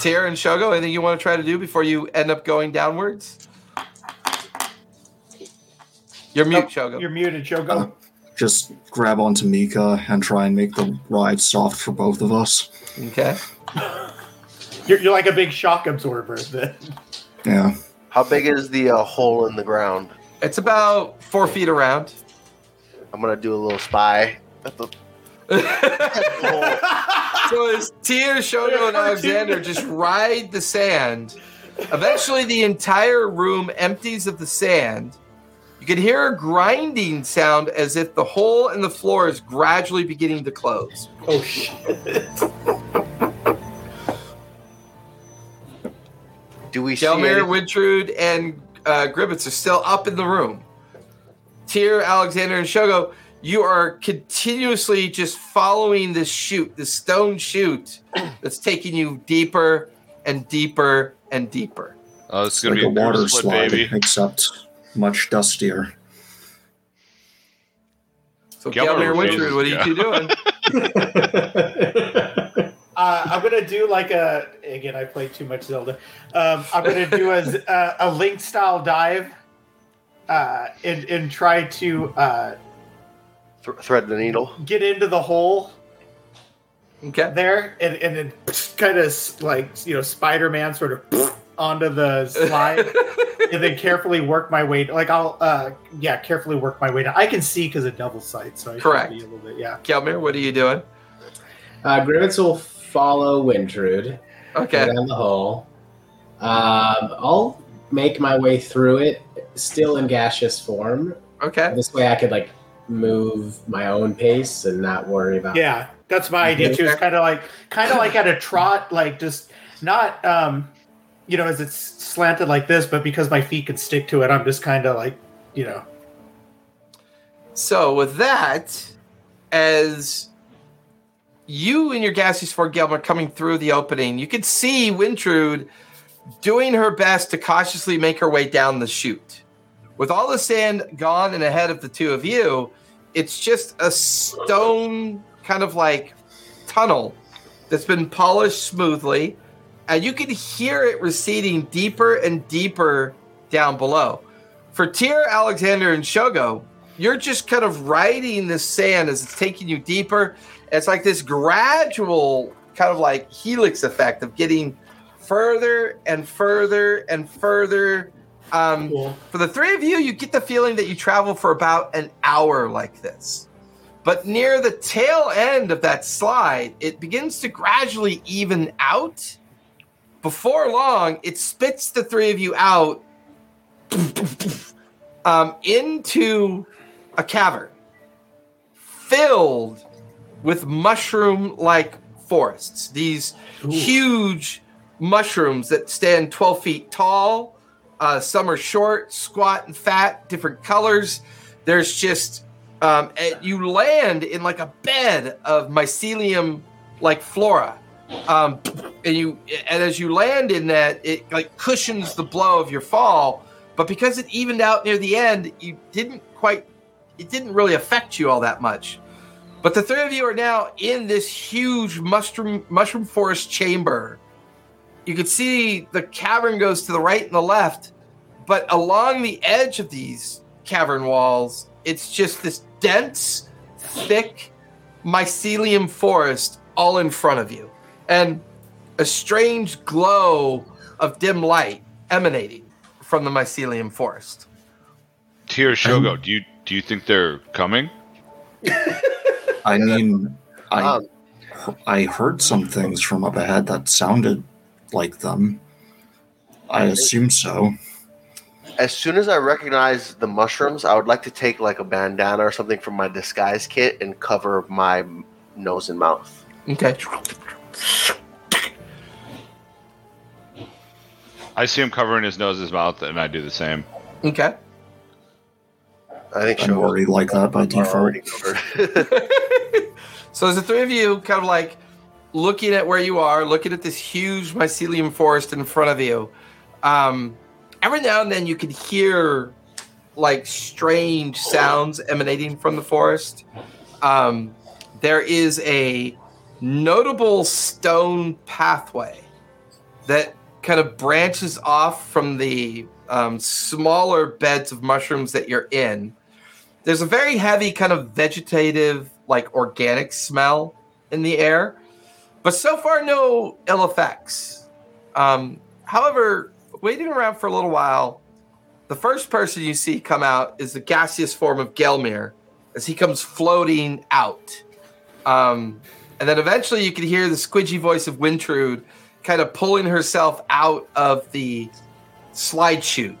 S1: Tyr and Shogo, anything you want to try to do before you end up going downwards? You're mute, Shogo.
S2: You're muted, Shogo.
S3: Just grab onto Mika and try and make the ride soft for both of us.
S1: Okay.
S2: You're, you're like a big shock absorber. Then.
S3: Yeah.
S7: How big is the uh, hole in the ground?
S1: It's about four feet around.
S7: I'm gonna do a little spy. At the,
S1: so as Tyr, Shogo, and Alexander just ride the sand, eventually the entire room empties of the sand. You can hear a grinding sound as if the hole in the floor is gradually beginning to close.
S2: oh shit!
S7: do we see?
S1: Gelmir, Wintrude, and uh, Gribbets are still up in the room. Tyr, Alexander, and Shogo, you are continuously just following this chute, this stone chute that's taking you deeper and deeper and deeper.
S6: Oh, this is
S3: Like
S6: gonna
S3: a
S6: be a
S3: water
S6: split,
S3: slide,
S6: baby.
S3: except much dustier.
S1: So,
S6: Gelmir
S1: Gelmir, Wintrude, what are you two doing?
S2: Uh, I'm gonna do like a again. I played too much Zelda. Um, I'm gonna do a a, a link style dive, uh, and and try to uh,
S7: th- thread the needle.
S2: get into the hole
S1: Okay.
S2: there, and and then kind of like you know Spider Man sort of onto the slide, and then carefully work my way. Like I'll uh yeah carefully work my way down. I can see because of double sight, so I should
S1: Correct.
S2: Be a little bit yeah.
S1: Gelmir, what are you doing?
S4: Uh, Grimmets will follow Wintrude
S1: Okay.
S4: down the hole. Um, I'll make my way through it, still in gaseous form.
S1: Okay.
S4: This way, I could like move my own pace and not worry about.
S2: Yeah, that's my idea too. It's kind of like kind of like at a trot, like just not um, you know, as it's slanted like this, but because my feet can stick to it, I'm just kind of like, you know,
S1: So with that, as you and your gaseous Ford Gelm are coming through the opening, you can see Wintrude doing her best to cautiously make her way down the chute. With all the sand gone and ahead of the two of you, it's just a stone kind of like tunnel that's been polished smoothly, and you can hear it receding deeper and deeper down below. For Tyr, Alexander, and Shogo, you're just kind of riding the sand as it's taking you deeper. It's like this gradual kind of like helix effect of getting further and further and further. Um,
S2: cool.
S1: for the three of you, you get the feeling that you travel for about an hour like this. But near the tail end of that slide, it begins to gradually even out. Before long, it spits the three of you out um, into a cavern filled with mushroom like forests. These huge mushrooms that stand 12 feet tall. Uh, some are short, squat, and fat, different colors. There's just, um, you land in like a bed of mycelium like flora. Um, and you, and as you land in that, it like cushions the blow of your fall. But because it evened out near the end, you didn't quite, it didn't really affect you all that much. But the three of you are now in this huge mushroom mushroom forest chamber. You can see the cavern goes to the right and the left, but along the edge of these cavern walls, it's just this dense, thick mycelium forest all in front of you. And a strange glow of dim light emanating from the mycelium forest.
S6: Tyr Shogo, do you do you think they're coming?
S3: I mean, I
S7: Um,
S3: I heard some things from up ahead that sounded like them. I assume so.
S7: as soon as I recognize the mushrooms, I would like to take like a bandana or something from my disguise kit and cover my nose and mouth.
S1: Okay.
S6: I see him covering his nose, his mouth, and I do the same.
S1: Okay.
S7: I think
S3: I'm
S7: she'll
S3: already like that by
S7: are
S3: default.
S7: already
S1: so as the three of you kind of like looking at where you are, looking at this huge mycelium forest in front of you, um, every now and then you can hear like strange sounds emanating from the forest. Um, there is a notable stone pathway that kind of branches off from the um, smaller beds of mushrooms that you're in. There's a very heavy kind of vegetative, like organic smell in the air, but so far no ill effects. Um, however, waiting around for a little while, the first person you see come out is the gaseous form of Gelmir as he comes floating out. Um, and then eventually you can hear the squidgy voice of Wintrude kind of pulling herself out of the slide chute.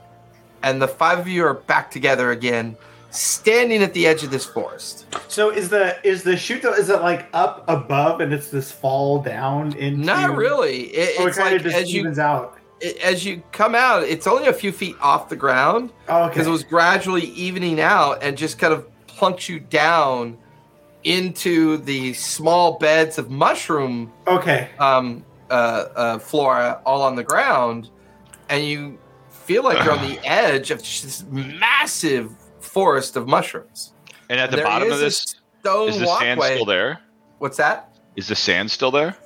S1: And the five of you are back together again, standing at the edge of this forest.
S2: So is the is the shoot though? Is it like up above and it's this fall down into?
S1: Not really. It,
S2: it
S1: it's
S2: kind
S1: like as you
S2: evens out.
S1: it- as you come out, it's only a few feet off the ground
S2: Oh, okay.
S1: because it was gradually evening out and just kind of plunks you down into the small beds of mushroom
S2: okay.
S1: um, uh, uh, flora all on the ground, and you feel like you're on the edge of just this massive forest of mushrooms.
S6: And at the bottom of this,
S1: stone
S6: is the
S1: walkway.
S6: sand still there?
S1: What's that?
S6: Is the sand still there?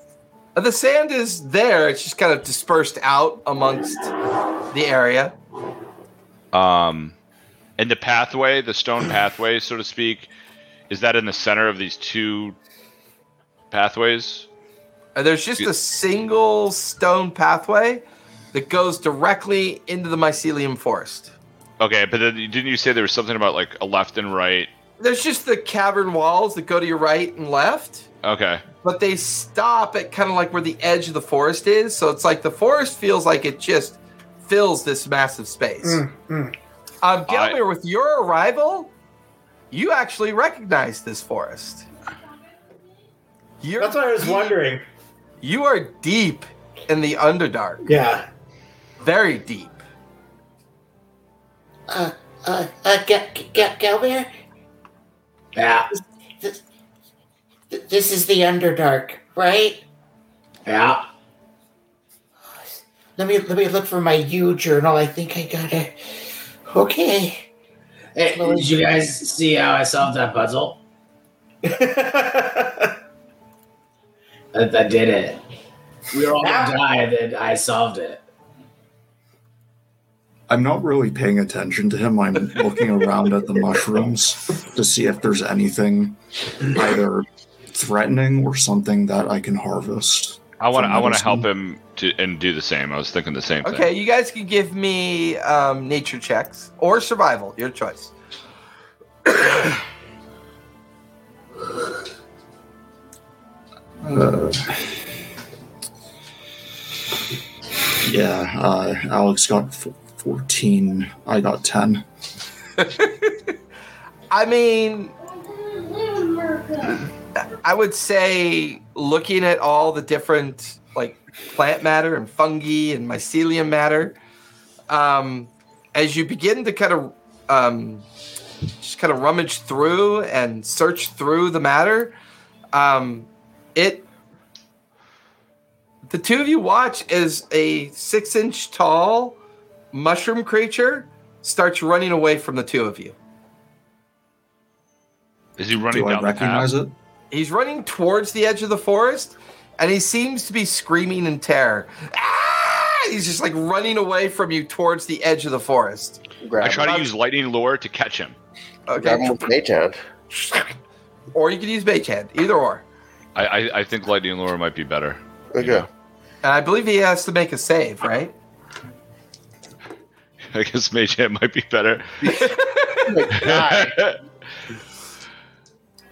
S1: Uh, The sand is there. It's just kind of dispersed out amongst the area.
S6: Um, and the pathway, the stone pathway, so to speak, is that in the center of these two pathways?
S1: Uh, there's just a single stone pathway that goes directly into the mycelium forest.
S6: Okay, but then didn't you say there was something about like a left and right?
S1: There's just the cavern walls that go to your right and left,
S6: Okay,
S1: but they stop at kind of like where the edge of the forest is. So it's like the forest feels like it just fills this massive space.
S2: Mm, mm.
S1: Um,
S6: I-
S1: with your arrival, you actually recognize this forest. You're
S2: That's what I was
S1: deep-
S2: wondering.
S1: You are deep in the Underdark,
S2: Yeah.
S1: very deep.
S5: Uh, uh, uh, Ga- Ga- Galbear,
S4: Yeah,
S5: th- this is the Underdark, right?
S4: yeah.
S5: Let me let me look for my U journal. I think I got it. Okay.
S4: Hey, did you guys see how I solved that puzzle? I, I did it. We were all gonna die, and then I solved it.
S3: I'm not really paying attention to him. I'm looking around at the mushrooms to see if there's anything either threatening or something that I can harvest.
S6: I want to. I want to help him to and do the same. I was thinking the same thing.
S1: Okay, you guys can give me um, nature checks or survival, your choice.
S3: Uh, yeah, uh, Alex got f- 14. I got 10.
S1: I mean, I would say looking at all the different like plant matter and fungi and mycelium matter, um, as you begin to kind of um, just kind of rummage through and search through the matter, um, it the two of you watch as a six inch tall mushroom creature starts running away from the two of you.
S6: Is he running
S3: Do I
S6: down
S3: recognize
S6: the
S3: it?
S1: He's running towards the edge of the forest, and he seems to be screaming in terror. Ah! He's just like running away from you towards the edge of the forest.
S7: grab
S6: I try
S7: him,
S6: to use lightning lure to catch him.
S7: grab
S1: Okay.
S7: him with mage hand.
S1: Or you can use Mage Hand, either or.
S6: I, I, I think lightning lure might be better.
S7: Okay.
S1: And I believe he has to make a save, right?
S6: I guess mage hand might be better.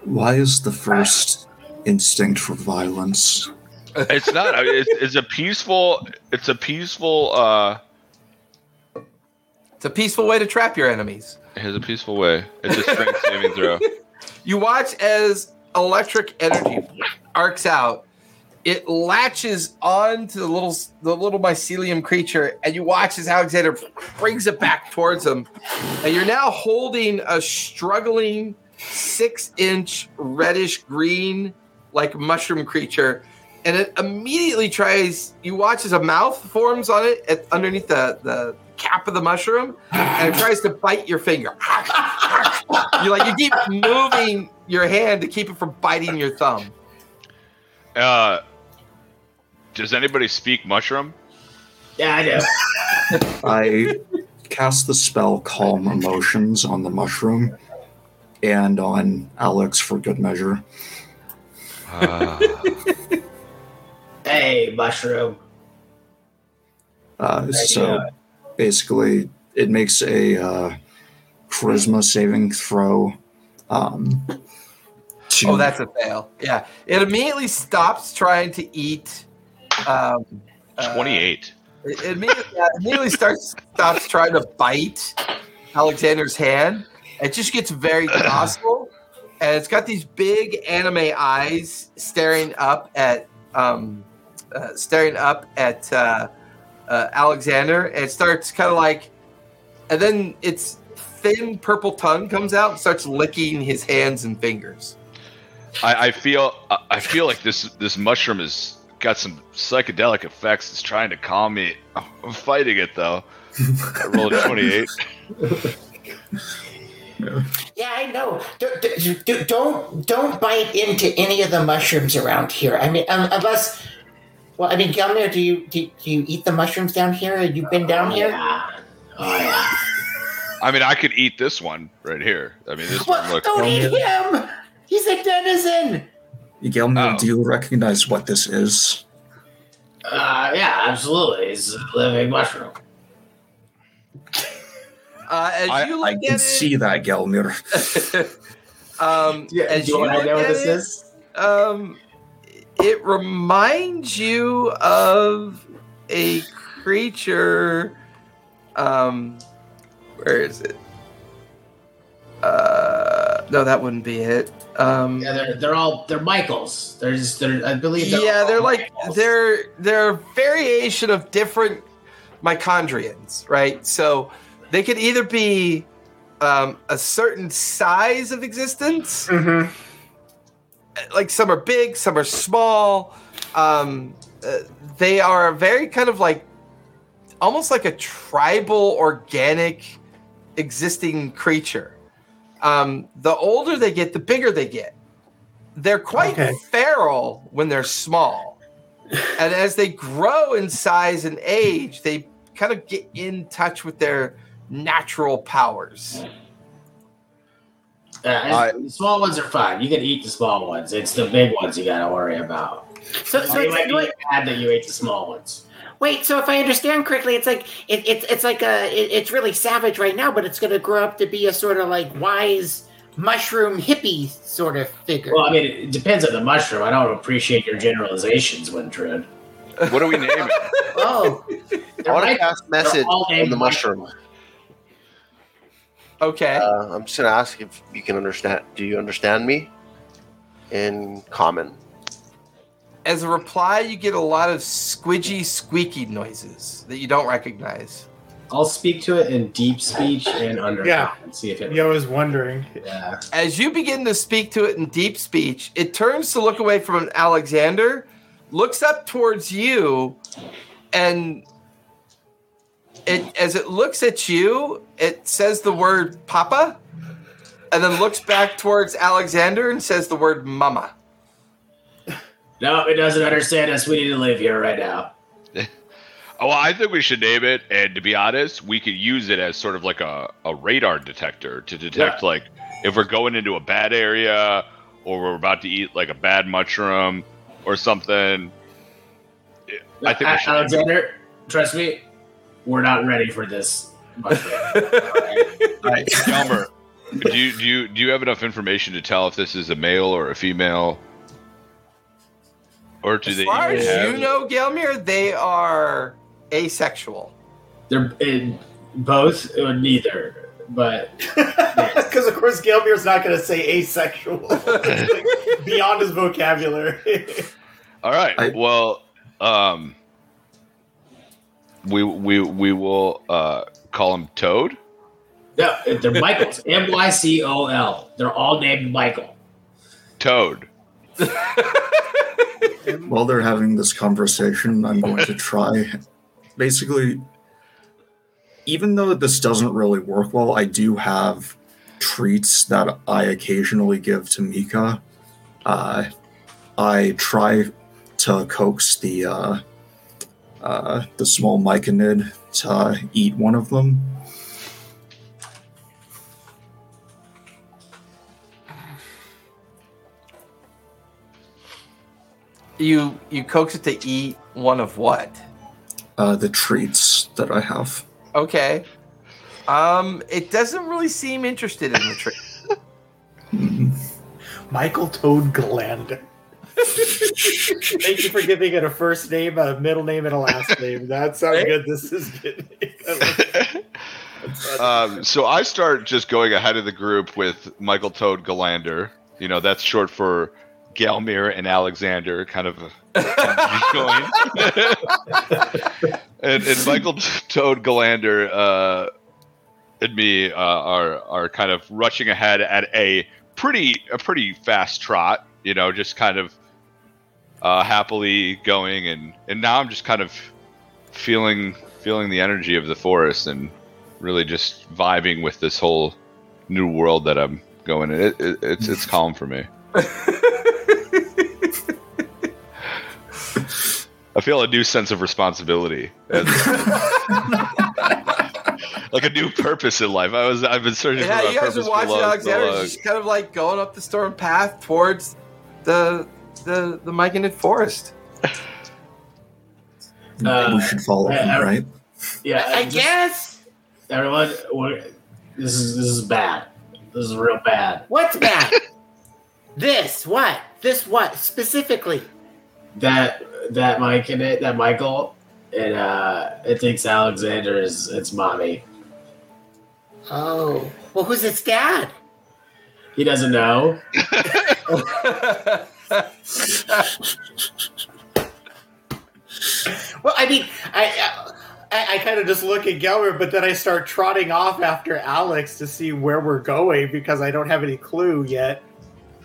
S3: Why is the first instinct for violence?
S6: it's not. I mean, it's, it's a peaceful. It's a peaceful. uh
S1: It's a peaceful way to trap your enemies.
S6: It's a peaceful way. It's a strength saving throw.
S1: You watch as electric energy arcs out, it latches on to the little the little mycelium creature, and you watch as Alexander brings it back towards him, and you're now holding a struggling six inch reddish green like mushroom creature, and it immediately tries. You watch as a mouth forms on it at, underneath the the cap of the mushroom, and it tries to bite your finger. you like you keep moving your hand to keep it from biting your thumb.
S6: Uh, does anybody speak mushroom?
S4: Yeah, I do.
S3: I cast the spell Calm Emotions on the mushroom and on Alex for good measure.
S6: Uh,
S4: hey, mushroom.
S3: Uh, so basically, it makes a uh, charisma saving throw. Um, to,
S1: Oh, that's a fail. Yeah, it immediately stops trying to eat. Um, uh,
S6: 28.
S1: It, it immediately, immediately starts stops trying to bite Alexander's hand. It just gets very docile, and it's got these big anime eyes staring up at um, uh, staring up at uh, uh, Alexander. And it starts kind of like, and then its thin purple tongue comes out and starts licking his hands and fingers.
S6: I, I feel I- feel like this this mushroom has got some psychedelic effects. It's trying to calm me. I'm fighting it though. I rolled a 28.
S5: Yeah, I know. D- d- d- don't don't bite into any of the mushrooms around here. I mean, um, unless. Well, I mean, Gelmir, do you do, do you eat the mushrooms down here? Have you been down here?
S4: Yeah. Oh yeah.
S6: I mean, I could eat this one right here. I mean, this one looks.
S5: don't eat him. He's a denizen.
S3: Gelmir,
S6: Oh.
S3: do you recognize what this is?
S4: Uh, yeah, absolutely. It's a living mushroom.
S1: Uh, as
S6: I-
S1: you look
S3: I
S1: at
S3: can
S1: it,
S3: see that, Gelmir.
S1: um, as
S4: do you want to know what this
S1: it,
S4: is?
S1: Um, it reminds you of a creature. Um, where is it? Uh, no, that wouldn't be it. Um,
S4: Yeah, they're they're all they're Michaels. They're just they're I believe they're
S1: yeah, they're like
S4: Michaels.
S1: they're they're a variation of different mitochondrians, right? So they could either be um, a certain size of existence,
S2: Mm-hmm.
S1: like some are big, some are small. Um, uh, they are very kind of like almost like a tribal organic existing creature. Um, the older they get, the bigger they get. They're quite
S2: Okay.
S1: feral when they're small. and as they grow in size and age, they kind of get in touch with their natural powers.
S4: Uh,
S6: I-
S4: the small ones are fine. You can eat the small ones. It's the big ones you gotta worry about.
S5: So, so
S4: you
S5: it's
S4: might
S5: like,
S4: be mad that you ate the small ones.
S5: Wait. So if I understand correctly, it's like it, it's it's like a it, it's really savage right now, but it's going to grow up to be a sort of like wise mushroom hippie sort of figure.
S4: Well, I mean, it depends on the mushroom. I don't appreciate your generalizations, Wintrude.
S6: What do we name it?
S5: oh,
S7: I want to
S4: Right.
S7: cast message
S4: all
S7: on
S4: named
S7: the mushroom.
S1: Okay.
S7: Uh, I'm just gonna ask if you can understand. Do you understand me? In common.
S1: As a reply, you get a lot of squidgy, squeaky noises that you don't recognize.
S4: I'll speak to it in deep speech and undertone
S2: Yeah.
S4: and see if it.
S2: Yeah, I was wondering.
S4: Yeah.
S1: As you begin to speak to it in deep speech, it turns to look away from Alexander, looks up towards you, and it as it looks at you, it says the word "papa," and then looks back towards Alexander and says the word "mama."
S4: No, it doesn't understand us. We need to live here right now.
S6: Oh, well, I think we should name it. And to be honest, we could use it as sort of like a, a radar detector to detect, like, if we're going into a bad area or we're about to eat, like, a bad mushroom or something. I think we should.
S4: Alexander, trust me, we're not ready for this. mushroom.
S6: Hey, Elmer, do you, do, you, do you have enough information to tell if this is a male or a female? Or do
S1: As
S6: they
S1: far as
S6: have...
S1: you know, Gelmir, they are asexual.
S4: They're in both or neither, but
S2: Because of course Gelmir's not going to say asexual beyond his vocabulary.
S6: All right.
S3: I-
S6: well, um, we we we will uh, call him Toad.
S4: No, they're Michaels. M Y C O L. They're all named Michael.
S6: Toad.
S3: While they're having this conversation, I'm going to try. Basically, even though this doesn't really work well, I do have treats that I occasionally give to Mika. Uh, I try to coax the uh, uh, the small myconid to eat one of them.
S1: You you coax it to eat one of what?
S3: Uh, the treats that I have.
S1: Okay. Um, it doesn't really seem interested in the tree.
S3: Mm.
S2: Michael Toad Galander. Thank you for giving it a first name, a middle name, and a last name. That's how good this is getting.
S6: um, so I start just going ahead of the group with Michael Toad Galander. You know, that's short for Galmir and Alexander, kind of going. and, and Michael Toad Galander uh, and me uh, are are kind of rushing ahead at a pretty a pretty fast trot. You know, just kind of uh, happily going, and and now I'm just kind of feeling feeling the energy of the forest and really just vibing with this whole new world that I'm going in. It, it, it's it's calm for me. I feel a new sense of responsibility, and like a new purpose in life. I was I've been searching
S1: Yeah,
S6: for my
S1: you guys
S6: purpose
S1: are watching
S6: for long,
S1: Alexander
S6: so
S1: just kind of like going up the storm path towards the the the Myconid forest.
S4: Uh,
S3: we should follow
S4: I-
S3: him,
S4: I-
S3: right?
S4: Yeah,
S5: I
S4: just-
S5: guess.
S4: Everyone, we're, this is this is bad. This is real bad.
S5: What's bad? this what? This what specifically?
S4: That that myconid, that Michael, it uh, it thinks Alexander is its mommy.
S5: Oh, well, who's its dad?
S4: He doesn't know.
S2: Well, I mean, I I, I kind of just look at Gelmir, but then I start trotting off after Alex to see where we're going because I don't have any clue yet.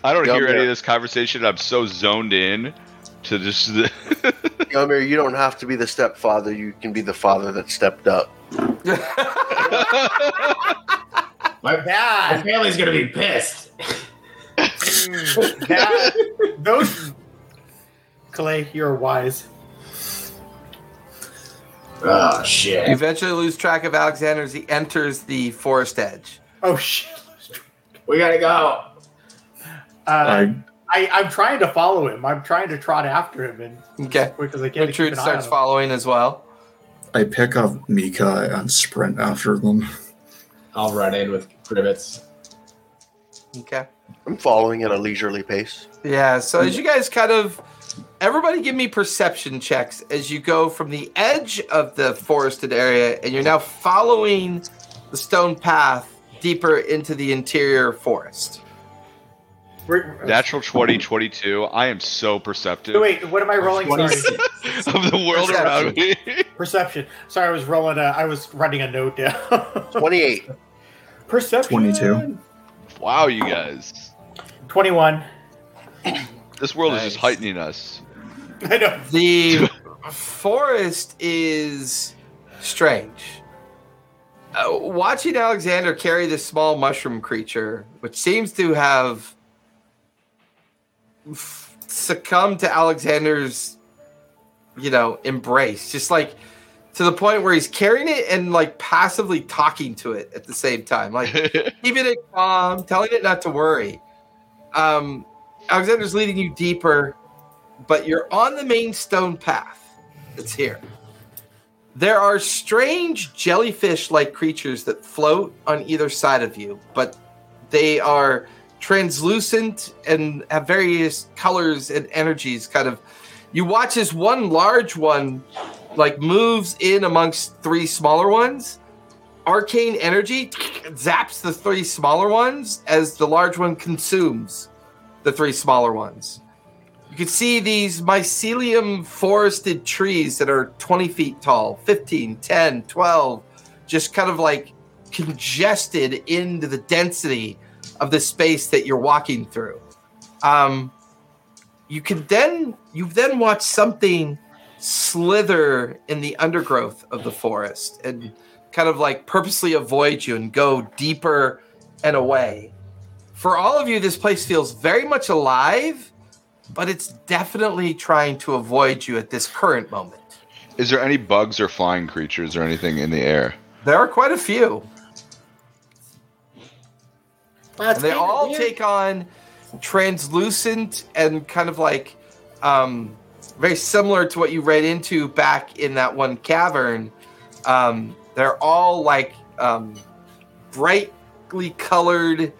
S6: I don't
S7: Yeah,
S6: hear any of this conversation. I'm so zoned in to just.
S7: Yomir, you don't have to be the stepfather. You can be the father that stepped up.
S4: My, my
S2: Bad,
S4: family's gonna be pissed.
S2: bad. Those. Clay, you're wise.
S4: Oh shit!
S1: you
S4: shit!
S1: eventually lose track of Alexander as he enters the forest edge.
S2: Oh shit.
S4: We gotta go.
S2: Uh,
S3: I
S2: I, I'm trying to follow him. I'm trying to trot after him and
S1: Okay.
S2: quick as I can. to keep
S1: Gertrude starts following as well.
S3: I pick up Mika and sprint after them.
S4: I'll run in with Gribbets.
S1: Okay.
S7: I'm following at a leisurely pace.
S1: Yeah, so as you guys kind of everybody give me perception checks as you go from the edge of the forested area and you're now following the stone path deeper into the interior forest.
S2: We're-
S6: Natural 2022. I am so perceptive
S2: Wait, what am I rolling? Sorry.
S6: of the world around me.
S2: Perception. Sorry, I was rolling. A, I was writing a note down.
S7: 28.
S2: Perception.
S3: 22.
S6: wow, you guys.
S2: Twenty-one.
S6: This world is just heightening us.
S2: I know.
S1: The forest is strange. Uh, watching Alexander carry this small mushroom creature, which seems to have f- succumbed to Alexander's, you know, embrace, just like to the point where he's carrying it and like passively talking to it at the same time, like keeping it calm, telling it not to worry. Um, Alexander's leading you deeper, but you're on the main stone path. It's here. There are strange jellyfish like creatures that float on either side of you, but they are translucent and have various colors and energies. Kind of, you watch as one large one like moves in amongst three smaller ones. Arcane energy zaps the three smaller ones as the large one consumes the three smaller ones. You can see these mycelium forested trees that are 20 feet tall, 15, 10, 12, just kind of like congested into the density of the space that you're walking through. Um, you can then you've then watched something slither in the undergrowth of the forest and kind of like purposely avoid you and go deeper and away. For all of you, this place feels very much alive, but it's definitely trying to avoid you at this current moment.
S6: Is there any bugs or flying creatures or anything in the air?
S1: There are quite a few.
S5: Well,
S1: And they all
S5: weird.
S1: take on translucent and kind of like um, very similar to what you read into back in that one cavern. Um, they're all like um, brightly colored,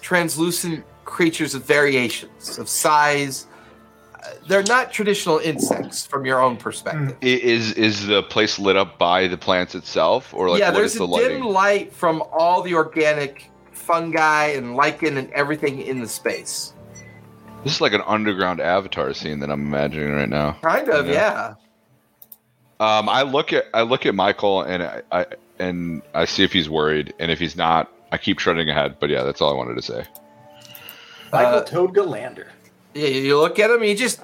S1: translucent creatures of variations of size. Uh, They're not traditional insects from your own perspective.
S6: Is is the place lit up by the plants itself, or like
S1: yeah,
S6: what is
S1: there's a
S6: the lighting?
S1: dim light from all the organic fungi and lichen and everything in the space.
S6: This is like an underground avatar scene that I'm imagining right now.
S1: Kind of,
S6: Yeah.
S1: yeah.
S6: Um, I look at I look at Michael and I, I and I see if he's worried, and if he's not, I keep treading ahead. But yeah, that's all I wanted to say.
S2: Michael
S1: Uh,
S2: Toad Galander.
S1: Yeah, you look at him, he just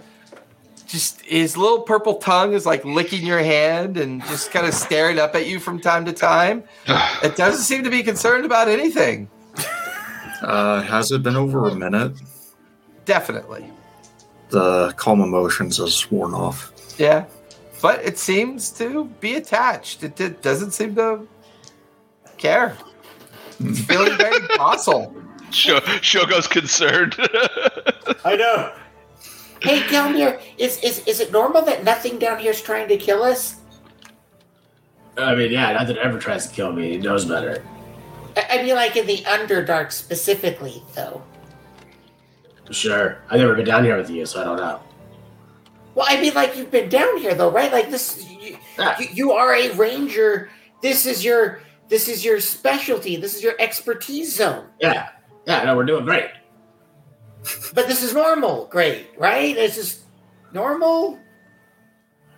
S1: just his little purple tongue is like licking your hand and just kind of staring up at you from time to time. It doesn't seem to be concerned about anything.
S3: Uh, has it been over a minute?
S1: Definitely.
S3: The calm emotions has worn off.
S1: Yeah. But it seems to be attached. It, it doesn't seem to care. It's feeling very docile.
S6: Sho- Shogo's concerned.
S2: I know.
S5: Hey, down here, is is it normal that nothing down here is trying to kill us?
S4: I mean, yeah, nothing ever tries to kill me. He knows better.
S5: I, mean, like in the Underdark specifically, though.
S4: Sure. I've never been down here with you, so I don't know.
S5: Well, I mean, like you've been down here, though, right? Like this, you,
S4: Ah.
S5: you, you are a ranger. This is your this is your specialty. This is your expertise zone.
S4: Yeah. Yeah, no, we're doing great.
S5: But this is normal, great, right? It's just normal.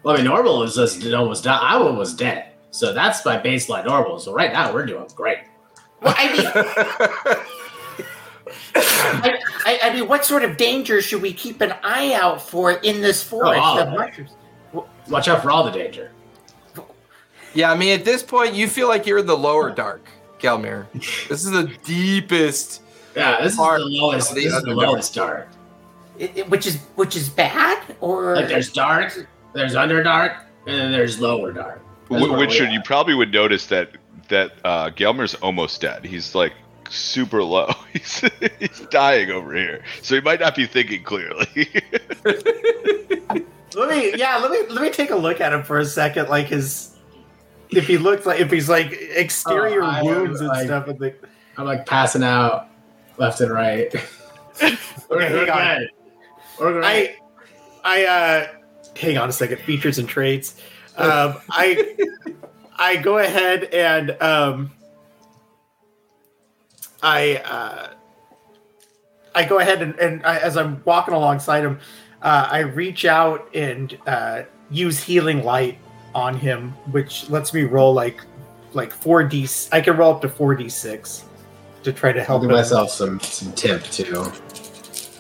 S4: Well, I mean, normal is just almost done. I was dead. So that's my baseline normal. So right now, we're doing great.
S5: Well, I mean, I, I, I mean, what sort of danger should we keep an eye out for in this oh, forest
S4: all
S5: of
S4: of
S5: mushrooms?
S4: Watch out for all the danger.
S1: Yeah, I mean, at this point, you feel like you're in the lower dark, Gelmir. This is the deepest.
S4: Yeah, this is the lowest.
S1: the
S4: This is the lowest dark.
S5: It- it- which is which is bad, or
S4: Like there's dark, there's underdark, and then there's lower dark. That's
S6: Which should you probably would notice that that uh, Gelmir's almost dead. He's like super low. He's he's dying over here, so he might not be thinking clearly.
S2: Let me, yeah, let me let me take a look at him for a second. Like his, if he looks like if he's like exterior
S4: Oh, I am,
S2: wounds and
S4: like-
S2: stuff. And the,
S4: I'm like passing out left and right.
S2: okay, hang on.
S4: good. We're great.
S2: I, I, uh, hang on a second. Features and traits. Um, I, I go ahead and um, I, uh, I go ahead and, and I, as I'm walking alongside him, uh, I reach out and uh, use healing light on him, which lets me roll like like four d. I can roll up to four d six to try to
S4: I'll
S2: help
S4: do myself some some tip too.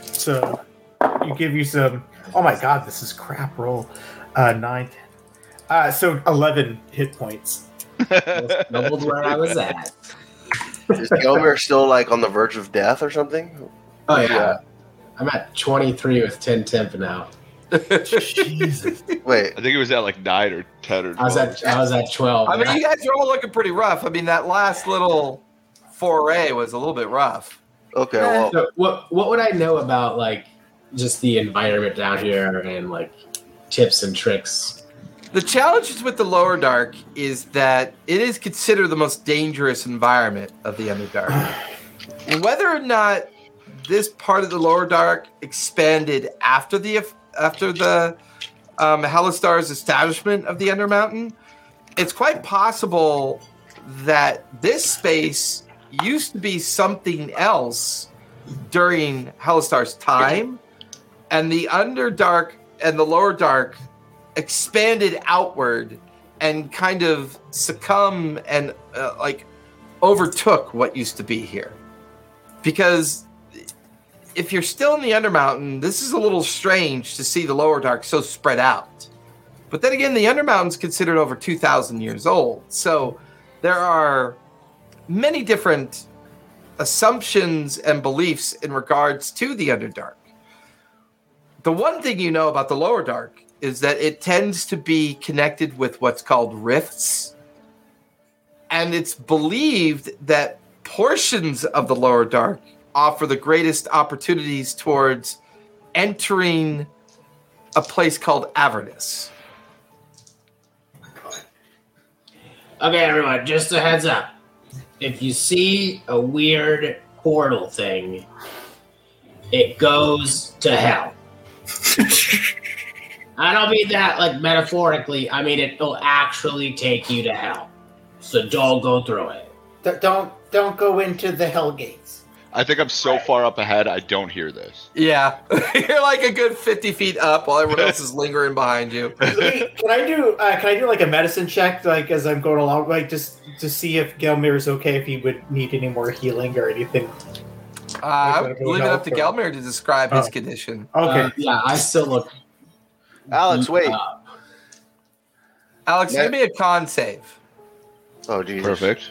S2: So you give you some. Oh my god, this is crap roll. Uh, nine. Uh, so eleven hit points.
S4: Doubled where I was at.
S7: Is Gelmir still like on the verge of death or something?
S4: Oh yeah.
S7: Yeah.
S4: I'm at 23 with 10 temp now.
S2: Jesus.
S7: Wait,
S6: I think it was at like nine or ten or
S4: I was at I was at 12.
S1: I mean, you guys are all looking pretty rough. I mean, that last little foray was a little bit rough.
S7: okay, well,
S4: So what what would I know about like just the environment down here and like tips and tricks?
S1: The challenges with the lower dark is that it is considered the most dangerous environment of the Underdark. and Whether or not this part of the lower dark expanded after the after the um, establishment of the Undermountain, it's quite possible that this space used to be something else during Halaster's time, and the underdark and the lower dark expanded outward and kind of succumb and uh, like overtook what used to be here. Because if you're still in the undermountain this is a little strange to see the lower dark so spread out. But then again the undermountain's considered over 2000 years old. So there are many different assumptions and beliefs in regards to the underdark. The one thing you know about the lower dark is that it tends to be connected with what's called rifts. And it's believed that portions of the lower dark offer the greatest opportunities towards entering a place called Avernus.
S4: Okay, everyone, just a heads up. If you see a weird portal thing, it goes to hell. I don't mean that like metaphorically. I mean it will actually take you to hell. So don't go through it.
S5: D- don't don't go into the hell gates.
S6: I think I'm so far up ahead, I don't hear this.
S1: Yeah, you're like a good 50 feet up while everyone else is lingering behind you.
S2: Wait, can I do uh, can I do like a medicine check like as I'm going along, like just to see if Gelmir is okay, if he would need any more healing or anything.
S1: Uh, I would leave it up to Gelmir to describe his
S2: Oh.
S1: condition.
S2: Okay.
S4: Uh, yeah, I still look.
S7: Alex, wait.
S4: Uh,
S1: Alex,
S7: Yeah.
S1: give me a con save.
S7: Oh, Jesus.
S6: Perfect.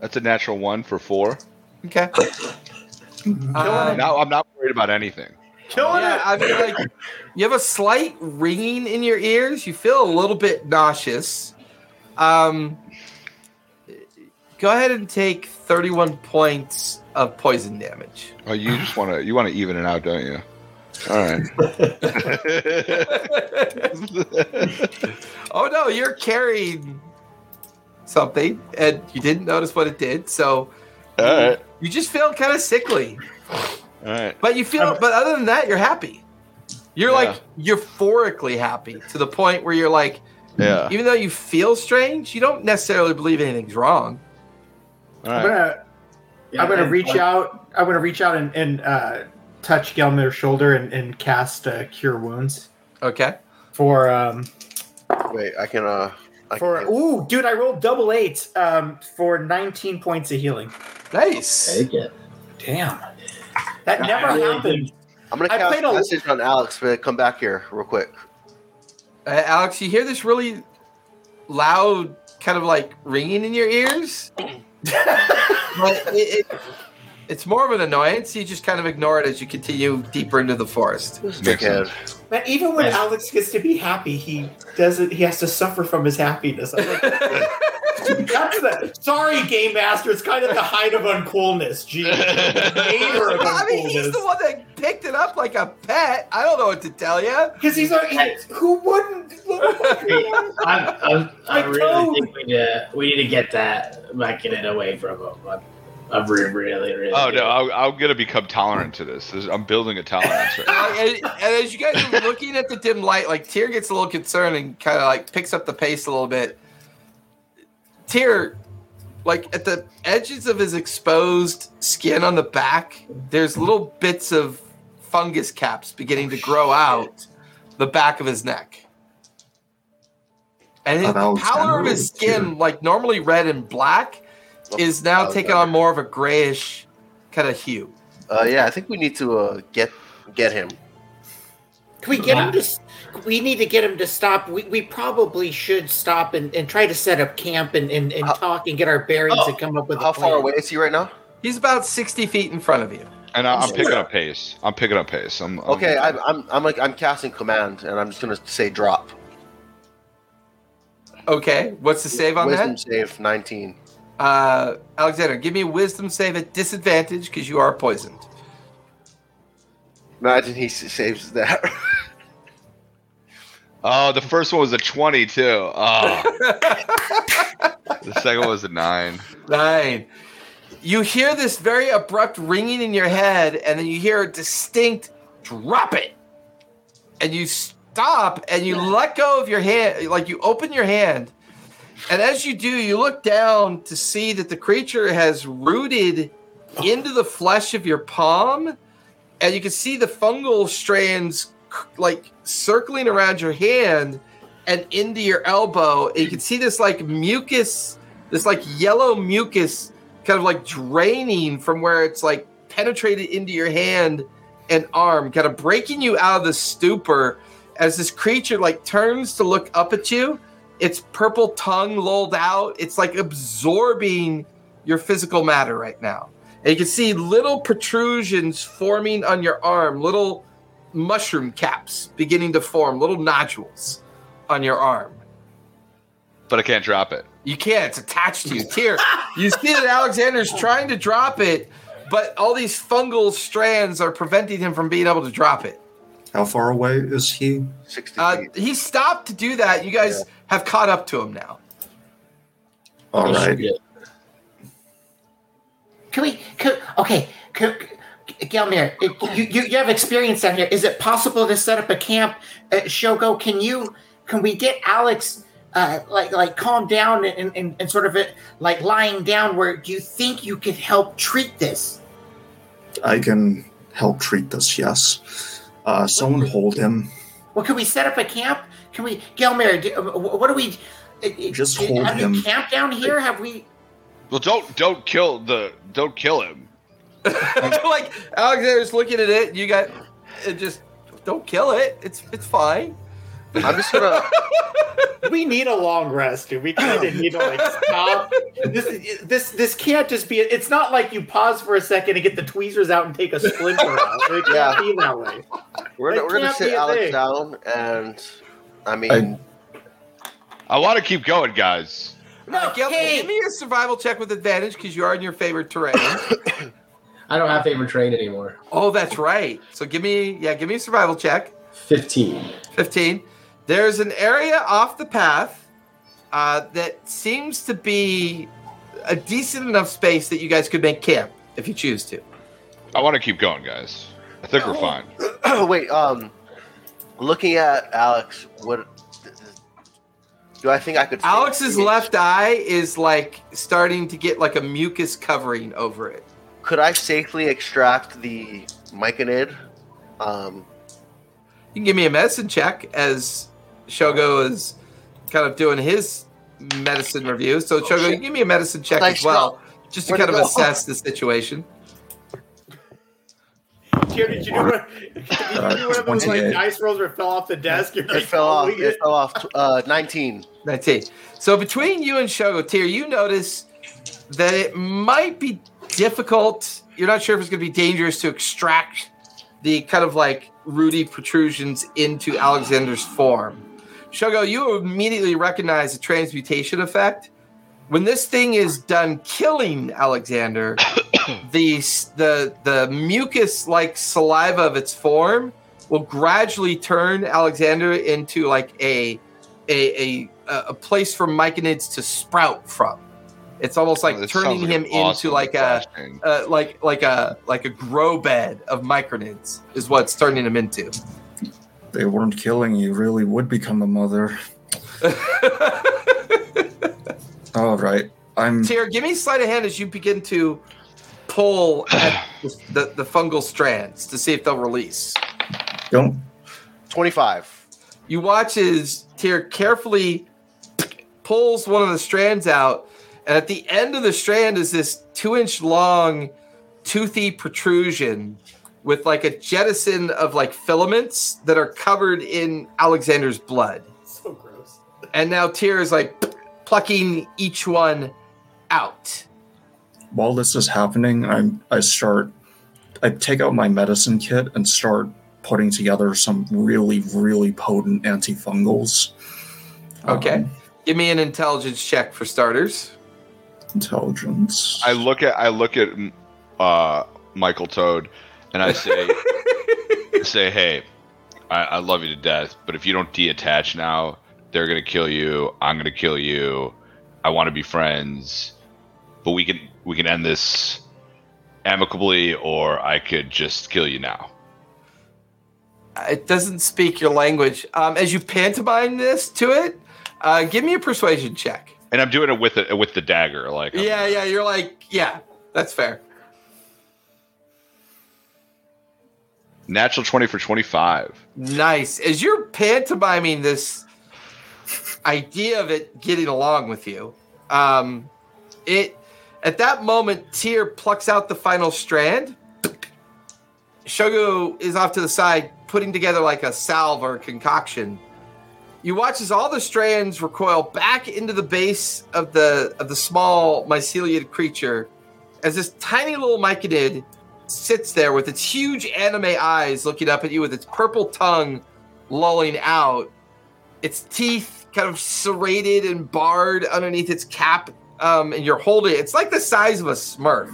S6: That's a natural one for four.
S1: Okay. Uh,
S6: Now I'm not worried about anything.
S2: Killing
S1: yeah,
S2: it.
S1: I mean, like, you have a slight ringing in your ears. You feel a little bit nauseous. Um, go ahead and take 31 points of poison damage.
S6: Oh, you just want to you want to even it out, don't you? All right.
S1: oh no, you're carrying something, and you didn't notice what it did. So
S6: All right.
S1: you just feel kind of sickly.
S6: All right.
S1: But you feel, but other than that, you're happy. You're like euphorically happy to the point where you're like,
S6: Yeah.
S1: even though you feel strange, you don't necessarily believe anything's wrong.
S6: All
S2: I'm gonna
S4: yeah,
S2: I'm gonna
S4: and-
S2: reach out. I'm gonna reach out and, and uh, touch Gelmir's shoulder and, and cast uh, Cure Wounds
S1: Okay.
S2: for um
S7: Wait, I can. uh I
S2: for
S7: can,
S2: ooh, dude, I rolled double eight um for 19 points of healing.
S1: Nice.
S4: Take it.
S2: Damn, that
S4: I
S2: never
S4: really
S2: happened.
S7: I'm gonna
S2: I
S7: cast
S2: played
S7: a
S2: a-
S7: message on Alex, but come back here real quick.
S1: Uh, Alex, you hear this really loud, kind of like ringing in your ears? but it, it, it's more of an annoyance. You just kind of ignore it as you continue deeper into the forest.
S7: This
S6: Makes
S7: dickhead.
S6: sense.
S2: Even when
S4: Yes.
S2: Alex gets to be happy, he doesn't. He has to suffer from his happiness. I'm like, That's the sorry, game master. It's kind of the height of uncoolness. Gee, neighbor of
S1: Well, I mean, he's the one that picked it up like a pet. I don't know what to tell you.
S2: Because he's a he, who wouldn't?
S4: I'm, I'm, I
S2: My
S4: really
S2: toad.
S4: think we need, to, we need to get that back in it away from him. I'm, I'm really, really, really.
S6: Oh no, I'm, I'm gonna become tolerant to this. This- I'm building a tolerance right now.
S1: And, and as you guys are looking at the dim light, like Tyr gets a little concerned and kind of like picks up the pace a little bit. Tyr, like at the edges of his exposed skin on the back, there's little bits of fungus caps beginning to grow oh, out the back of his neck. And
S3: Oh,
S1: the
S3: that
S1: color of his skin, like normally red and black, is now taking on more of a grayish kind of hue.
S7: Uh, yeah, I think we need to uh, get get him.
S5: Can we get him to? We need to get him to stop. We, we probably should stop and, and try to set up camp and, and, and
S7: How-
S5: talk and get our bearings
S7: Oh,
S5: and come up with
S7: How
S5: a plan.
S7: far away is he right now?
S1: He's about 60 feet in front of you.
S6: And I, I'm picking up pace. I'm picking up pace. I'm, I'm
S7: Okay, I'm, I'm I'm like I'm casting command, and I'm just gonna say drop.
S1: Okay, what's the save on
S7: Wisdom
S1: that?
S7: save 19.
S1: Uh, Alexander, give me a wisdom save at disadvantage because you are poisoned.
S7: Imagine he saves that.
S6: Oh, the first one was a 20 too. Oh, the second one was a nine.
S1: Nine. You hear this very abrupt ringing in your head, and then you hear a distinct drop it. And you stop and you let go of your hand, like you open your hand. And as you do, you look down to see that the creature has rooted into the flesh of your palm and you can see the fungal strands like circling around your hand and into your elbow. And you can see this like mucus, this like yellow mucus, kind of like draining from where it's like penetrated into your hand and arm, kind of breaking you out of the stupor as this creature like turns to look up at you. Its purple tongue lolled out. It's like absorbing your physical matter right now. And you can see little protrusions forming on your arm, little mushroom caps beginning to form, little nodules on your arm.
S6: But I can't drop it.
S1: You can't, it's attached to you. Tyr. you see that Alexander's trying to drop it, but all these fungal strands are preventing him from being able to drop it.
S3: How far away is he?
S7: 60
S1: Uh,
S7: feet.
S1: he stopped to do that. You guys have caught up to him now.
S3: All right.
S4: Yeah.
S5: Can we? Can, okay, can, Gelmir, you, you you have experience down here. Is it possible to set up a camp? Uh, Shogo, can you? Can we get Alex? Uh, like like calm down and, and, and sort of uh, like lying down where do you think you could help treat this
S3: I can help treat this, yes. Uh, someone hold him.
S5: well can we set up a camp can we Gelmir, do, uh, what do we uh, uh,
S3: Just
S5: do-
S3: hold
S5: have you
S3: him.
S5: camped down here have we
S6: Well, don't don't kill the don't kill him.
S1: like Alexander's looking at it. You got it just don't kill it. It's it's fine.
S7: I'm just gonna.
S2: we need a long rest, dude. We kind of need to like stop. This this this can't just be. It's not like you pause for a second and get the tweezers out and take a splinter out. It can't
S7: Yeah.
S2: be that way.
S7: We're gonna,
S2: That
S7: we're gonna sit Alex
S2: thing.
S7: down, and I mean,
S6: I want to keep going, guys.
S1: Uh, Gil,
S5: hey!
S1: Give me a survival check with advantage because you are in your favorite terrain.
S4: I don't have favorite terrain anymore.
S1: oh, that's right. So give me yeah, give me a survival check.
S4: 15.
S1: 15. There's an area off the path uh, that seems to be a decent enough space that you guys could make camp if you choose to.
S6: I want to keep going, guys. I think we're fine.
S7: wait. Um, looking at Alex, what do I think I could?
S1: Alex's left eye is like starting to get like a mucus covering over it.
S7: Could I safely extract the myconid? Um,
S1: You can give me a medicine check as Shogo is kind of doing his medicine review. So Shogo, you give me a medicine check as well, just to kind of assess the situation.
S2: Here, did you do one? Did you do one of those like dice rolls where it fell off the desk? You're
S7: it
S2: like,
S7: fell off.
S2: "Oh, we
S7: It fell off. Uh, Nineteen.
S1: 19. So between you and Shogo Tyr, you notice that it might be difficult. You're not sure if it's going to be dangerous to extract the kind of like rooty protrusions into Alexander's form. Shogo, you immediately recognize the transmutation effect. When this thing is done killing Alexander, the the the mucus like saliva of its form will gradually turn Alexander into like a a a, a place for myconids to sprout from. It's almost like
S6: This
S1: turning
S6: sounds
S1: him
S6: awesome
S1: into like a
S6: flashbang.
S1: uh, like like a like a grow bed of myconids is what it's turning him into.
S3: They weren't killing you, really would become a mother. All right. I'm
S1: Tyr, give me sleight of hand as you begin to pull at the, the, the fungal strands to see if they'll release.
S3: don't
S7: Twenty-five.
S1: You watch as Tyr carefully pulls one of the strands out, and at the end of the strand is this two inch long, toothy protrusion with like a jettison of like filaments that are covered in Alexander's blood.
S2: so gross.
S1: And now Tyr is like plucking each one out.
S3: while this is happening, I'm I start I take out my medicine kit and start putting together some really, really potent antifungals.
S1: Okay.
S3: Um,
S1: Give me an intelligence check for starters.
S3: intelligence.
S6: I look at I look at uh, Michael Toad, and I say, say, hey, I, I love you to death, but if you don't deattach now, they're gonna kill you. I'm gonna kill you. I want to be friends, but we can we can end this amicably, or I could just kill you now.
S1: It doesn't speak your language. Um, as you pantomime this to it, uh, give me a persuasion check.
S6: And I'm doing it with it with the dagger, like I'm-
S1: Yeah, yeah, you're like, yeah, that's fair.
S6: Natural 20 for 25.
S1: Nice. As you're pantomiming this idea of it getting along with you, um, it at that moment, Tyr plucks out the final strand. Shogo is off to the side, putting together like a salve or a concoction. You watch as all the strands recoil back into the base of the of the small myceliid creature, as this tiny little myconid sits there with its huge anime eyes looking up at you with its purple tongue lolling out, its teeth kind of serrated and barred underneath its cap, um, and you're holding it. It's like the size of a smurf,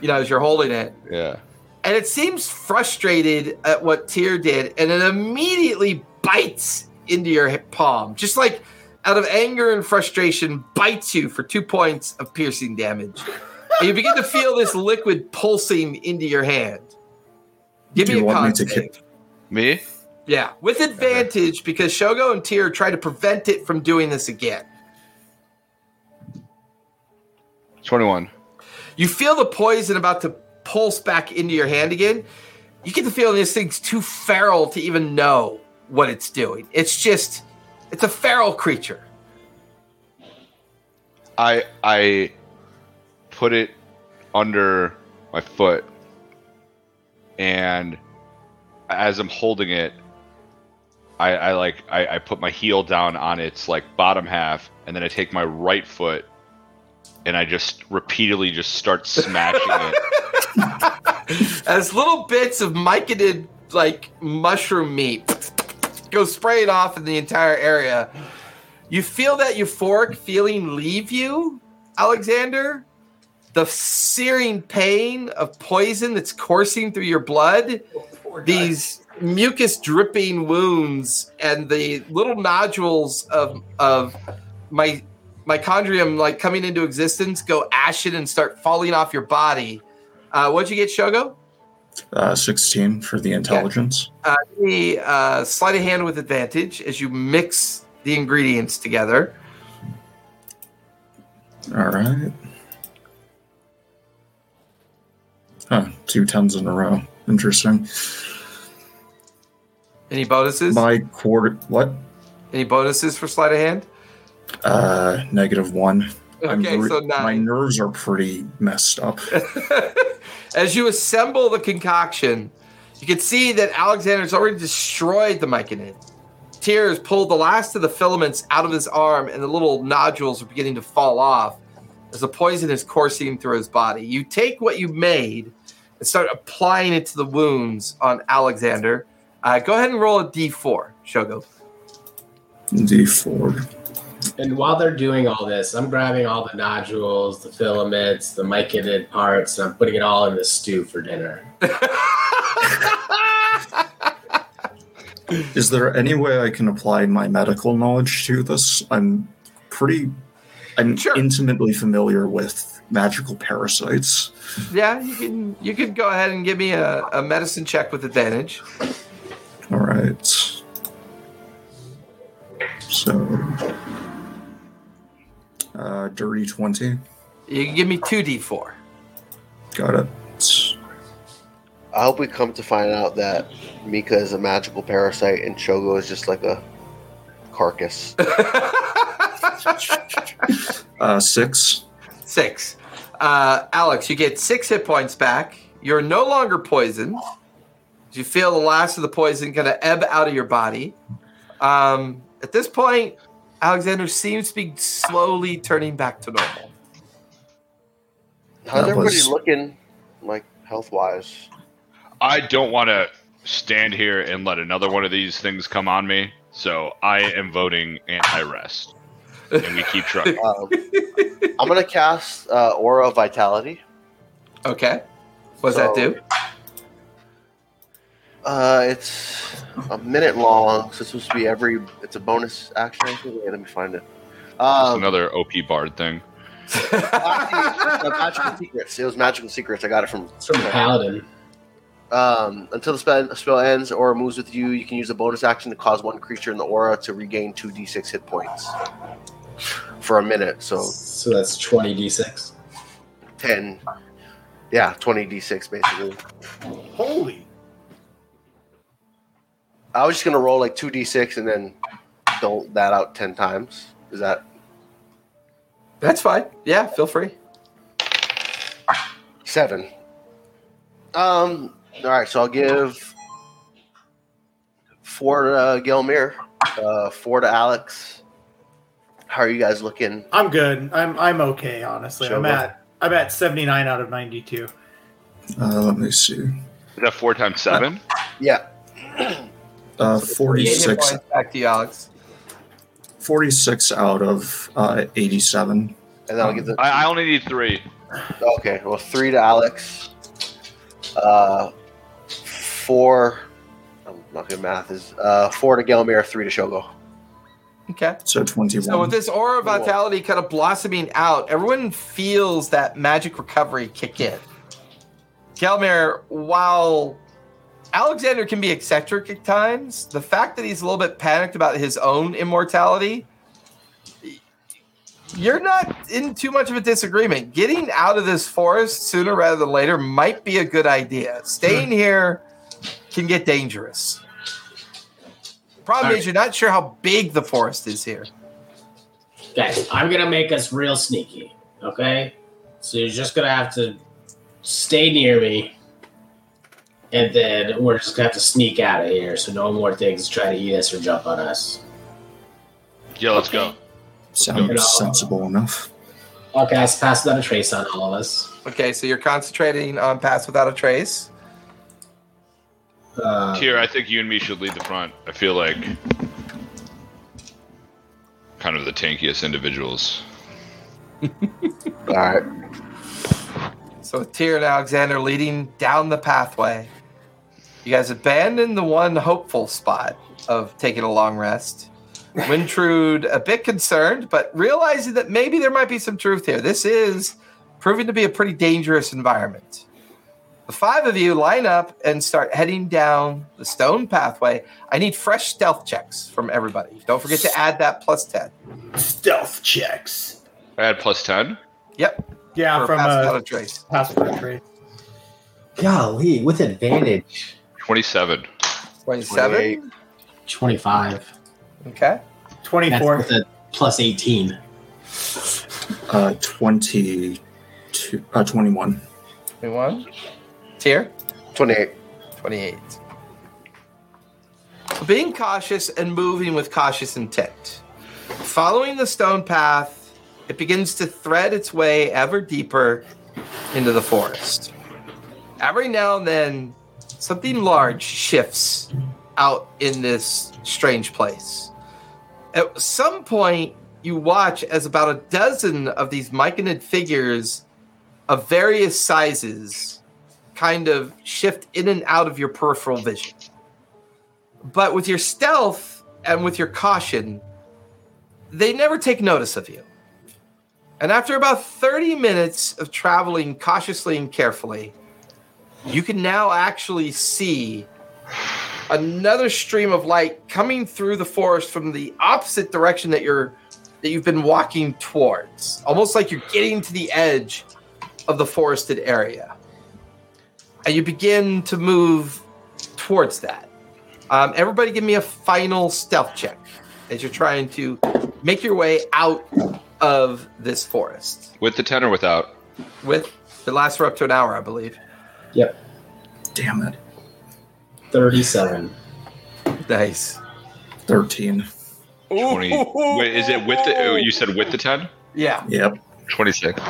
S1: you know, as you're holding it.
S6: Yeah.
S1: And it seems frustrated at what Tyr did, and it immediately bites into your hip palm, just like out of anger and frustration, bites you for two points of piercing damage. and you begin to feel this liquid pulsing into your hand. Give
S3: Do
S1: me
S3: you
S1: a
S3: want me to
S1: save.
S3: kick-
S6: Me?
S1: Yeah, with advantage because Shogo and Tyr try to prevent it from doing this again.
S6: 21.
S1: You feel the poison about to pulse back into your hand again. You get the feeling this thing's too feral to even know what it's doing. It's just, it's a feral creature.
S6: I I put it under my foot, and as I'm holding it, I, I like I, I put my heel down on its like bottom half, and then I take my right foot, and I just repeatedly just start smashing it.
S1: As little bits of myconid, like mushroom meat, go spraying off in the entire area. You feel that euphoric feeling leave you, Alexander. The searing pain of poison that's coursing through your blood. Oh, these mucus dripping wounds and the little nodules of of my mitochondrium like coming into existence go ashen and start falling off your body. Uh, what'd you get, Shogo?
S3: Uh, 16 for the intelligence.
S1: Uh, give me uh, sleight of hand with advantage as you mix the ingredients together.
S3: All right. Huh, two tens in a row. Interesting.
S1: Any bonuses?
S3: My quarter. What?
S1: Any bonuses for sleight of hand?
S3: Uh, negative one.
S1: Okay,
S3: ver-
S1: so
S3: my nerves are pretty messed up.
S1: As you assemble the concoction, you can see that Alexander's already destroyed the myconid. Tyr's pulled the last of the filaments out of his arm, and the little nodules are beginning to fall off as the poison is coursing through his body. You take what you made and start applying it to the wounds on Alexander. Uh, go ahead and roll a d4, Shogo.
S3: D4.
S4: And while they're doing all this, I'm grabbing all the nodules, the filaments, the myconid parts, and I'm putting it all in the stew for dinner.
S3: Is there any way I can apply my medical knowledge to this? I'm pretty. I'm
S1: Sure.
S3: intimately familiar with magical parasites.
S1: yeah, you can you can go ahead and give me a, a medicine check with advantage.
S3: All right. So, uh, dirty 20.
S1: You can give me two d4.
S3: Got it.
S7: I hope we come to find out that Mika is a magical parasite and Shogo is just like a carcass.
S3: Uh, six.
S1: Six. Uh, Alex, you get six hit points back. You're no longer poisoned. You feel the last of the poison kind of ebb out of your body. Um, at this point, Alexander seems to be slowly turning back to normal.
S7: How's
S3: That
S7: everybody
S3: was-
S7: looking, like health wise?
S6: I don't want to stand here and let another one of these things come on me, so I am voting anti-rest, and we keep trucking.
S7: Um, I'm gonna cast uh, Aura of Vitality.
S1: Okay. What does that do?
S7: Uh, it's a minute long, so it's supposed to be every. It's a bonus action. Wait, let me find it. Um,
S6: another OP bard thing.
S7: actually, magical secrets. It was magical secrets. I got it from.
S4: From the paladin.
S7: Um, until the spell, spell ends or moves with you, you can use a bonus action to cause one creature in the aura to regain two d6 hit points for a minute. So
S4: So that's 20d6.
S7: ten, yeah, twenty d6 basically.
S2: Holy.
S7: I was just gonna roll like two d six and then dole that out ten times. Is that
S1: That's fine. Yeah, feel free.
S7: seven? Um. All right, so I'll give four to uh, Gelmir, uh, four to Alex. How are you guys looking?
S2: I'm good. I'm I'm okay, honestly. I'm
S7: Sure.
S2: at I'm at 79 out of 92.
S3: Uh, let me see.
S6: Is that four times seven?
S7: Yeah.
S3: Uh,
S1: 48 hit
S3: 46,
S1: back to Alex.
S3: 46 out of uh, 87.
S7: And then I'll give the
S6: I, I only need three.
S7: Okay, well, three to Alex. Uh, four. I'm not good at math. Is uh, four to Gelmir, three to Shogo.
S1: Okay.
S3: So 21.
S1: So with this aura of vitality kind of blossoming out, everyone feels that magic recovery kick in. Gelmir, while Alexander can be eccentric at times, the fact that he's a little bit panicked about his own immortality, you're not in too much of a disagreement. Getting out of this forest sooner rather than later might be a good idea. Staying here can get dangerous. Problem
S4: All
S1: is, you're not sure how big the forest is here.
S4: Guys, I'm gonna make us real sneaky. Okay, so you're just gonna have to stay near me, and then we're just gonna have to sneak out of here, so no more things try to eat us or jump on us.
S6: Yeah, let's go.
S3: Sounds sensible enough.
S4: Okay, guys, pass without a trace on all of us.
S1: Okay, so you're concentrating on pass without a trace.
S4: Uh,
S6: Here, I think you and me should lead the front. I feel like kind of the tankiest individuals.
S7: All right.
S1: So with Tyr and Alexander leading down the pathway, you guys abandon the one hopeful spot of taking a long rest. Wintrude a bit concerned, but realizing that maybe there might be some truth here. This is proving to be a pretty dangerous environment. The five of you line up and start heading down the stone pathway. I need fresh stealth checks from everybody. Don't forget to add that plus 10.
S2: Stealth checks.
S6: I had plus 10.
S1: Yep.
S2: Yeah,
S1: for
S2: from
S1: pass without
S2: uh,
S1: a trace.
S2: passport trade.
S8: Golly, with advantage.
S6: 27.
S1: 27.
S4: 25.
S1: Okay.
S4: That's
S2: 24.
S4: with a plus 18.
S3: Uh, 22, uh, 21.
S1: 21. Tyr?
S7: 28.
S1: 28. So being cautious and moving with cautious intent. Following the stone path, it begins to thread its way ever deeper into the forest. Every now and then, something large shifts out in this strange place. At some point, you watch as about a dozen of these myconid figures of various sizes kind of shift in and out of your peripheral vision. But with your stealth and with your caution, they never take notice of you. And after about 30 minutes of traveling cautiously and carefully, you can now actually see another stream of light coming through the forest from the opposite direction that you're that you've been walking towards. Almost like you're getting to the edge of the forested area. And you begin to move towards that. Um, everybody, give me a final stealth check as you're trying to make your way out of this forest.
S6: With the 10 or without?
S1: With it lasts for up to an hour, I believe.
S3: Damn it.
S4: 37.
S1: Nice.
S3: 13.
S6: 20. Wait, is it with the. oh, You said with the 10?
S1: Yeah.
S3: Yep.
S6: 26.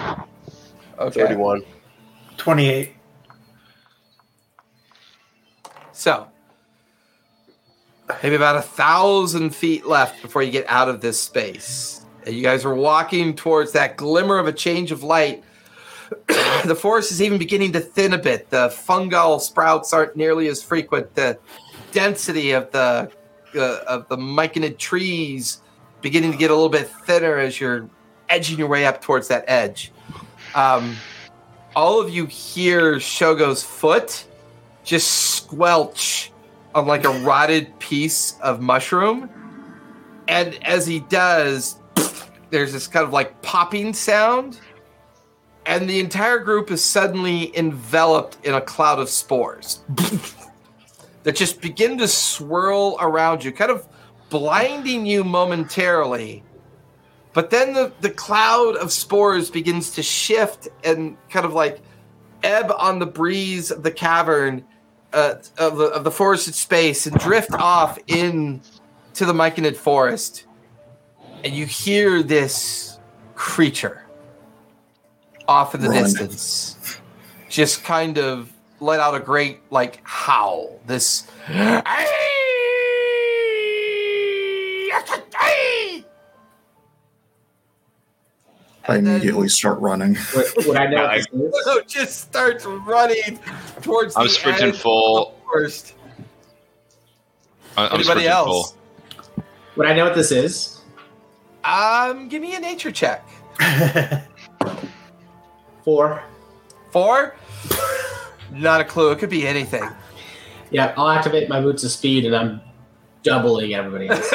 S1: Okay.
S7: 31.
S2: 28.
S1: So, maybe about a thousand feet left before you get out of this space. And you guys are walking towards that glimmer of a change of light. the forest is even beginning to thin a bit. The fungal sprouts aren't nearly as frequent. The density of the uh, of the myconid trees beginning to get a little bit thinner as you're edging your way up towards that edge. Um, all of you hear Shogo's foot just squelch on like a rotted piece of mushroom. And as he does, there's this kind of like popping sound. And the entire group is suddenly enveloped in a cloud of spores. that just begin to swirl around you, kind of blinding you momentarily. But then the, the cloud of spores begins to shift and kind of like ebb on the breeze of the cavern uh, of, the, of the forested space and drift off in to the Myconid forest. And you hear this creature off in the
S3: Run.
S1: distance just kind of let out a great like howl. This
S3: I
S1: And then-
S3: immediately start running.
S8: What, would I know?
S6: I-
S8: is?
S1: So just starts running towards
S6: I'm
S1: the
S6: sprinting full.
S1: First.
S6: I- I'm
S1: Anybody
S6: sprinting
S1: else?
S6: full.
S8: Would I know what this is?
S1: Um, give me a nature check.
S8: Four.
S1: Four. Not a clue. It could be anything.
S8: Yeah, I'll activate my boots of speed, and I'm doubling everybody else.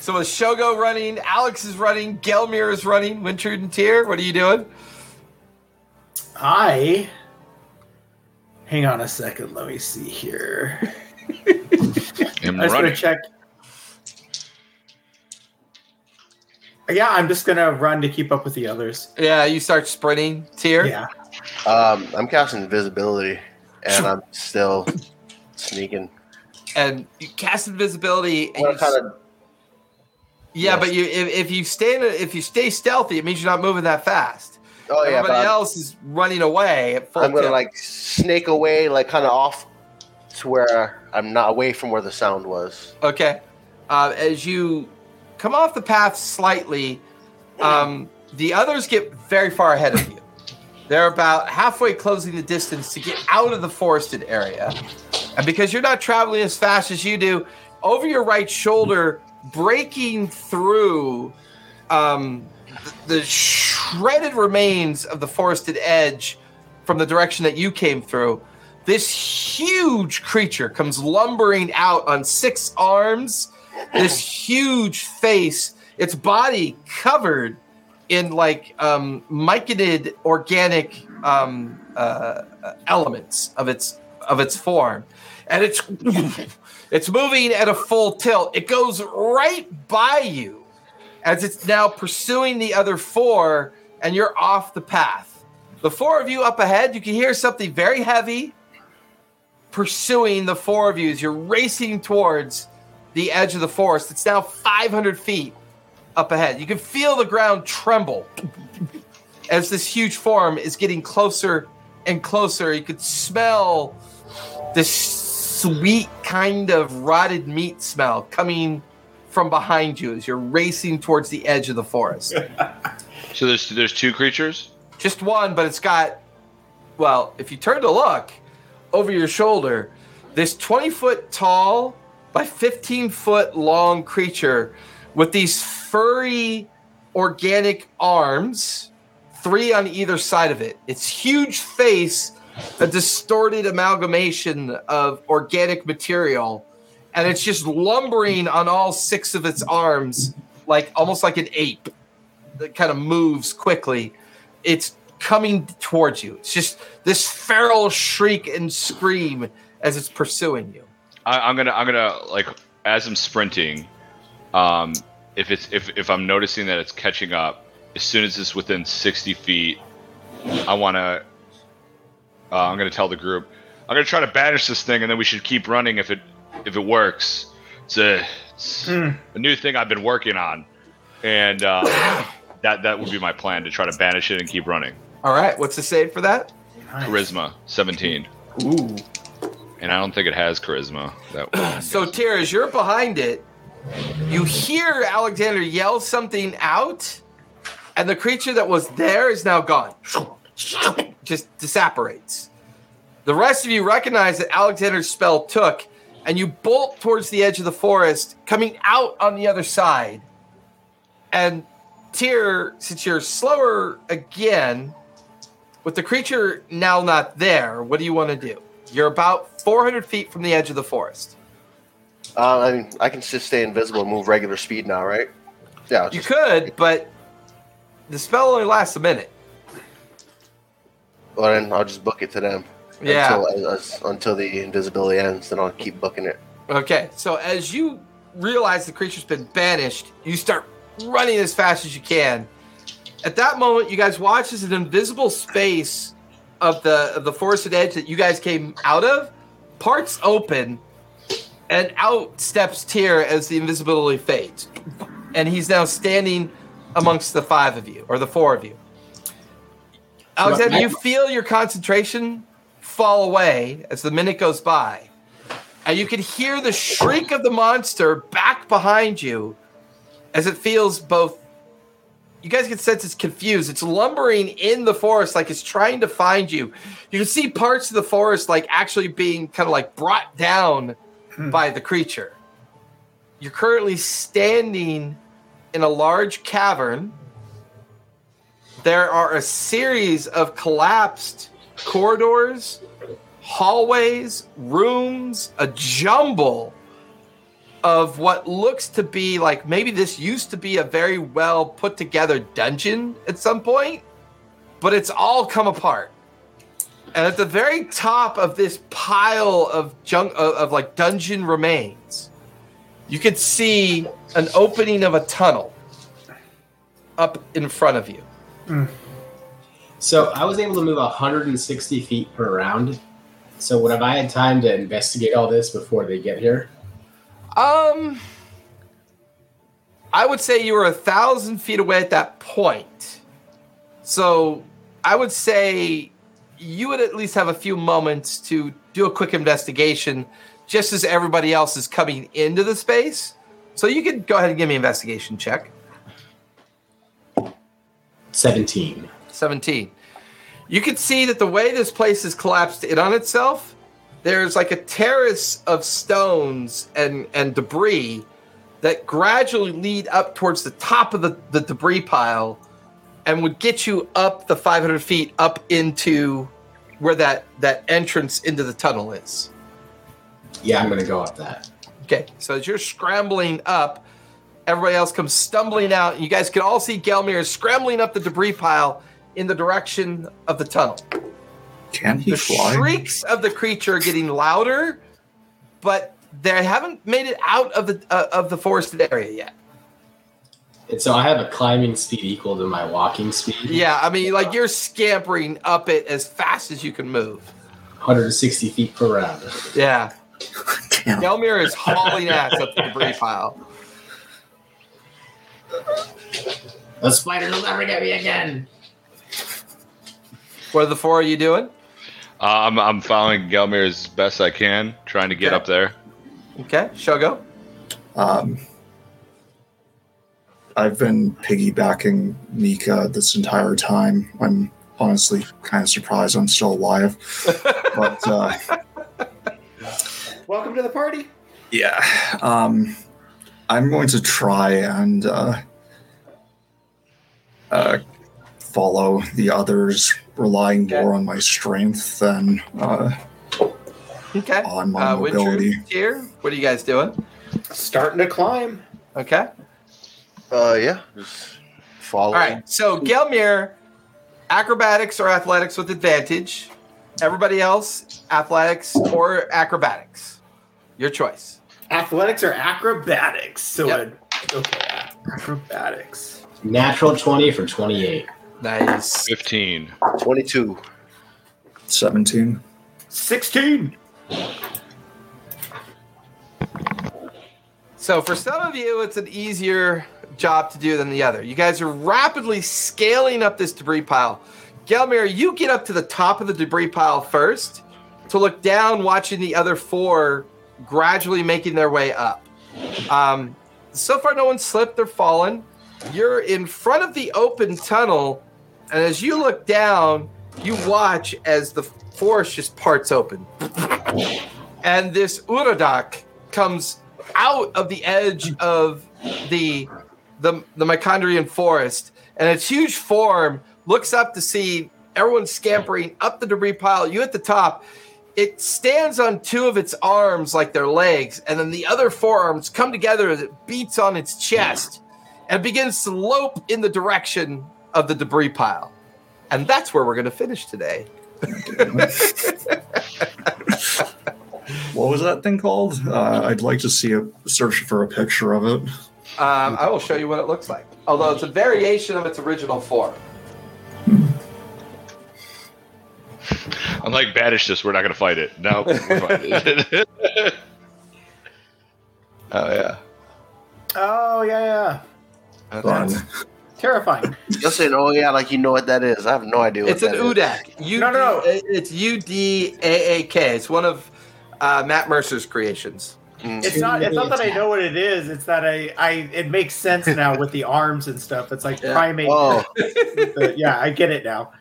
S1: so with Shogo running, Alex is running, Gelmir is running, Wintrude and Tyr, what are you doing?
S2: I. Hang on a second. Let me see here.
S6: I'm
S2: I just want
S6: running.
S2: to check. Yeah, I'm just gonna run to keep up with the others.
S1: Yeah, you start sprinting, Tyr.
S2: Yeah.
S7: Um, I'm casting invisibility, and I'm still sneaking.
S1: And you cast invisibility. And
S7: Well,
S1: you,
S7: kind of.
S1: yeah, but you if, if you stay in a, if you stay stealthy, it means you're not moving that fast.
S7: Oh yeah, but
S1: Everybody
S7: I'm,
S1: else is running away at full
S7: I'm gonna
S1: tilt.
S7: like snake away, like kind of off to where I'm not away from where the sound was.
S1: Okay. Uh, as you come off the path slightly, um, the others get very far ahead of you. They're about halfway closing the distance to get out of the forested area. And because you're not traveling as fast as you do, over your right shoulder, breaking through um, the, shredded remains of the forested edge from the direction that you came through, this huge creature comes lumbering out on six arms, this huge face, its body covered in like um, myconid organic um, uh, elements of its of its form, and it's it's moving at a full tilt. It goes right by you as it's now pursuing the other four, and you're off the path. The four of you up ahead, you can hear something very heavy pursuing the four of you as you're racing towards the edge of the forest. It's now 500 feet up ahead. You can feel the ground tremble as this huge form is getting closer and closer. You could smell this sweet kind of rotted meat smell coming from behind you as you're racing towards the edge of the forest.
S6: So there's there's two creatures.
S1: Just one, but it's got, well, if you turn to look over your shoulder, this 20 foot tall by 15 foot long creature with these furry organic arms, three on either side of it. Its huge face, a distorted amalgamation of organic material, and it's just lumbering on all six of its arms, like almost like an ape that kind of moves quickly. It's coming towards you. It's just this feral shriek and scream as it's pursuing you.
S6: I, I'm gonna I'm gonna like as I'm sprinting, um, if it's if if I'm noticing that it's catching up, as soon as it's within 60 feet, I wanna. Uh, I'm gonna tell the group. I'm gonna try to banish this thing, and then we should keep running if it if it works. It's a, it's
S2: Hmm.
S6: a new thing I've been working on, and uh, that that would be my plan to try to banish it and keep running.
S1: All right, what's the save for that?
S2: Nice.
S6: Charisma 17,
S1: Ooh.
S6: And I don't think it has charisma. That
S1: So, Tyr, as you're behind it, you hear Alexander yell something out, and the creature that was there is now gone. Just disapparates. The rest of you recognize that Alexander's spell took, and you bolt towards the edge of the forest, coming out on the other side. And Tyr, since you're slower again, with the creature now not there, what do you want to do? You're about 400 feet from the edge of the forest.
S7: Uh, I mean, I can just stay invisible and move regular speed now, right? Yeah.
S1: You
S7: just-
S1: could, but the spell only lasts a minute.
S7: Well, then I'll just book it to them.
S1: Yeah.
S7: until as, until the invisibility ends. Then I'll keep booking it.
S1: Okay, so as you realize the creature's been banished, you start running as fast as you can. At that moment, you guys watch as an invisible space of the of the forested edge that you guys came out of parts open, and out steps Tyr as the invisibility fades, and he's now standing amongst the five of you or the four of you. Alexander, you feel your concentration fall away as the minute goes by and you can hear the shriek of the monster back behind you as it feels both you guys can sense it's confused. It's lumbering in the forest like it's trying to find you. You can see parts of the forest like actually being kind of like brought down hmm. by the creature. You're currently standing in a large cavern. There are a series of collapsed corridors hallways, rooms, a jumble of what looks to be like maybe this used to be a very well put together dungeon at some point, but it's all come apart. And at the very top of this pile of junk of, of like dungeon remains, you could see an opening of a tunnel up in front of you.
S8: So I was able to move 160 feet per round. So would have I had time to investigate all this before they get here?
S1: Um, I would say you were a thousand feet away at that point. So I would say you would at least have a few moments to do a quick investigation just as everybody else is coming into the space. So you could go ahead and give me an investigation check.
S8: 17.
S1: 17. You can see that the way this place is collapsed in on itself, there's like a terrace of stones and, and debris that gradually lead up towards the top of the, the debris pile and would get you up the 500 feet up into where that, that entrance into the tunnel is.
S8: Yeah, I'm to go up that.
S1: Okay, so as you're scrambling up, everybody else comes stumbling out. And you guys can all see Gelmir scrambling up the debris pile in the direction of the tunnel.
S3: Can he
S1: the
S3: fly?
S1: shrieks of the creature are getting louder, but they haven't made it out of the uh, of the forested area yet.
S8: And so I have a climbing speed equal to my walking speed.
S1: Yeah, I mean, like you're scampering up it as fast as you can move.
S8: 160 feet per round.
S1: Yeah,
S3: Damn.
S1: Gelmir is hauling ass up the debris pile.
S8: The spider will never get me again.
S1: What are the four of you doing?
S6: Uh, I'm I'm following Gelmir as best I can, trying to get
S1: Okay.
S6: up there.
S1: Okay, Shogo.
S3: Um, I've been piggybacking Mika this entire time. I'm honestly kind of surprised I'm still alive. But uh,
S2: Welcome to the party.
S3: yeah, um, I'm going to try and uh, uh, follow the others, relying
S1: Okay.
S3: more on my strength than uh,
S1: Okay.
S3: on my
S1: Uh,
S3: mobility.
S1: Here. What are you guys doing?
S2: Starting to climb.
S1: Okay.
S7: Uh, yeah, just follow.
S1: All right. So Gelmir, acrobatics or athletics with advantage. Everybody else, athletics or acrobatics. Your choice.
S2: Athletics or acrobatics? So,
S1: Yep.
S2: okay, acrobatics.
S8: Natural 20 for 28.
S1: Nice.
S6: Fifteen.
S7: Twenty-two.
S3: 17.
S2: 16.
S1: So for some of you, it's an easier job to do than the other. You guys are rapidly scaling up this debris pile. Gelmir, you get up to the top of the debris pile first to look down, watching the other four gradually making their way up. Um, so far, no one slipped or fallen. You're in front of the open tunnel, and as you look down, you watch as the forest just parts open. and this Udaak comes out of the edge of the the the Mycondrian forest, and its huge form looks up to see everyone scampering up the debris pile. You at the top. It stands on two of its arms like their legs, and then the other forearms come together as it beats on its chest and begins to lope in the direction of the debris pile. And that's where we're going to finish today.
S3: what was that thing called? Uh, I'd like to see a search for a picture of it.
S1: Um, I will show you what it looks like. Although it's a variation of its original form.
S6: Unlike banish this, we're not going to fight it. No, we're fighting it. oh yeah.
S2: Oh yeah, yeah.
S3: Fun.
S2: Terrifying.
S7: You're saying, oh yeah, like you know what that is. I have no idea what
S1: It's an
S7: that is.
S1: UDAC. U-
S2: No, no, no.
S1: It's U D A A K. It's one of uh, Matt Mercer's creations.
S7: Mm.
S2: It's not. It's not that I know what it is. It's that I. I. It makes sense now with the arms and stuff. It's like
S1: Yeah.
S2: primate.
S7: Oh,
S2: the- yeah, I get it now.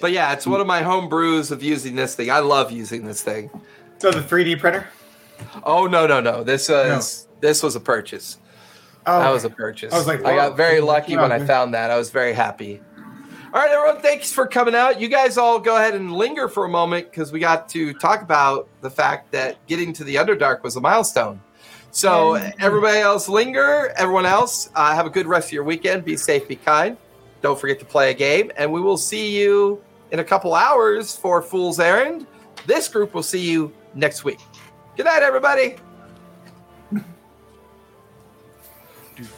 S1: But yeah, it's one of my home brews of using this thing. I love using this thing.
S2: So the 3D printer.
S1: Oh no no no! This was this was a purchase.
S2: Oh,
S1: That was a purchase.
S2: I was like,
S1: I got very lucky when I found that. I was very happy. All right, everyone, thanks for coming out. You guys all go ahead and linger for a moment because we got to talk about the fact that getting to the Underdark was a milestone. So, everybody else, linger. Everyone else, uh, have a good rest of your weekend. Be safe, be kind. Don't forget to play a game, and we will see you in a couple hours for Fool's Errand. This group will see you next week. Good night, everybody.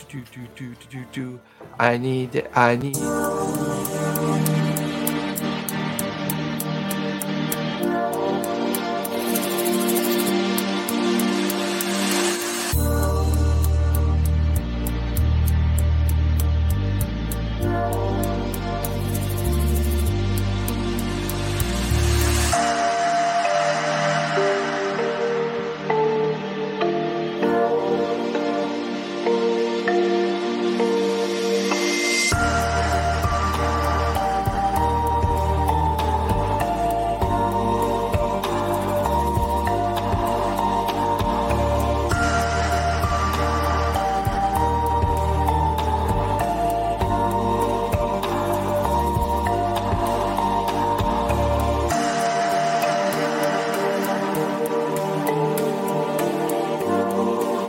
S1: Do, do, do, do, do, do. I need, I need.